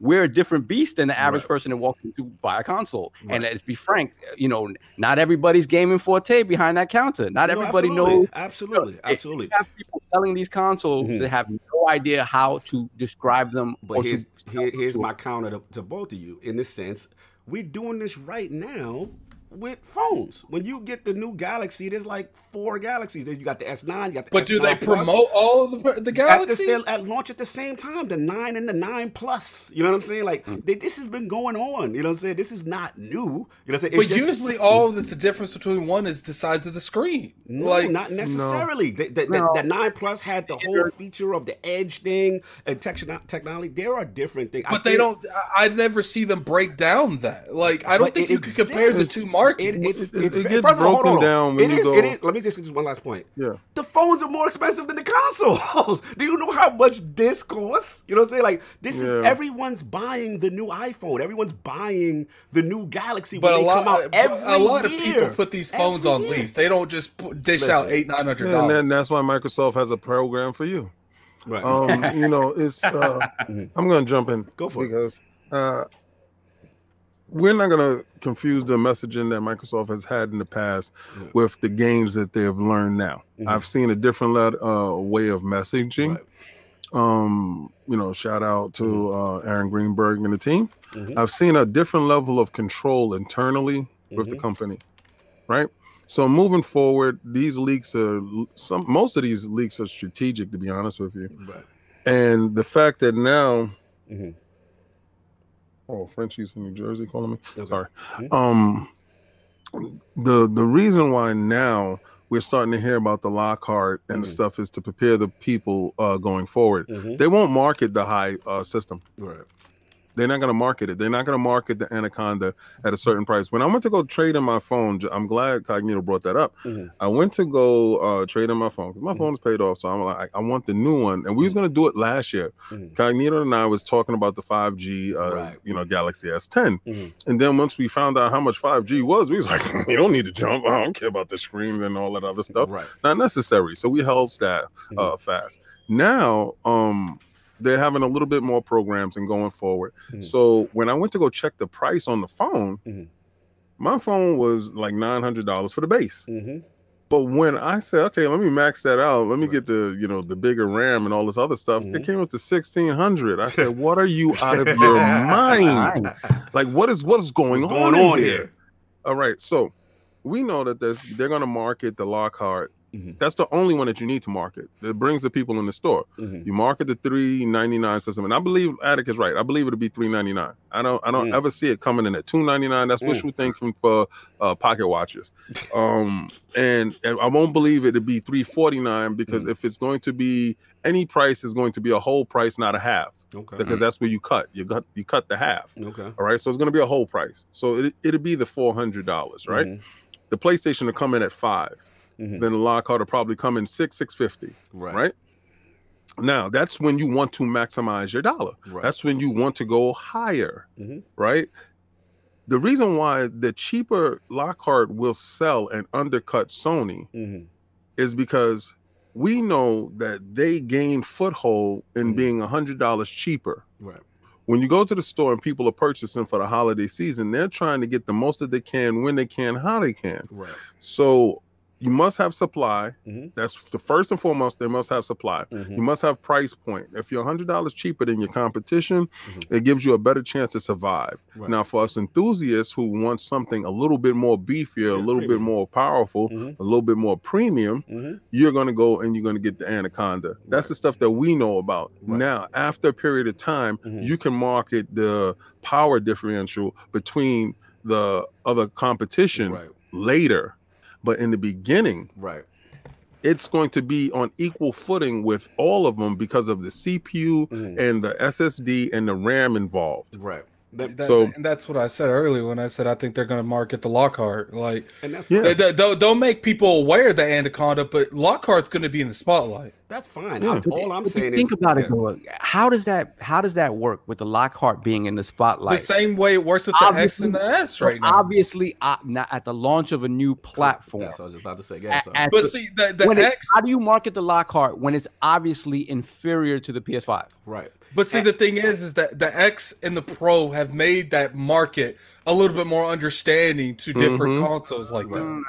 We're a different beast than the average Right. person that walks into buy a console. And let's be frank, you know, not everybody's gaming forte behind that counter. Not No, everybody absolutely, knows. Absolutely, If absolutely. You have people selling these consoles Mhm. that have no idea how to describe them. But here's here, here's my counter to, to both of you. In this sense, we're doing this right now with phones. When you get the new Galaxy, there's like four Galaxies. There's- You got the S9, you got the but do they Plus. promote all of the the at the Galaxy? at launch at the same time, the nine and the nine plus. You know what I'm saying? Like Mm. they, this has been going on. You know what I'm saying? This is not new. You know what I'm saying? It's but just- usually all that's the difference between one is the size of the screen. no, like not necessarily. The, the, the- No. the nine plus had the whole feature of the edge thing and tech, technology. There are different things. I but they think- don't I, I never see them break down that. Like I don't think it you can compare the exists. two markets. It, it's, It- it's, it gets first of all, broken down when It you is- go- It is. Let me just just one last point. Yeah. The phones are more expensive than the consoles. Do you know how much this costs? You know what I'm saying? Like this is everyone's buying the new iPhone. Everyone's buying the new Galaxy when but a they lot, come out every a lot of people put these phones Every on year. lease. They don't just put, dish Listen. out eight nine hundred and dollars. then that's why Microsoft has a program for you. Right. Um, you know, it's. Uh, I'm going to jump in. Go for it. because uh, we're not going to confuse the messaging that Microsoft has had in the past Yeah. with the games that they have learned now. Mhm. I've seen a different let, uh, way of messaging. Right. Um, you know, shout out to uh, Aaron Greenberg and the team. Mhm. I've seen a different level of control internally with the Mhm. company, right? So moving forward, these leaks are some. Most of these leaks are strategic, to be honest with you. Right. And the fact that now, Mhm. Oh, Frenchie's in New Jersey calling me. Okay. Sorry. Um, the the reason why now we're starting to hear about the Lockhart and the Mhm. stuff is to prepare the people uh, going forward. Mhm. They won't market the high uh, system. Right. They're not going to market it. They're not going to market the Anaconda at a certain price. When I went to go trade in my phone, I'm glad Cognito brought that up. Mhm. I went to go uh, trade in my phone because my Mhm. phone is paid off. So I'm like, I, want the new one, and we was going to do it last year. Mhm. Cognito and I was talking about the 5G, uh, Right. you know, Galaxy S10, Mhm. and then once we found out how much 5G was, we was like, we don't need to jump. I don't care about the screens and all that other stuff. Right. Not necessary. So we held staff uh, fast. Now, um, they're having a little bit more programs and going forward. Mhm. So when I went to go check the price on the phone, Mhm. my phone was like nine hundred dollars for the base. Mhm. But when I said, okay, let me max that out, let me Right. get the you know the bigger RAM and all this other stuff, it came up to sixteen hundred. I said, what are you out of your mind? Like what is what is going, What's on, going in on here? here? All right, so we know that this they're going to market the Lockhart. Mhm. That's the only one that you need to market. That brings the people in the store. Mhm. You market the three ninety nine system, and I believe Addict is right. I believe it'll be three ninety nine. I don't I don't Mm. ever see it coming in at two ninety nine. That's Mm. wishful thinking for uh, pocket watches. Um, and, and I won't believe it to be three forty nine because Mm. if it's going to be any price is going to be a whole price, not a half, Okay. because that's where you cut. You cut you cut the half. Okay. All right, so it's going to be a whole price. So it it'll be the four hundred dollars, right? Mhm. The PlayStation will come in at five. Mhm. Then the Lockhart will probably come in six six fifty Right. right? Now, that's when you want to maximize your dollar. Right. That's when you want to go higher, Mhm. right? the reason why the cheaper Lockhart will sell and undercut Sony Mhm. is because we know that they gain foothold in Mhm. being a hundred dollars cheaper. Right. When you go to the store and people are purchasing for the holiday season, they're trying to get the most that they can, when they can, how they can. Right. So you must have supply. Mhm. That's the first and foremost. They must have supply. Mhm. You must have price point. If you're hundred dollars cheaper than your competition, Mhm. it gives you a better chance to survive. Right. Now, for us enthusiasts who want something a little bit more beefier, Yeah, a little bit more powerful, Mhm. a little bit more premium, Mhm. you're going to go and you're going to get the anaconda. That's Right. the stuff that we know about. Right. Now, after a period of time, Mhm. you can market the power differential between the other competition later. But in the beginning, Right. it's going to be on equal footing with all of them because of the CPU Mhm. and the SSD and the RAM involved. Right. That- That- So- and that's what I said earlier when I said I think they're going to market the Lockhart. Like and that's Yeah. they, they, they'll, they'll make people aware of the Anaconda, but Lockhart's going to be in the spotlight. that's fine. Yeah. I'm- But all I'm if you saying think is about yeah. it though. How does that how does that work with the Lockhart being in the spotlight? the same way it works with the X and the S So right now. Obviously, uh, not at the launch of a new platform. That's what I was about to say. a- Yeah, so. But the- see, the, the when it- X. how do you market the Lockhart when it's obviously inferior to the PS5? right. But see, the thing is, is that the X and the Pro have made that market a little bit more understanding to different Mhm. consoles like that. Mm,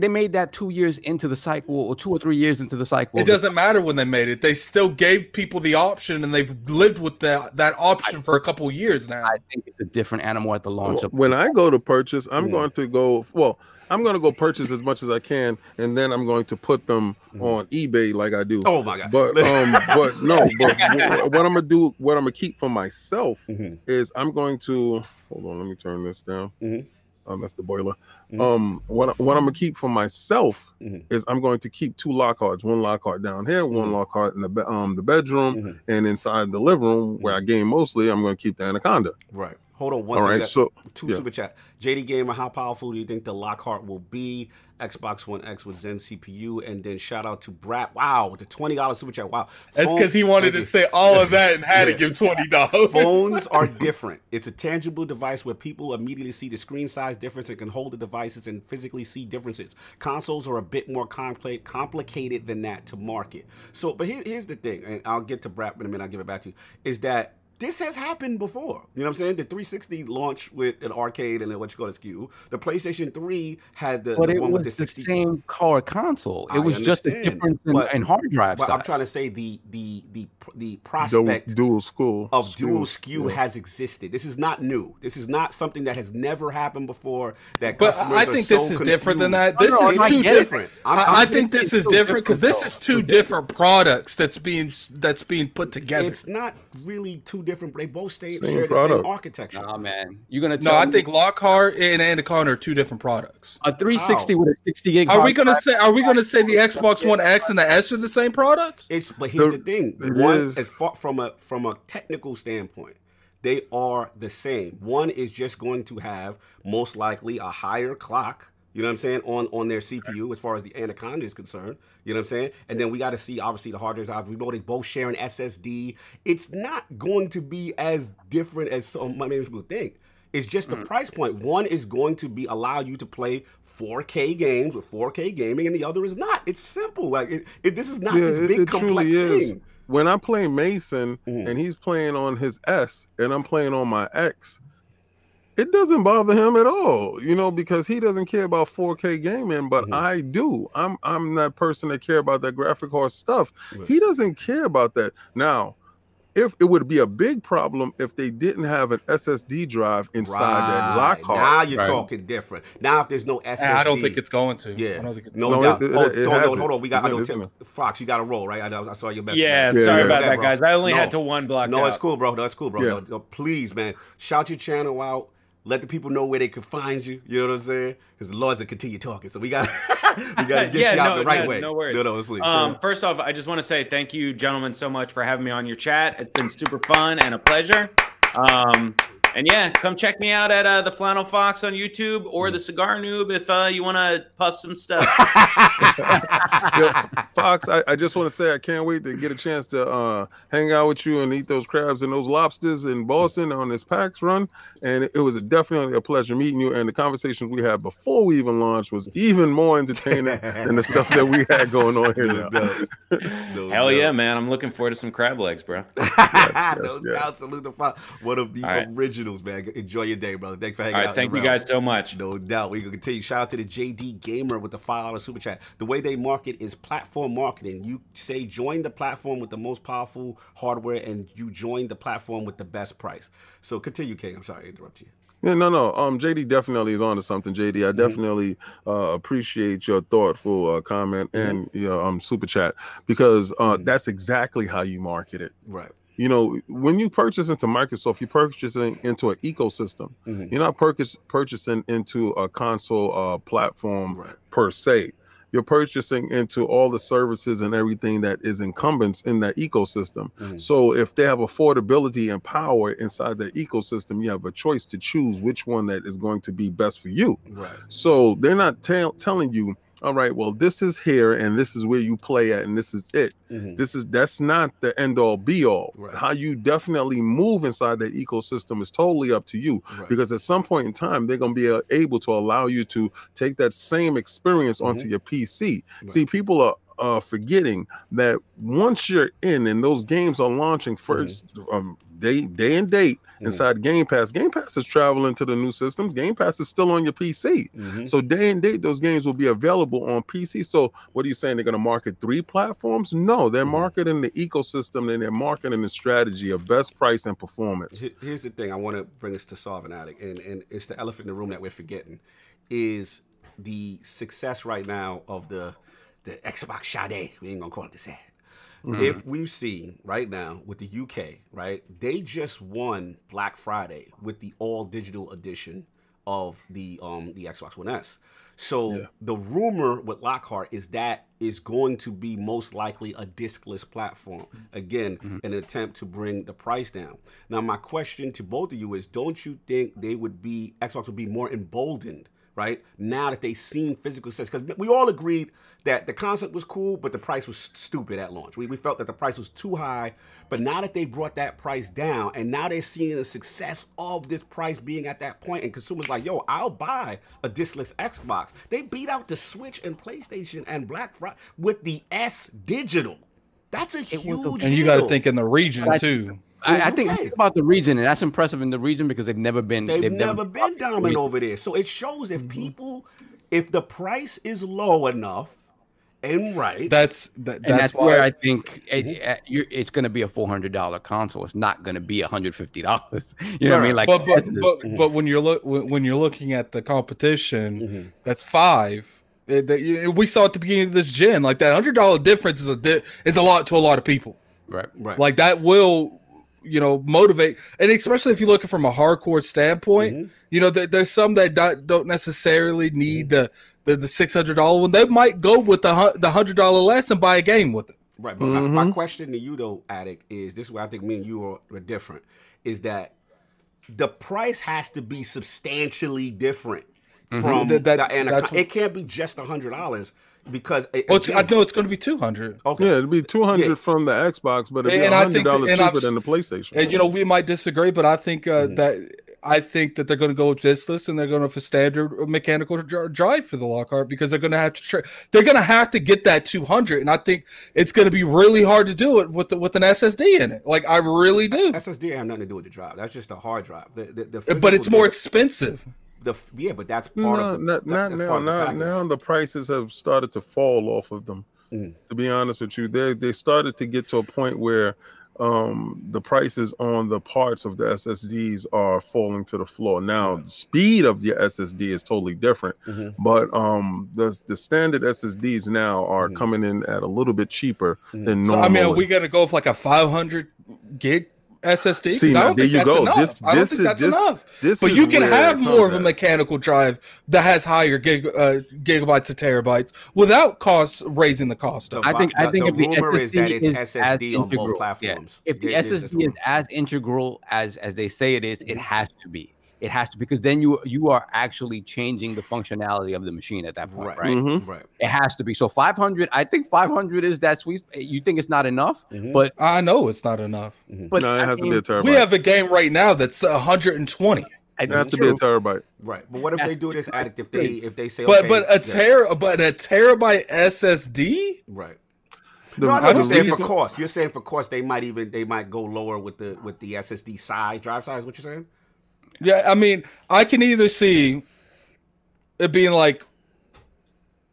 they made that two years into the cycle, or two or three years into the cycle. It doesn't matter when they made it; they still gave people the option, and they've lived with that that option for a couple of years now. I think it's a different animal at the launch of. When I go to purchase, I'm Yeah. going to go, well, I'm going to go purchase as much as I can, and then I'm going to put them on eBay like I do. Oh my god. But um, but no, but wh- what I'm gonna do, what I'm gonna keep for myself Mhm. is I'm going to hold on. Let me turn this down. Mhm. Um, that's the boiler. Mhm. Um, what what I'm gonna keep for myself Mhm. is I'm going to keep two Lockharts, one Lockhart down here, one Mhm. Lockhart in the be- um the bedroom, Mhm. and inside the living room where I game mostly. I'm going to keep the Anaconda. Right. Hold on one All second. right, so Two yeah. super chat. JD Gamer, how powerful do you think the Lockhart will be? Xbox One X with Zen CPU, and then shout out to Brad. Wow, the twenty dollars super chat. Wow, That's because he wanted to say all of that and had Yeah. to give twenty dollars. Phones are different. It's a tangible device where people immediately see the screen size difference and can hold the devices and physically see differences. Consoles are a bit more compli- complicated than that to market. So, but here, here's the thing, and I'll get to Brad in a minute. I'll give it back to you. Is that this has happened before. You know what I'm saying? The 360 launched with an arcade and then what you call a SKU. The PlayStation 3 had the, But the it one was with the the 60. same car console. It I was just a understand, difference in, but- in hard drive But size. I'm trying to say the the the the du- prospect dual school of dual SKU yeah. has existed. This is not new. This is not something that has never happened before. That But customers I are think so this is different than that. This oh, no, is I two get different. I'm- I, I'm I think this is still different because this is two different products that's being that's being put together. It's not really two different. They both stay, Same share the same architecture. Nah, man, you're gonna no, tell I think Lockhart and Anaconda are two different products. a 360 How? with a 60 gig. Are we gonna say? Are we gonna say the Xbox One X and the S are the same product? It's but here's The- the, thing. One is- far from a from a technical standpoint, they are the same. One is just going to have most likely a higher clock. You know what I'm saying on on their CPU as far as the Anaconda is concerned. You know what I'm saying, and then we got to see obviously the hard drives. We know they both share an SSD. It's not going to be as different as so many people think. It's just the price point. One is going to be allow you to play 4K games with 4K gaming, and the other is not. It's simple. Like it, it, this is not Yeah, this it, big it complex truly is. thing. When I play Mason Mhm. and he's playing on his S and I'm playing on my X, it doesn't bother him at all, you know, because he doesn't care about 4K gaming, but Mhm. I do. I'm I'm that person that care about that graphic horse stuff. Right. He doesn't care about that. Now, if it would be a big problem if they didn't have an SSD drive inside that Right. Lockhart. Now you're Right. talking different. Now if there's no SSD, I don't think it's going to. Yeah. I don't no, No, doubt. it- it- hold, it hold, has hold, on. We got. It's I in- know, Tim, Fox, you got to roll, right? I, I saw your message. Yeah, Yeah, sorry yeah. about Yeah, that, guys. I only No. had to one block. No, out. it's cool, bro. No, it's cool, bro. Yeah. No, no, please, man, shout your channel out. Let the people know where they can find you. You know what I'm saying? Because the Lord's will continue talking, so we got we got to get Yeah, you out no, the right no, way. no worries. No, no, please. Um, first off, I just want to say thank you, gentlemen, so much for having me on your chat. It's been super fun and a pleasure. Um, And yeah, come check me out at uh, the Flannel Fox on YouTube or the Cigar Noob if uh, you want to puff some stuff. Yo, Fox, I, I just want to say I can't wait to get a chance to uh, hang out with you and eat those crabs and those lobsters in Boston on this PAX run. And it, was a, definitely a pleasure meeting you. And the conversations we had before we even launched was even more entertaining than the stuff that we had going on here. No now. No Hell doubt. yeah, man! I'm looking forward to some crab legs, bro. no yes. doubt. Salute the fire. One of the All right. Originals, man. Enjoy your day, brother. Thanks for hanging All out. right, thank you around. guys so much. No doubt. We can continue. Shout out to the JD Gamer with the five dollar super chat. The way they market is platform marketing. You say join the platform with the most powerful hardware, and you join the platform with the best price. So continue, King. I'm sorry to interrupt you. Yeah, no, no. Um, JD definitely is onto something. JD, I definitely uh, appreciate your thoughtful uh, comment and you know, um super chat because uh, Mhm. that's exactly how you market it. Right. You know, when you purchase into Microsoft, you're purchasing into an ecosystem. Mhm. You're not purchase, purchasing into a console uh, platform Right. per se. You're purchasing into all the services and everything that is incumbents in that ecosystem. Mhm. So if they have affordability and power inside that ecosystem, you have a choice to choose which one that is going to be best for you. Right. So they're not tell telling you, all right, well, this is here and this is where you play at and this is it. Mhm. This is that's not the end all be all. Right. How you definitely move inside that ecosystem is totally up to you Right. because at some point in time they're going to be uh, able to allow you to take that same experience onto your PC. Mm-hmm. Right. See, people are uh, forgetting that once you're in and those games are launching 1st um, day day and date Mhm. inside Game Pass. Game Pass is traveling to the new systems. Game Pass is still on your PC. Mhm. So day and date, those games will be available on PC. So what are you saying? They're going to market three platforms? No, they're Mhm. marketing the ecosystem and they're marketing the strategy of best price and performance. Here's the thing I want to bring us to solve an addict, and, and it's the elephant in the room that we're forgetting is the success right now of the the Xbox Sade. We ain't gonna call it the sad. If we've seen right now with the UK, right, they just won Black Friday with the all digital edition of the um the Xbox One S. So Yeah. the rumor with Lockhart is that is going to be most likely a discless platform. Again, an attempt to bring the price down. Now, my question to both of you is: Don't you think they would be Xbox would be more emboldened? Right now that they've seen physical sets, because we all agreed that the concept was cool, but the price was stupid at launch. We, we felt that the price was too high, but now that they brought that price down, and now they're seeing the success of this price being at that point, and consumers like, yo, I'll buy a diskless Xbox. They beat out the Switch and PlayStation and Black Friday with the S Digital. That's a huge. And you got to think in the region I- too. I, I think Okay. about the region, and that's impressive in the region because they've never been. They've, never, been dominant over there. So it shows if people, if the price is low enough and right, That's that, and that's, that's, why where I think it, uh, you're, it's going to be a four hundred dollar console. It's not going to be hundred fifty dollars. You know what I mean? Like, but but, that's- but, but when you're look when when you're looking at the competition, Mm-hmm. that's five. It- that we saw at the beginning of this gen, like that hundred dollar difference is a di- is a lot to a lot of people. right. right, Like that will, you know, motivate, and especially if you're looking from a hardcore standpoint, Mhm. you know, there, there's some that don't, don't necessarily need the the, the six hundred dollar one. They might go with the the hundred dollar less and buy a game with it. Right, but my, my Mhm. question to you though, Addict, is this is where I think me and you are, are different. Is that the price has to be substantially different from That- that- the, and a- it can't be just a hundred dollars because it, Well, it's- I know it's going to be two hundred. okay, Yeah, it'd be 200 Yeah. from the Xbox, but it'd be And I $100 cheaper I've- than the PlayStation. And you know, we might disagree, but I think uh, Mhm. that I think that they're going to go with diskless and they're going to have a standard mechanical drive for the Lockhart because they're going to have to tra- they're going to have to get that 200, and I think it's going to be really hard to do it with the, with an SSD in it. Like I really do, SSD have nothing to do with the drive. That's just a hard drive. The, the, the but it's physical more expensive. The yeah, but that's No, of the, not, that- not that's now. part of the Now, the prices have started to fall off of them. Mm. To be honest with you, they they started to get to a point where um the prices on the parts of the SSDs are falling to the floor. Now, the speed of the SSD is totally different, Mhm. but um the the standard SSDs now are Mhm. coming in at a little bit cheaper Mhm. than So. I mean, are we going to go with like a 500 gig SSD. 'Cause See, now, there you go. enough. This- I this is- that's this- enough. This But is you can have more of a mechanical drive that has higher gig, uh, gigabytes to terabytes without cost raising the cost up. I think I think the if the SSD is that it's is SSD as on both integral, platforms. Yeah. If the There- SSD is rumor. as integral as as they say it is, Mm-hmm. it has to be. It has to because then you you are actually changing the functionality of the machine at that point, Right. right? Mhm. Right. It has to be. So 500, I think 500 is that sweet. You think it's not enough, Mhm. but I know it's not enough. but no, it I has to be a terabyte. We have a game right now that's 120. it has to be a terabyte. Right. But what if they do this addict if they if they say But okay, but a yeah, but a terabyte SSD. right. The- No, I know I you're saying for cost. You're saying for cost they might even they might go lower with the with the SSD size, drive size, what you're saying? Yeah, I mean, I can either see it being like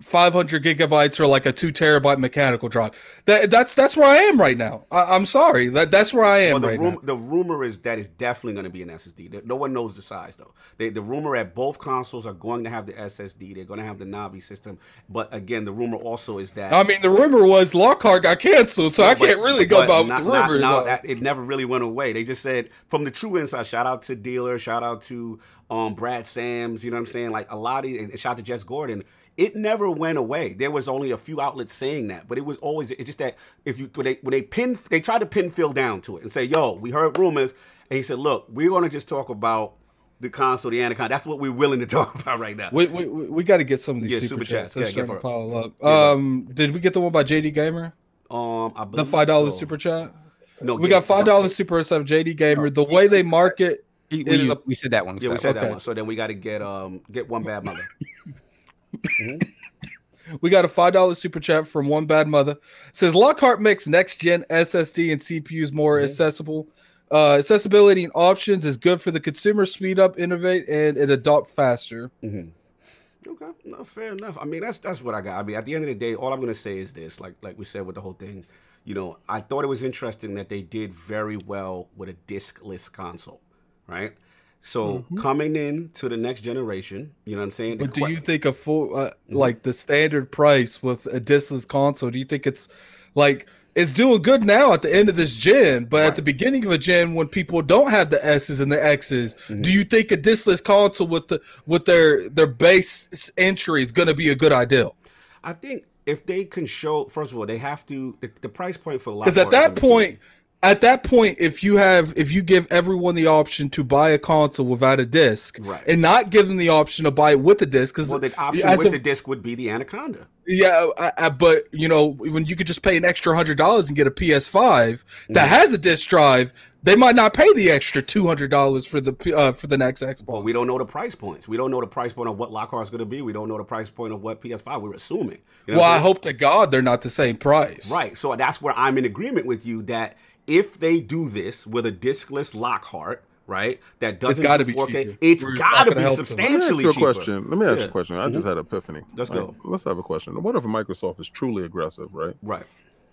500 gigabytes or like a two terabyte mechanical drive. That that's that's where I am right now. I, I'm sorry that that's where I am Well, the, right rum- now. the rumor is that it's definitely going to be an SSD. No one knows the size though. They, the rumor at both consoles are going to have the SSD. They're going to have the Navi system. But again, the rumor also is that I mean, the rumor was Lockhart got canceled, so I But- can't really go about not- the rumors are. that it never really went away. They just said from the true inside. Shout out to Dealer. Shout out to um, Brad Sams. You know what I'm saying? Like a lot of and shout out to Jez Corden. It never went away. There was only a few outlets saying that, but it was always it's just that if you when they when they pin they tried to pin Phil down to it and say, "Yo, we heard rumors," and he said, "Look, we're gonna just talk about." The console, the Anaconda. That's what we're willing to talk about right now. we we, we, we got to get some of these Yeah, super, super chats. chats. They're Yeah, starting get to for it. pile up. Yeah. Um, did we get the one by JD Gamer? Um, I The five dollars so. super chat. No, We yeah, got five dollars super sub JD Gamer. The way they market we, It is we, a- we said that one. Yeah, we said that one. So then we got to get um get one bad mother. Mm-hmm. We got a five dollar super chat from one bad mother. Says Lockhart makes next gen SSD and CPUs more mm-hmm. accessible. Uh, accessibility and options is good for the consumer. Speed up, innovate, and it adopt faster. Mm-hmm. Okay, no, fair enough. I mean, that's that's what I got. I mean, at the end of the day, all I'm gonna say is this: like like we said with the whole thing, you know, I thought it was interesting that they did very well with a diskless console, right? So mm-hmm. coming in to the next generation, you know what I'm saying? The But do que- you think a full uh, mm-hmm. like the standard price with a diskless console? Do you think it's like it's doing good now at the end of this gen, but at the beginning of a gen when people don't have the S's and the X's, do mm-hmm. you think a diskless console with the with their their base entry is going to be a good idea? I think if they can show, first of all, they have to the, the price point for a lot. Because at that point, at that point, if you have if you give everyone the option to buy a console without a disc, Right. and not give them the option to buy it with a disc, because well, the option with the disc would be the Anaconda. Yeah, I, I, but you know, when you could just pay an extra hundred dollars and get a PS5 that has a disc drive, they might not pay the extra two hundred dollars for the uh, for the next Xbox. But we don't know the price points. We don't know the price point of what Lockhart's going to be. We don't know the price point of what PS5. We're assuming. You know well, I hope to God they're not the same price. Right. So that's where I'm in agreement with you that if they do this with a discless Lockhart, right, that doesn't gotta be 4K, cheaper. it's We're got not to be help them. Let me ask substantially you a cheaper. question. Let me ask you a question. I just had an epiphany. Let's Right? go. Let's have a question. What if Microsoft is truly aggressive, right? Right.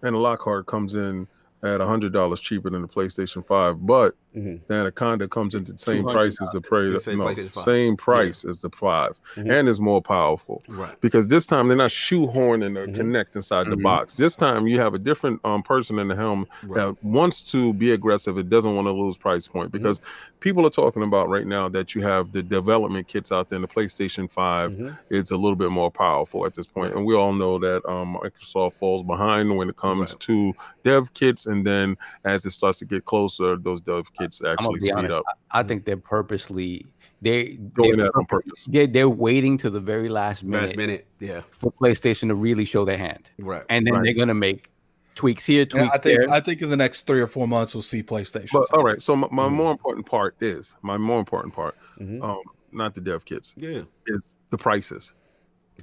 And a Lockhart comes in at hundred dollars cheaper than the PlayStation Five, but Mhm. the Anaconda comes into the same price as the The same No, PlayStation 5. same price as the 5 and is more powerful. Right. Because this time they're not shoehorning the Kinect inside the Mhm. box. This time you have a different um, person in the helm Right. that wants to be aggressive. It doesn't want to lose price point because people are talking about right now that you have the development kits out there. And the PlayStation 5 Mhm. is a little bit more powerful at this point. point, and we all know that um, Microsoft falls behind when it comes Right. to dev kits, and then as it starts to get closer, those dev kits I'm actually gonna be speed honest. up. I, I think they're purposely they Doing they're, that on purpose. they're, they're waiting to the very last minute, Last minute. Yeah. for PlayStation to really show their hand, Right. and then Right. they're gonna make tweaks here, Yeah, tweaks I think there. I think in the next three or four months we'll see PlayStation. But all right, so my, my more important part is my more important part, Mhm. um, not the dev kits, Yeah. is the prices.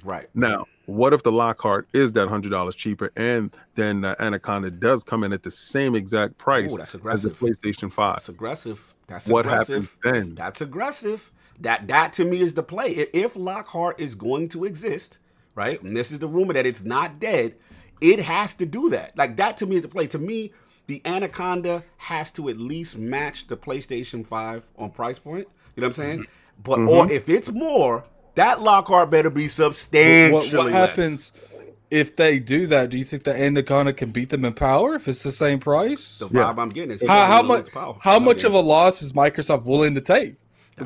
Right. Now, what if the Lockhart is that hundred dollars cheaper, and then the Anaconda does come in at the same exact price Ooh, that's as the. PlayStation Five? That's aggressive. That's What aggressive. happens then? That's aggressive. That that to me is the play. If Lockhart is going to exist, right? And this is the rumor that it's not dead. It has to do that. Like that to me is the play. To me, the Anaconda has to at least match the PlayStation 5 on price point. You know what I'm saying? Mm-hmm. But or mm-hmm. if it's more, that Lockhart better be what, substantially what less. happens if they do that, do you think the Anaconda can beat them in power if it's the same price? The vibe Yeah. I'm getting is How, how much? How much of a loss is Microsoft willing to take?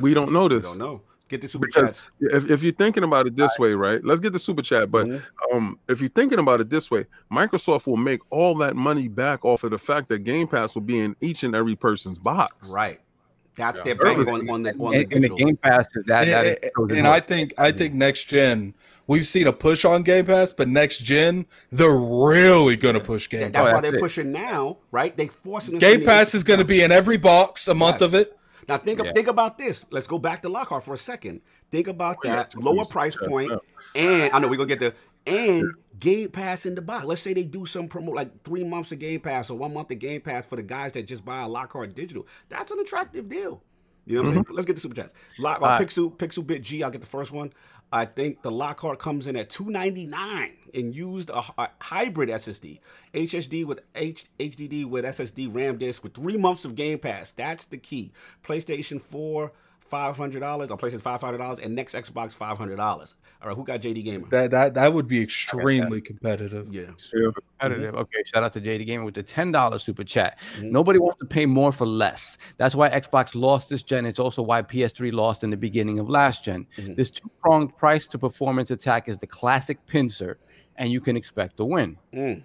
we don't know We this. don't know. Get the super Because chats. if, if you're thinking about it this way, right? Let's get the super chat. But Mhm. um, if you're thinking about it this way, Microsoft will make all that money back off of the fact that Game Pass will be in each and every person's box. Right. That's Yeah. their bank on, on the on the And, and the. Game Pass is that. that and, is and. I think I think next gen we've seen a push on Game Pass, but next gen they're really gonna push Yeah, Game that's Pass. why that's why they're pushing now, right? They forcing Game Pass is gonna be in every box a month Yes. of it. Now think Yeah. think about this. Let's go back to Lockhart for a second. Think about that lower price Yeah, point, yeah. and I know we're gonna get the and Game Pass in the box. Let's say they do some promo like three months of Game Pass or one month of Game Pass for the guys that just buy a Lockhart digital. That's an attractive deal. You know what I'm saying? Let's get the super chats. Lock, uh, right. Pixel Pixel Bit G. I'll get the first one. I think the Lockhart comes in at 299 and used a, a hybrid SSD, HSD with H, HDD with SSD RAM disk with three months of Game Pass. That's the key. PlayStation 4, five hundred dollars, or PlayStation five hundred dollars, and next Xbox five hundred dollars. All right, who got JD Gamer? That that that would be extremely competitive. yeah, competitive. Okay, shout out to JD Gamer with the ten dollars super chat. Mhm. Nobody wants to pay more for less. That's why Xbox lost this gen. It's also why PS3 lost in the beginning of last gen. Mhm. This two pronged price to performance attack is the classic pincer, and you can expect to win. Mm.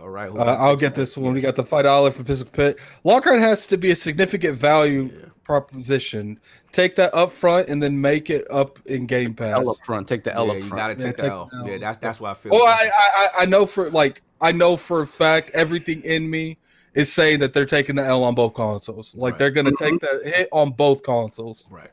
All right, who Uh, I'll get this one. We got the five dollar for Physical Pit. Lockhart has to be a significant value Yeah. proposition. Take that up front and then make it up in Game Pass. L up front. Take the L Yeah, up you gotta Yeah, take the take L. the L. Yeah, that's that's why I feel. Oh, I, I I- I know for like I know for a fact everything in me is saying that they're taking the L on both consoles. Like Right. they're gonna take the hit on both consoles. Right.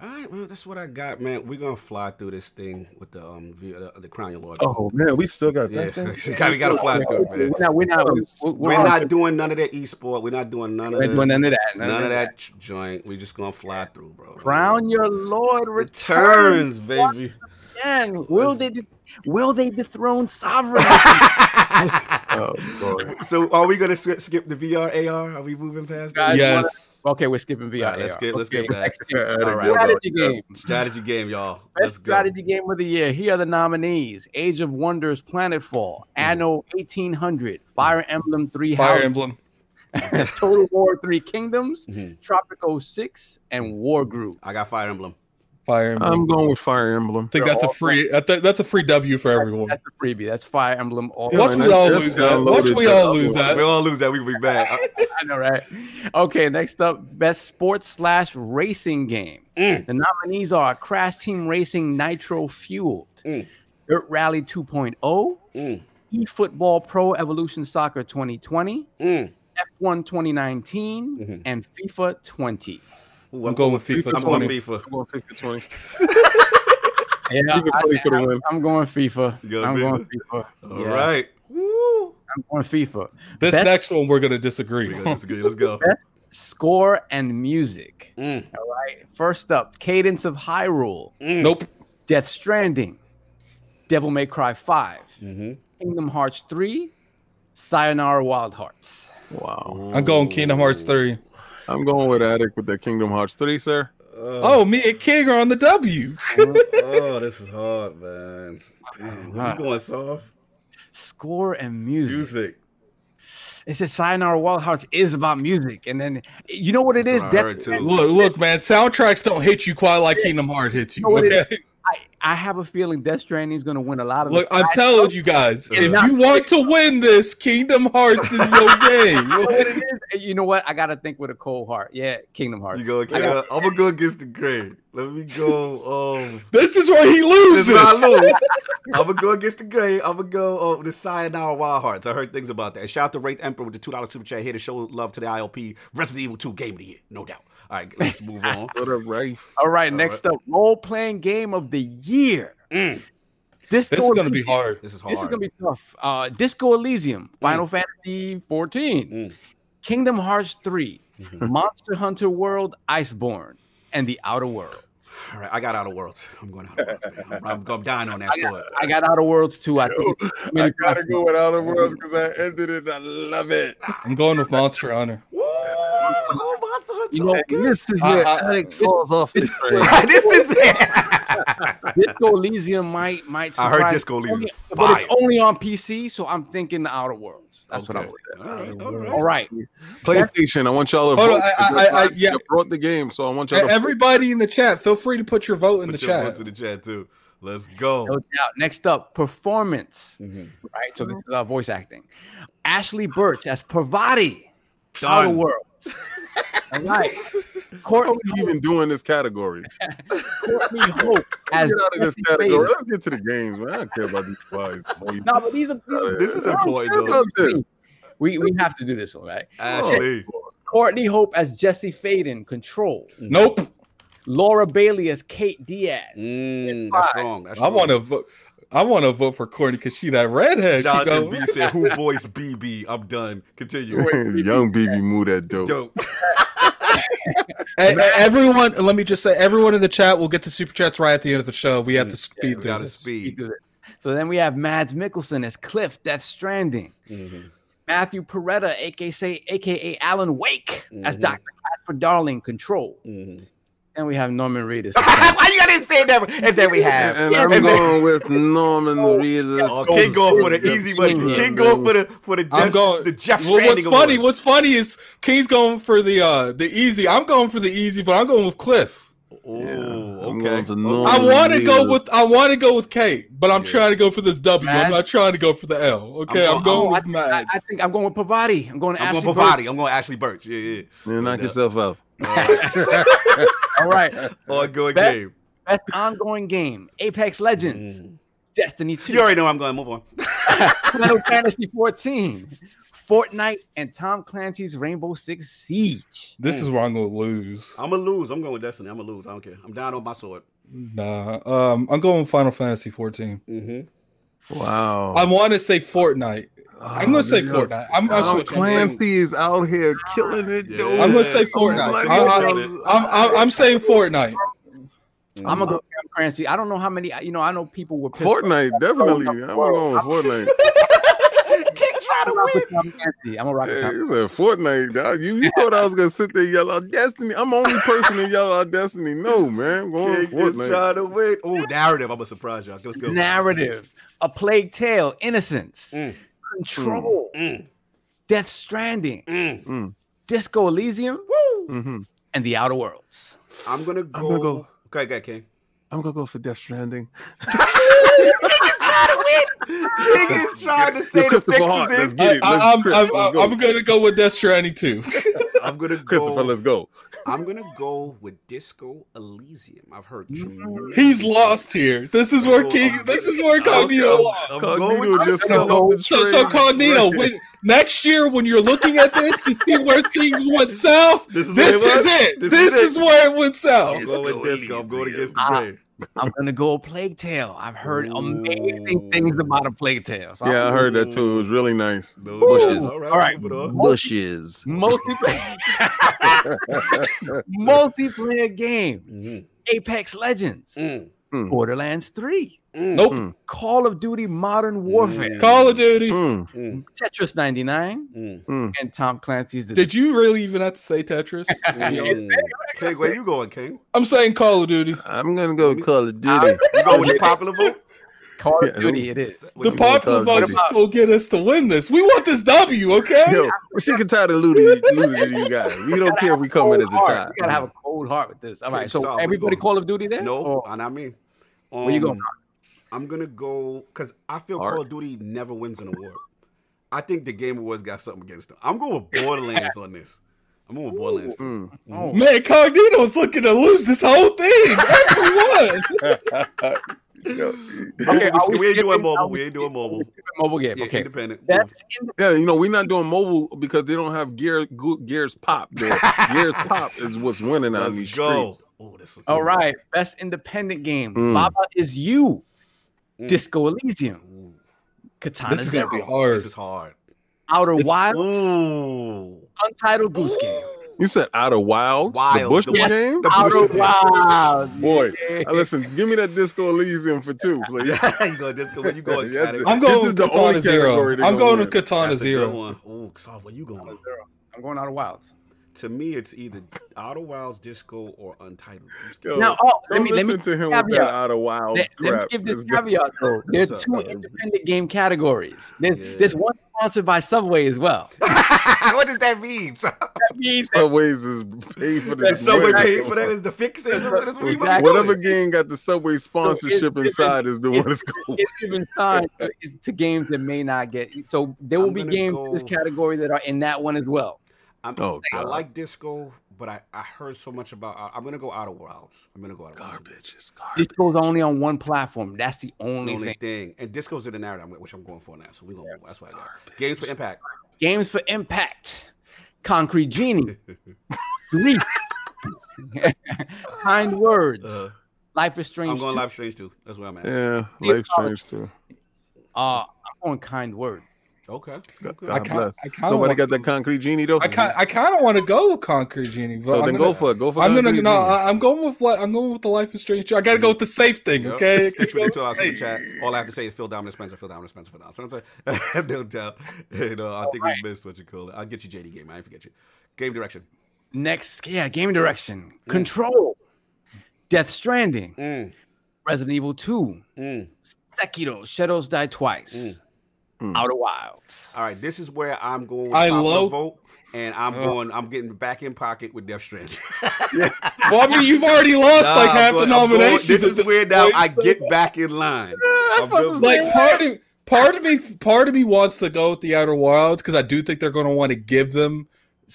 All right, well, that's what I got, man. We're gonna fly through this thing with the um the, the, the crown your lord. Oh man, we still got yeah, that thing. we gotta, we gotta fly through, it, man. We're not. We're not. We're, we're not doing none of that esport. We're not doing none of that. doing none of that. None of that ch- joint. We're just gonna fly through, bro. Crown your Lord returns, returns baby. again. Will they? de- Will they dethrone sovereignty? Oh, so, are we gonna skip, skip the VR AR? Are we moving past that? Guys, Yes. okay, we're skipping VR. All right, let's skip- let's skip that. next game. Yeah, All right. Strategy game. Strategy game, y'all. Best Let's go. strategy game of the year. Here are the nominees: Age of Wonders, Planetfall, Anno 1800, Fire Emblem Three Fire Houses, Emblem. Total War Three Kingdoms, Mhm. Tropico Six, and War Group. I got Fire Emblem. Fire Emblem. I'm going with Fire Emblem. I think that's a free. I that's a free W for everyone. That's a freebie. That's Fire Emblem. All Yeah, Watch we all lose that. Watch we all lose that. We all lose that. We will be bad. I know, right? Okay, next up, best sports slash racing game. Mm. The nominees are Crash Team Racing Nitro Fueled, Mm. Dirt Rally 2.0, Mm, eFootball Pro Evolution Soccer 2020, mm. F1 2019, Mhm. and FIFA 20. Ooh, I'm going with FIFA I'm going FIFA. I'm going 50 20. Yeah, FIFA I, 20 for the win. am going FIFA. You I'm going FIFA? FIFA. All Yeah, right. Woo. I'm going FIFA. This Best- next one we're gonna disagree. We gotta disagree. Let's go. Best score and music. Mm, All right. First up, Cadence of Hyrule, mm. nope. Death Stranding, Devil May Cry 5, Mm-hmm. Kingdom Hearts 3, Sayonara Wild Hearts. Wow. I'm going Kingdom Hearts three. I'm going with Addict with the Kingdom Hearts 3, sir. Oh, me and King are on the W. Oh, oh, this is hard, man. Damn, you going soft? Score and music. Music. It says Sayonara Wild Hearts is about music. And then you know what it is? what I Death heard, Look, look, man. Soundtracks don't hit you quite like Kingdom Hearts hits you. know what it is? Okay. I, I have a feeling Death Stranding is going to win a lot of Look, I'm side telling you guys, if not- you want to win this, Kingdom Hearts is your game. You know what it is? You know what? I got to think with a cold heart. Yeah, Kingdom Hearts. You go, I got- yeah, I'm gonna go against the grain. Let me go. Um, This is where he this loses. is where I lose. I'm gonna go against the grain. I'm gonna go uh, the Sayonara Wild Hearts. I heard things about that. Shout out to Wraith Emperor with the two dollar super chat here to show love to the ILP Resident Evil 2 Game of the Year, no doubt. All right, let's move on. What up, Rafe? All right, next up, role playing game of the year. Mm, Disco This is gonna be hard. this is hard. This is gonna be tough. Uh, Disco Elysium, Final Fantasy 14, Mm. Kingdom Hearts 3, Mhm. Monster Hunter World, Iceborne, and The Outer World. All right, I got Outer Worlds. I'm going Outer Worlds. Man. I'm, I'm, I'm dying on that I got. I got Outer Worlds too. I think it's I gotta go platforms. with Outer Worlds because I ended it. I love it. I'm going with Monster Hunter. Woo! Monster what? You know, Okay. This is I- where I- Alec falls off the train. this is Disco Elysium might might. Surprise. I heard surprise- Disco Elysium only- is but it's only on PC, so I'm thinking the Outer Worlds. That's what I'm. Okay. All right, all right. All right, PlayStation. I want y'all to vote. on, I- I- I- I- yeah. You brought the game, so I want y'all to. Everybody in the chat, feel free to put your vote in Put the your chat. votes in the chat too. Let's go. no. Next up, performance. Mhm. Right, so this is uh, voice acting. Ashly Burch as Parvati. Done. Outer Worlds. All right. How Courtney, are we even doing this category? Courtney Hope as Get out of this category. Faden. Let's get to the games, man. I don't care about these guys. No, but these are, these are This is I don't important, though. this. we, we have to do this one, right? Ashley. Courtney Hope as Jesse Faden, Control. Nope. Laura Bailey as Kate Diaz. Mm, that's strong. That's I strong. want to vote. I want to vote for Courtney because she that redhead. She Jonathan go, B said, "Who voiced BB?" I'm done. Continue. Young BB move that dope. Dope. Everyone, let me just say, everyone in the chat will get the super chats right at the end of the show. We have to We speed through got to this. speed. So then we have Mads Mikkelsen as Cliff, Death Stranding. Mhm. Matthew Porretta, aka, aka Alan Wake, as Mhm. Dr. Casper Darling, Control. Mhm. And we have Norman Reedus. Why you gotta say that? And then we have. And Yeah, I'm and then- going with Norman Reedus. Oh, King going for the easy money. King going for the for the I'm Jeff, going. the Jeff well, what's Stranding funny? Awards. What's funny is King's going for the uh the easy. I'm going for the easy, but I'm going with Cliff. Oh, I'm okay. going for Okay. Norman. I want to go with I want to go with Kate, but I'm Yeah. trying to go for this W. Matt? I'm not trying to go for the L. Okay, I'm I'm, going- going, Oh, I, with I, Matt. I think I'm going with Parvati. I'm going to I'm Ashley going Burch. Parvati. I'm going Ashly Burch. Yeah, yeah. Man, knock yourself out. All right. Ongoing Bet- game. Best ongoing game: Apex Legends, Mm. Destiny 2, You already know I'm going. Move on. Final Fantasy 14, Fortnite, and Tom Clancy's Rainbow Six Siege. this is where I'm going to lose. I'm gonna lose. I'm going with Destiny. I'm gonna lose. I don't care. I'm down on my sword. Nah, um, I'm going with Final Fantasy 14. Mm-hmm. Wow. I want to say Fortnite. I'm going to say Oh, Fortnite. I'm, I'm Tom. Clancy is out here killing it, Yeah. I'm going to say Fortnite. I, I, it. I'm, I'm, I'm saying Fortnite. I'm gonna go with Clancy. I don't know how many. You know, I know people were pissed. Fortnite, definitely. I'm going with Fortnite. King trying I'm to gonna win. with Clancy. I'm gonna rock with Hey, you said Fortnite. dog. You, you thought I was gonna sit there and yell out Destiny. I'm the only person to yell out Destiny. No, man. I'm going King with is Fortnite. trying to win. Oh, narrative. I'm gonna surprise y'all. Let's go. Narrative: A Plague Tale, Innocence, Mm. Control, Mm, Death Stranding, mm. Disco Elysium, Mhm. and The Outer Worlds. I'm gonna go. I'm gonna go. Okay, go, King. I'm gonna go for Death Stranding. King is trying to say the fixes let's in. get it. I, Let's- I'm, I'm, go. I'm going to go with Death Stranding too. I'm gonna Christopher, go. let's go. I'm gonna go with Disco Elysium. I've heard. tremendous- mm. He's lost here. This is where King. This is where Cognito I'm- lost. I'm Cognito just fell off the So, train. so Cognito, when, next year when you're looking at this to see where things went south, This is this where it is was? it. This This, is is, it. where it went south. I'm going with Disco. I'm going against the grain. I'm gonna go Plague Tale. I've heard amazing things about a Plague Tale. So Yeah, I heard that too. It was really nice. Those Bushes. All right. All right. move it on. Bushes. multiplayer multiplayer game. Mhm. Apex Legends, Mm, Borderlands 3, mm, Nope. Mm. Call of Duty Modern Warfare, Mm. Call of Duty. Mm, mm, Tetris 99, mm, mm. and Tom Clancy's The Did you really even have to say Tetris? mm. King, where you going, King? I'm saying Call of Duty. I'm gonna go with Call of Duty. You going with the popular vote? Call of Duty. It is. The you going with? popular Call of is gonna get us to win this. We want this W, okay? Yo, we're sick and tired of losing, losing to you guys. We don't care if we come in as a Cold tie. heart. You gotta have a cold heart with this. All right, so solid. everybody Call of Duty there? No, Or- not me. Where you Um, going? I'm gonna go because I feel Art. Call of Duty never wins an award. I think the Game Awards got something against them. I'm going with Borderlands on this. I'm going with Borderlands. Mm. Oh, Man, Cognito's looking to lose this whole thing. Everyone. Yo, Okay, are we we ain't doing mobile. we We ain't doing mobile. mobile game. Yeah, Okay, independent. that's in Yeah, you know, we're not doing mobile because they don't have gear good gears pop gears pop is what's winning on these Let's go. streets. Oh, this was All good. right, best independent game. Mm. Baba is you. Mm. Disco Elysium. Ooh, Katana This is gonna be hard. This is hard. Outer It's- Wilds. Ooh. Untitled Goose Game. You said Outer Wilds, the Wild, Bush the- Yes. game. the- Outer Wilds. Boy, Yeah. uh, listen, give me that Disco Elysium for two, please. Yeah, you go disco. Where you going? Yes, I'm going is with Katana Zero. I'm going in. with Katana That's a good Zero. one. Ooh, Sav, where you going? I'm going Outer Wilds. To me, it's either Outer Wilds, Disco, or Untitled. Yo, Now, oh, let don't me let listen me to him with that out of wild Let, let me give this It's good. caveat though. There's What's two up? independent game categories. There's, Yeah. there's one sponsored by Subway as well. what does that mean? So, That means that Subways is paid for that this. Subway paid for that is the fix. That's what you Exactly. Whatever game got the Subway sponsorship it's- inside is the one it's, that's going. it's given time to, to games that may not get. So there will I'm be gonna games in this category that are in that one as well. I'm, Oh, I like Disco, but I, I heard so much about. I, I'm gonna go Outer Wilds. I'm gonna go Outer Wilds. Garbage. It's garbage. This goes only on one platform. That's the The only only thing. thing, and Disco's in the narrative, which I'm going for now. So we gonna move. That's why I got games for impact. Games for Impact, Concrete Genie, Grief, Kind Words, Uh, Life is Strange. I'm going 2. Life Strange too. That's where I'm at. Yeah, Yeah, life strange too. Uh, I'm going Kind Word. Okay. God okay. I bless. kind I kind Nobody of got that concrete genie though. I kind I kind of want to go with Concrete Genie. But so I'm then gonna, go for it. Go for. I'm gonna Concrete no. Genie. I- I'm going with like I'm going with the Life is Strange. I gotta go with the safe thing. Yep. Okay. Stitch with the two hours in the Safe. chat. All I have to say is Phil Dominant Spencer, Phil Dominant Spencer, Phil Dominant Spencer. no doubt. You know, I think we missed what you call it. I'll get you JD game. I ain't forget you. Game direction. Next, yeah, game direction, Control, Death Stranding, Mm, Resident Evil 2, mm. Sekiro, Shadows Die Twice, Mm. Outer Wilds. All right, this is where I'm going with I popular love- vote, and I'm Oh. going. I'm getting back in pocket with Death Stranding. Well, I mean, you've already lost Nah, like half but the I'm going- nominations. This is where now. I get back in line. I'm good- like part of part of me part of me wants to go with the Outer Wilds because I do think they're going to want to give them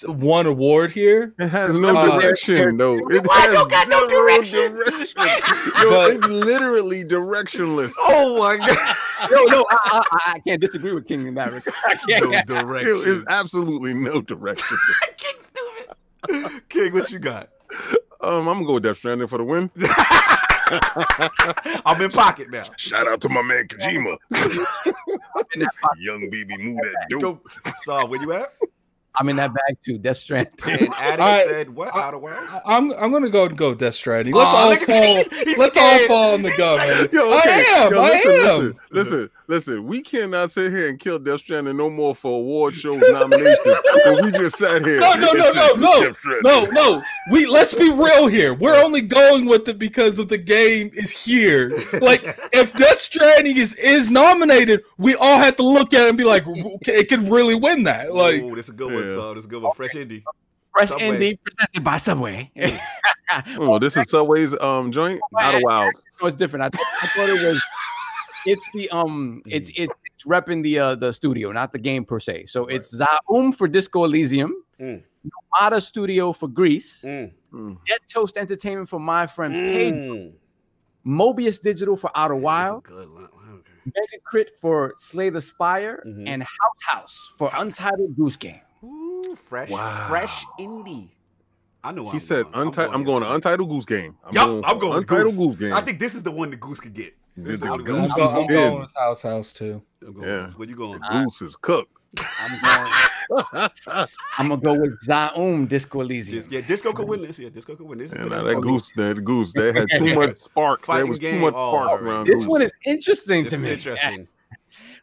one award here. It has no Uh, direction though. It Why has you got no zero direction? Yo, But- it's literally directionless. Oh my god! No, no, I, I, I can't disagree with King in that regard. I can't. no direction. is absolutely no direction. King stupid. King, what you got? Um, I'm gonna go with Death Stranding for the win. I'm in pocket now. Shout out to my man Kojima. in that pocket. Young BB, move that dope. So, so where you at? I'm in that bag too. Death Stranding. And Addy I- said, "What? out of Wilds?" I'm I'm gonna go and go Death Stranding. Let's Aw, all fall. this. Let's scared. all fall on the gun. man. Yo, I okay. am. Yo, I listen, am. Listen, listen, listen. We cannot sit here and kill Death Stranding no more for award shows nominations. we just sat here. No, no, no, no, no, No, no. We let's be real here. We're only going with it because of the game is here. Like if Death Stranding is is nominated, we all have to look at it and be like, okay, it could really win that. Like oh, this is a good one. Yeah. So this is a good one. Fresh indie. Fresh Subway. Indie presented by Subway. no, Oh, this is Subway's um joint. Outer Wilds. it's different. I, th- I thought it was. It's the um. It's it's, it's repping the uh the studio, not the game per se. So it's Zaum for Disco Elysium, Mm. Nomada Studio for Gris, Mm. Mm. Toast Entertainment for My Friend Paid, Mm. Mobius Digital for Outer This Wild, good. Okay. Mega Crit for Slay the Spire, Mhm. and House House for Untitled Goose Game. Ooh, fresh, Wow. fresh indie. I know. He said, "Untitled." I'm going to to Untitled Goose Game. I'm Yup, going I'm going Untitled Goose. Goose Game. I think this is the one the goose could get. The- this the the one goose I'm, goose go- is I'm going with House House too. I'm going Yeah. Goose. Where you going? The goose is cooked. I'm going. I'm gonna go with Zaum Disco Elysium. Dis- yeah, Disco could win this. Yeah, Disco could win this. is Yeah, the nah, that goose, that goose, they had too much sparks. There Fighting was too much Oh, sparks alright. around. This Goose. one is interesting This to is me. interesting.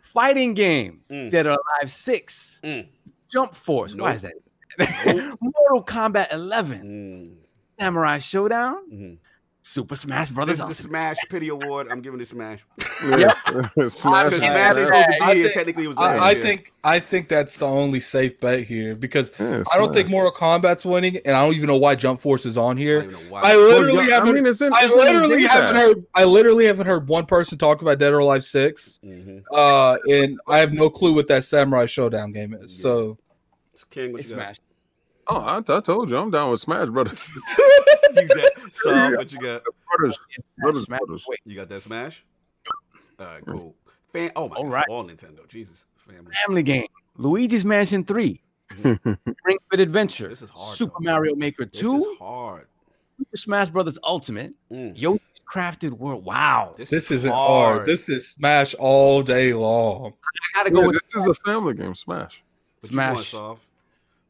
Fighting game, Mm. Dead or Alive Six, Mm. Jump Force. Why is that? Mortal Kombat 11, Mm. Samurai Shodown, Mhm. Super Smash This Brothers. is the Smash Pity Award. I'm giving it Smash. Yeah. Smash. Because Smash is supposed to be I here. think- Technically, it was. I, I think I think that's the only safe bet here because Yeah, I don't think Mortal Kombat's winning, and I don't even know why Jump Force is on here. don't even know why. I literally yeah, haven't. I mean, in, I it's in the literally haven't Pass. heard. I literally haven't heard one person talk about Dead or Alive Six, Mhm. uh, and I have no clue what that Samurai Shodown game is. Yeah. So King, what It's you got? Smash. Oh, I, I told you, I'm down with Smash Brothers. you got Saul, what you got? brothers, brothers, Smash. brothers. Wait, You got that Smash? All right, cool. Fan. Oh my All god! right. All Nintendo. Jesus, family. Family Game, Luigi's Mansion 3, Ring Fit Adventure, This is hard, Super though. Mario Maker Two. This 2, is hard. Super Smash Brothers Ultimate, Mm. Yoshi's Crafted World. Wow. this isn't hard. This is Smash all day long. I gotta go Yeah, with this is a family game, Smash. What Smash.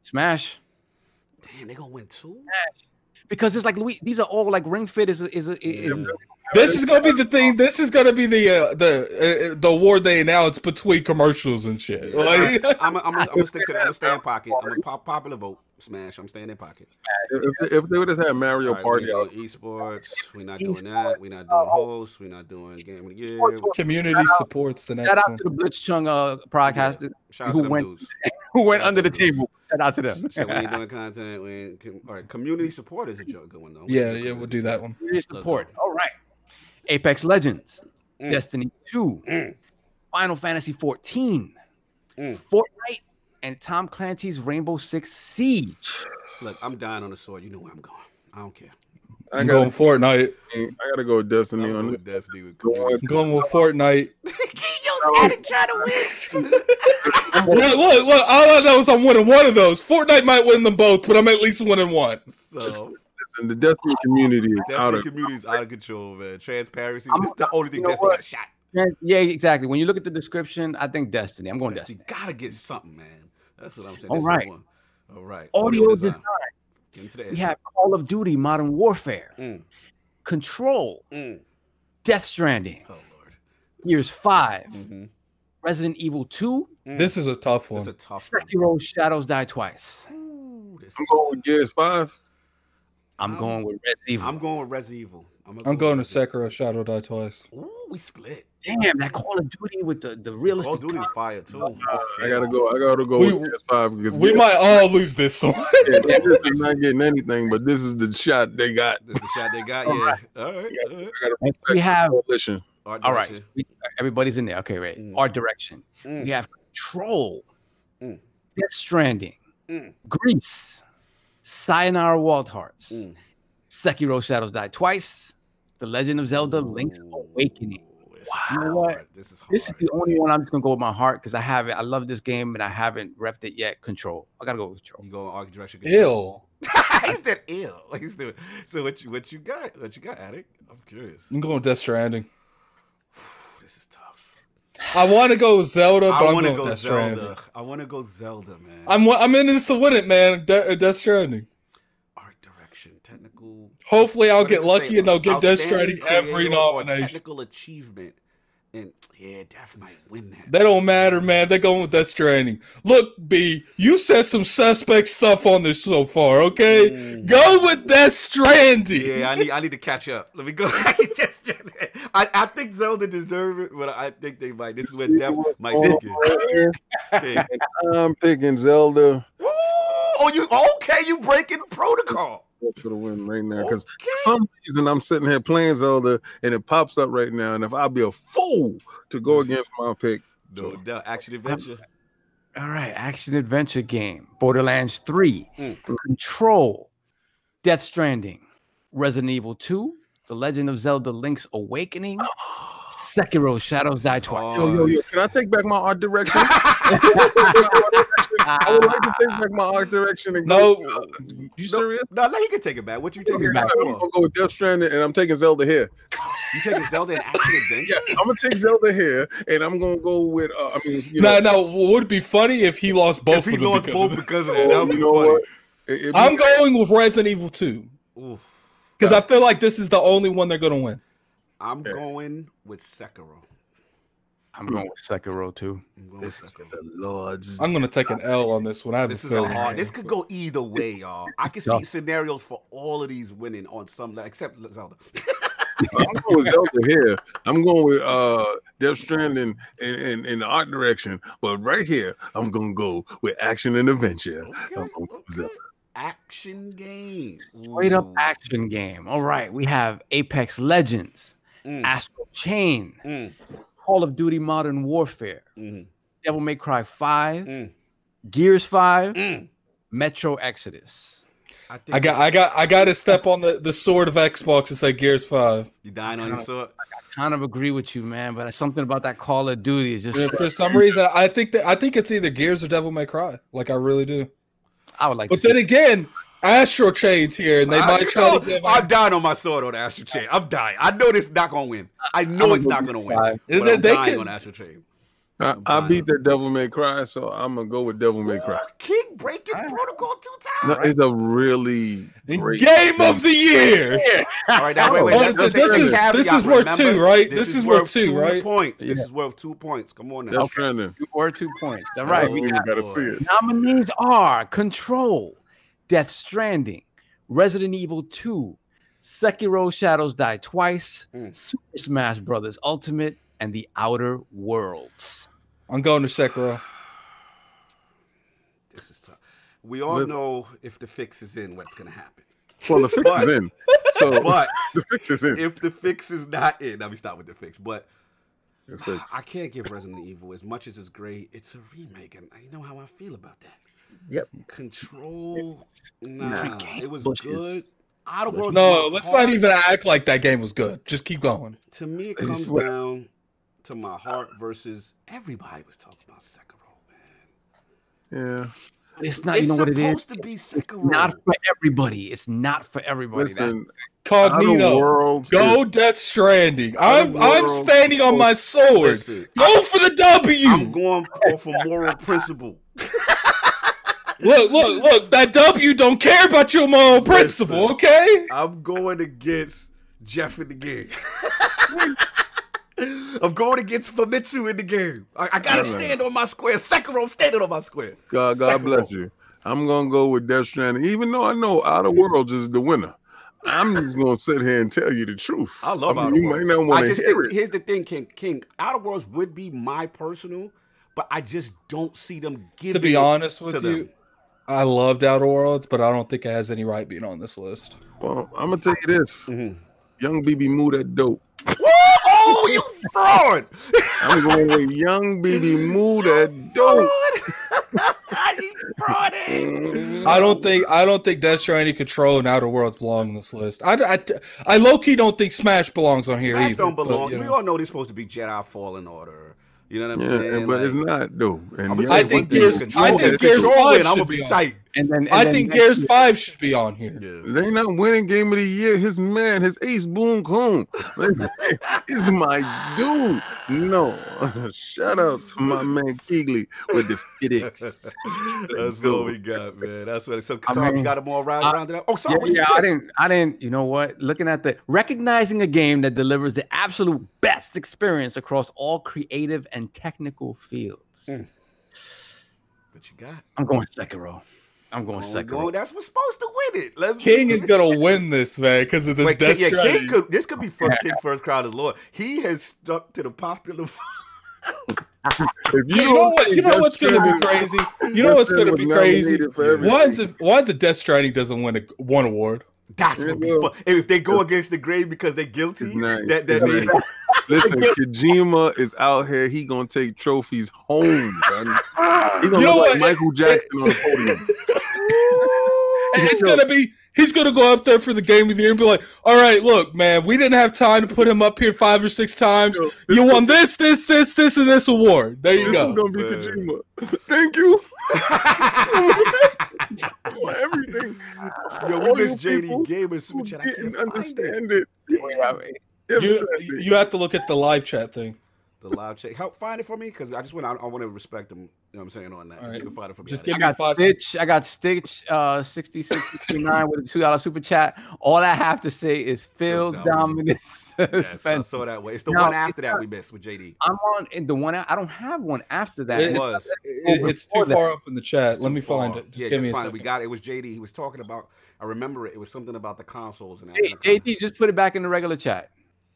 Smash. Damn, they gonna win two. Because it's like Louis, these are all like Ring Fit is a, is, a, is This is gonna be the thing. This is gonna be the uh, the uh, the award they announce between commercials and shit. Like, I'm I'm I'm gonna stick to that. I'm gonna stay in pocket. I'm gonna pop popular vote. Smash. I'm staying in pocket. If, if they would have had Mario All right, Party, we out, esports. We're not doing that. We're not doing Oh. hosts. We're not doing game of the year. Community Shout supports the next Shout out one. to the Blitzchung uh, podcast Shout out who to them went- dudes. who went Shout under the to them. table. Shout out to them. So we ain't doing content. We ain't, all right, community support is a jo- good one though. Yeah, yeah, we'll do that one. Community support. All right. Apex Legends, Mm. Destiny 2, Mm. Final Fantasy 14, Mm. Fortnite, and Tom Clancy's Rainbow Six Siege. Look, I'm dying on the sword. You know where I'm going. I don't care. I I'm gotta, going Fortnite. I gotta go with Destiny I'm on going with Destiny with Go community. I'm going with Fortnite. Yo, Addict trying to win. look, look, look, all I know is I'm winning one of those. Fortnite might win them both, but I'm at least winning one. so Listen, the Destiny community is out of community is out of control, man. Transparency. I'm- is the only thing you know Destiny got shot. Yeah, yeah, exactly. When you look at the description, I think Destiny. I'm going Destiny Destiny. gotta get something, man. That's what I'm saying. All This is right. one. All right. Audio design. Get into the We have Call of Duty Modern Warfare, Mm, Control, mm. Death Stranding, Oh Lord. Gears 5, Mm-hmm. Resident Evil 2, This is a tough one. It's one. a tough one. Sekiro Shadows Die Twice. Ooh, this I'm is going with Gears Five. I'm Um, going with Res Evil. I'm going with Resident Evil. I'm, gonna I'm go going to Sekiro Shadow Die Twice. Ooh, we split. Damn, that Call of Duty with the, the Call realistic. of Duty is fire too. I gotta go. I gotta go We- with Five because We Gears- might all lose this one. yeah, Gears is not getting anything, but this is the shot they got. This is the shot they got. Yeah. All right. All right. We have, the coalition. Art all right, we- everybody's in there. Okay, right. Mm. Art direction. Mm. We have Control, Mm. Death Stranding, Mm. Gris, Sayonara Wild Hearts, Mm. Sekiro Shadows Die Twice, The Legend of Zelda Link's Awakening. this is You know what? This is hard. This is the only one I'm just gonna go with my heart because I haven't. I love this game and I haven't repped it yet. Control. I gotta go with Control. You go art direction. Ill. he said ill. He's doing. So what you what you got? What you got, addict? I'm curious. I'm going Death Stranding. This is tough. I want to go Zelda, but I I'm want to going go Death Zelda. Stranding. I want to go Zelda, man. I'm I'm in this to win it, man. De- uh, Death Stranding. Art direction, technical. Hopefully, I'll get lucky and they'll give Death Stranding every creative or nomination. Technical achievement, and yeah, Death might win that. That don't matter, man. They're going with Death Stranding. Look, B, you said some suspect stuff on this so far, okay? Mm. Go with Death Stranding. Yeah, I need I need to catch up. Let me go. I, I think Zelda deserve it, but I think they might. This is where Death might Oh, stick it. right here. Okay. I'm picking Zelda Ooh, Oh, you okay? You breaking protocol? For the win right now because Okay. some reason I'm sitting here playing Zelda and it pops up right now. And if I'll be a fool to go against my pick, No doubt. Action adventure. All right, action adventure game. Borderlands 3, Mm. Control, Death Stranding, Resident Evil 2, The Legend of Zelda Link's Awakening, Sekiro Shadows Die Twice. yo, yo, yo, can I take back my art direction? I would like to take back my art direction and No, go. you No, serious? No, no, he can take it back. What you taking it back? I'm gonna go with Death Stranding and I'm taking Zelda here. You taking Zelda in action adventure? Yeah, I'm gonna take Zelda here and I'm gonna go with. Uh, I mean, you no, know, no. Would it be funny if he lost both If he lost because both because of that, that would be funny. what? It- it- I'm going with Resident Evil 2 Oof. because I feel like this is the only one they're going to win. I'm going with Sekiro. I'm going with Sekiro too. I'm going with This is Sekiro. the Lord's. I'm going to take an L on this one. I have This a is a feeling. hard. This could go either way, y'all. I can see scenarios for all of these winning on some level, except Zelda. I'm going with Zelda here. I'm going with uh Death Stranding in, in, in the art direction, but right here I'm gonna go with action and adventure. Okay, I'm okay. Zelda. Action game. Straight up action game. All right, we have Apex Legends, Mm, Astral Chain, mm, Call of Duty Modern Warfare, mm, Devil May Cry 5, mm, Gears 5, mm. Metro Exodus. think I got, I got, I got to step on the, the sword of Xbox and say Gears Five. You dying on your sword? I kind of agree with you, man, but something about that Call of Duty is just. And for some reason, I think that I think it's either Gears or Devil May Cry. Like I really do. I would like But to then see- again, Astro Chain's here, and they I- might you try know, to give. I'm dying on my sword on Astro Chain. I'm dying. I know this is not gonna win. I know I'ma it's not gonna win. But They- I'm they dying can- on Astro Chain. I, I'm I dying. beat the Devil May Cry, so I'm gonna go with Devil May Cry. King breaking All right. protocol two No, times. it's a really great Game of the year. All right, now wait, wait. Oh, let- let's this take a is- caveat, this is worth remember? two, right? This is worth worth two, right? Points. This Yeah. is worth two points. Come on now. Death Stranding. Two or two points. All right, we Oh, got gotta see it. nominees are Control, Death Stranding, Resident Evil 2, Sekiro Shadows Die Twice, Mm. Super Smash Brothers Ultimate, and The Outer Worlds. I'm going to Sekiro. This is tough. We all Let- know if the fix is in, what's gonna happen. Well, the fix But- is in. So But the fix is in. if the fix is not in, let me start with the fix. But I can't give Resident Evil as much as it's great. It's a remake, and I know how I feel about that. Yep. Control, Nah. nah, it was Bushes. good. Out of Worlds. No, was let's hard. not even act like that game was good. Just keep going. To me, it comes down to my heart versus everybody was talking about Sekiro, man. Yeah. It's not, it's you know what it is? supposed to be It's not for everybody. It's not for everybody. That's Listen, Cognito, Worlds go is- Death Stranding. I'm Outer I'm standing on my sword. Listen, Go for the W. I'm going for a moral principle. Look, look, look. That W don't care about your moral principle, Listen. okay? I'm going against Geoff in the game. I'm going against Famitsu in the game. I, I gotta stand on my square. Sekiro, I'm standing on my square. God, God Sekiro. bless you. I'm gonna go with Death Stranding, even though I know Outer Worlds is the winner. I'm just gonna sit here and tell you the truth. I love I mean, Outer you Worlds. might not wanna just hear think, it. here's the thing, King. King, Outer Worlds would be my personal, but I just don't see them giving. To be it honest to with them. You, I loved Outer Worlds, but I don't think it has any right being on this list. Well, I'm gonna tell you this: Mhm. Young BB Moo that dope. Oh, you fraud! I'm going with Young BB Moo that dope. Fraud! you frauding. I don't think I don't think Death Stranding, Control, and Outer Worlds belong on this list. I, I, I low key don't think Smash belongs on here Smash either. don't but, belong. you we all know they're supposed to be Jedi Fallen Order. You know what I'm Yeah, saying? but it's not though. And I'ma Young tell I think one thing, Gears- Control- I think gears control, and I'm gonna be be tight. And then and I then think next Gears year- Five should be on here. Yeah. They not winning game of the year. His man, his ace boom coon. is my dude. No. Shout out to my man Keighley with the FedEx. That's what we got, man. That's what. So, I sorry, you got them all round, I- rounded up. Oh, sorry. Yeah, yeah. I didn't. I didn't. You know what? Looking at the recognizing a game that delivers the absolute best experience across all creative and technical fields. Mm. What you got? I'm going Sekiro. I'm going Oh, Sekiro. go- That's what's supposed to win it. Let's King is gonna win this, man, because of this Wait, Death King, yeah, King could, this could be from King's first crowd as Lord. He has stuck to the popular. You, You know what? You know what's gonna be crazy? You know what's gonna be crazy? nominated for everything. Why is it? Why the Death Stranding doesn't win a one award? That's Yeah, what be fun. If they go against the grave because they're guilty, It's nice. that, that they. Listen, Kojima is out here. He gonna take trophies home. son. He gonna You know look what? like Michael Jackson on the podium. And it's gonna be. He's gonna go up there for the game of the year and be like, "All right, look, man, we didn't have time to put him up here five or six times. Yo, You this won this, this, this, this, and this award. There you go." gonna be Man. Kojima. Thank you for everything. Yo, we miss JD people Gamer who super chat. I didn't can't find it. understand it. You, You, you have to look at the live chat thing. The live check. Help find it for me because I just want. I, I want to respect them. You know what I'm saying on that. All right. You can find it for me. Just out give I me got five. Stitch. I got Stitch. Uh, sixty six sixty nine with a two dollar super chat. All I have to say is Phil Phil Dominus Yes, I Spencer. saw that way. It's the No, one after that not. we missed with JD. I'm on in the one. I don't have one after that. It It It's- was. It- it's too that. far up in the chat. Let too me find far. it. Just yeah, give me a find second. it. We got it. It was JD. He was talking about. I remember it. It was something about the consoles and Hey, JD, just put it back in the regular chat.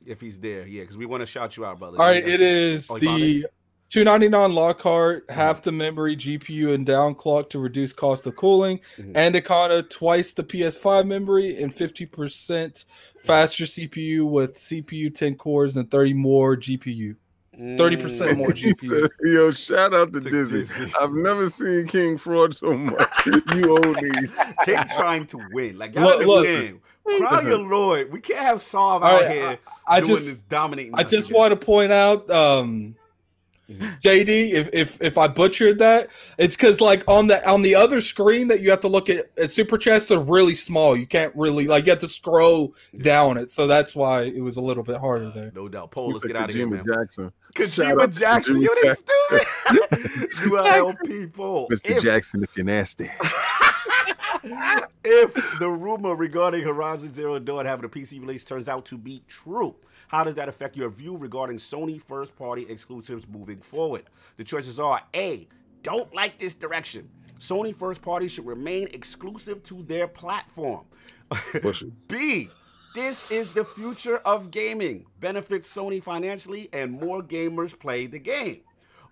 If he's there. Yeah, because we want to shout you out, brother. All right, it is Oh, you found the 299 Lockhart, half the memory, GPU, and down clock to reduce cost of cooling, Mhm. and Akana twice the PS5 memory and 50% faster CPU with CPU 10 cores and 30 more GPU. 30% more GPU. Yo, shout out to To Dizzy. Dizzy. I've never seen King fraud so much. you owe me. King trying to win. Like y'all Look, look. Understand. Crown your Lord. We can't have Sav All out right, here I doing just this dominating. I just want to point out, um. JD, if, if if I butchered that, it's because like on the on the other screen that you have to look at, at super chats are really small. You can't really like you have to scroll down it, so that's why it was a little bit harder there. No doubt. Paul, let's get out of here, man. Jackson. Shout Kojima Jackson, Kojima you they stupid. you are LP Paul. Mr. If- Jackson, if you're nasty. if the rumor regarding Horizon Zero Dawn having a PC release turns out to be true, how does that affect your view regarding Sony first party exclusives moving forward? The choices are A, don't like this direction. Sony first party should remain exclusive to their platform. B. This is the future of gaming. Benefits Sony financially, and more gamers play the game.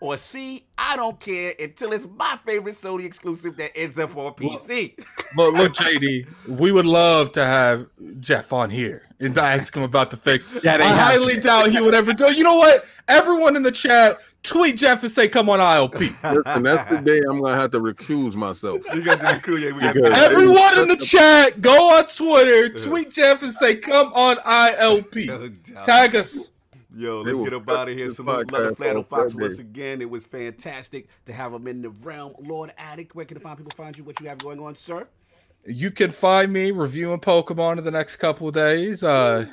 Or C. I don't care until it's my favorite Sony exclusive that ends up on PC. But look, JD, we would love to have Geoff on here and ask him about the fix. Yeah, I have highly doubt he would ever do. You know what? Everyone in the chat, tweet Geoff and say, "Come on, ILP." Listen, that's the day I'm gonna have to recuse myself. You got to be cool, yeah, we got Because- Everyone in the chat, go on Twitter, tweet Jeff and say, "Come on, ILP." No. Tag us. Yo, let's get up cut out of here. this Salute Love podcast Flannel off Fox that once again. It was fantastic to have him in the realm. Lord Addict, where can the fine people find you? What you have going on, sir? You can find me reviewing Pokemon in the next couple of days. Uh,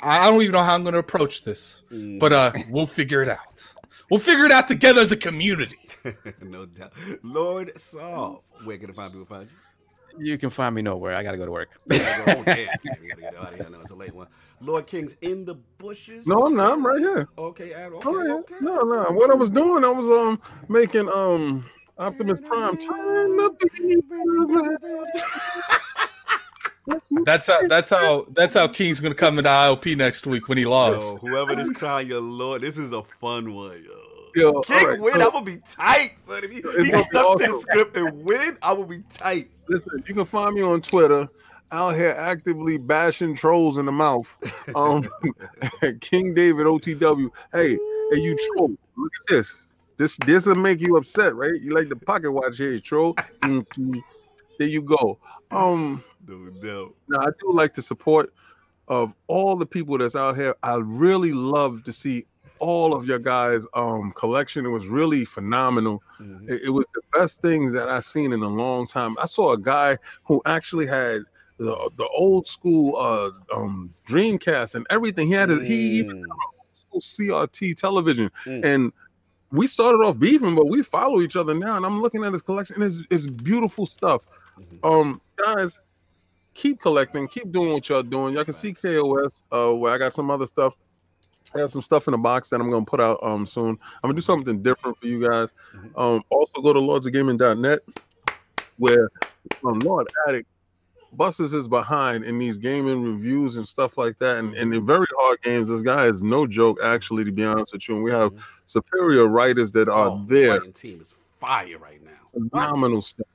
I don't even know how I'm going to approach this, but uh, we'll figure it out. We'll figure it out together as a community. no doubt. Lord Solve, where can the fine people find you? You can find me nowhere. I gotta go to work. oh, damn. We gotta get out of here. I know it's a late one. Lord King's in the bushes. No, I'm not. I'm right here. Okay, Ad, okay, I'm right here. okay. No, no. What I was doing, I was um making um Optimus Prime turn the beat. That's how. That's how. That's how King's going to come into IOP next week when he Yo, lost. whoever this crown your Lord, this is a fun one, yo. Yo, King all right, win, so- I'm gonna be tight, son. If he, he gonna be stuck to the script and win, I will be tight. Listen, you can find me on Twitter out here actively bashing trolls in the mouth. Um, King David OTW. Hey, hey, you troll. Look at this. This this will make you upset, right? You like the pocket watch here, troll. Mhm. there you go. Um, No now I do like the support of all the people that's out here. I really love to see all of your guys' um collection. It was really phenomenal. Mhm. It, it was the best things that I've seen in a long time. I saw a guy who actually had the the old school uh um Dreamcast and everything. He had a, he even Mm. school CRT television, Mm. and we started off beefing, but we follow each other now. And I'm looking at his collection, and it's, it's beautiful stuff. Mhm. Um, guys, keep collecting, keep doing what y'all doing. Y'all can see KOS. Uh, where I got some other stuff. I have some stuff in the box that I'm gonna put out um soon. I'm gonna do something different for you guys. Mhm. Um, also go to lordsofgaming.net where um, Lord Addict busts his behind in these gaming reviews and stuff like that. And, and in mm-hmm. very hard games, this guy is no joke, actually, to be honest with you. And we have mm-hmm. superior writers that are Oh, there team is fire right now. phenomenal stuff.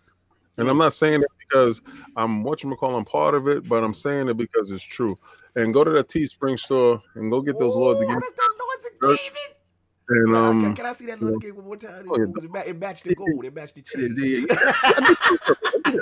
And I'm not saying it because I'm what you call I'm part of it, but I'm saying it because it's true. And go to the Teespring store and go get those Lords Ooh, Lords of Gaming. And Can- um, can, can I see that Lords game one more time? Oh, yeah. It, it, ma- it matched the gold. It matched the cheese.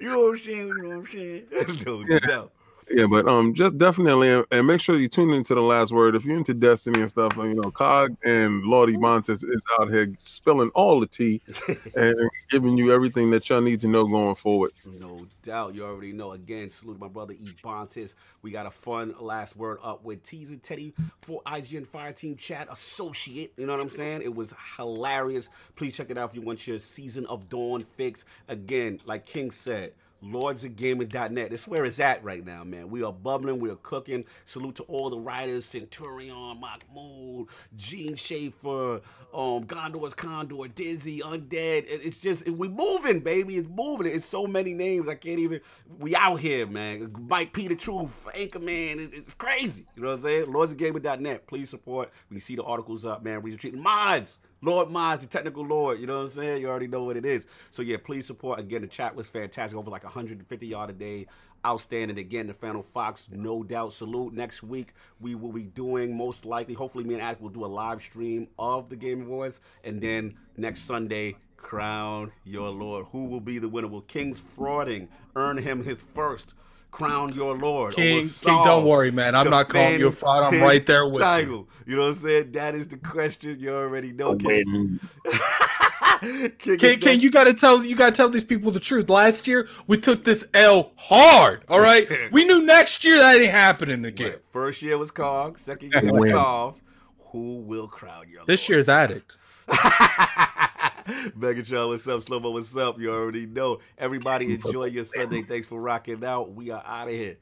you know what I'm saying? You know what I'm saying? no Yeah. doubt. Yeah, but um, just definitely and, make sure you tune into the last word. If you're into Destiny and stuff, you know, Cog and Lordy Montes is out here spilling all the tea and giving you everything that y'all need to know going forward. No doubt. You already know. Again, salute my brother Ebontis. We got a fun last word up with Teaser Teddy for IGN Fire Team Chat Associate. You know what I'm saying? It was hilarious. Please check it out if you want your Season of Dawn fix. Again, like King said, lordsofgaming.net. That's where it's at right now, man. We are bubbling, we are cooking. Salute to all the writers, Centurion, Mahmoud, Gene Schaefer, um, Gondor's Condor, Dizzy, Undead. It's just we moving, baby. It's moving. It's so many names. I can't even. We out here, man. Mike P. The Truth, Anchorman. It- It's crazy. You know what I'm saying? Lordsofgaming.net. Please support. We can see the articles up, man. Retreat mods. Lord Miles, the technical Lord. You know what I'm saying? You already know what it is. So yeah, please support. Again, the chat was fantastic. Over like 150 yard a day. Outstanding. Again, the Final Fox, no doubt. Salute. Next week we will be doing most likely. Hopefully, me and Addict will do a live stream of the Game Awards, and then next Sunday. Crown your Lord. Who will be the winner? Will King's frauding earn him his first crown your Lord? Or will King, King, don't worry, man. I'm not calling you a fraud. I'm right there with you. title. You know what I'm saying? That is the question. You already know. King. King, King, King, you gotta tell you gotta tell these people the truth. Last year we took this L hard. All right, we knew next year that ain't happening again. Right. First year was Cog. Second year was Win. Solve. Who will crown your This Lord? year's addict. Megatron, what's up? Slow what's up? You already know. Everybody enjoy your Sunday. Thanks for rocking out. We are out of here.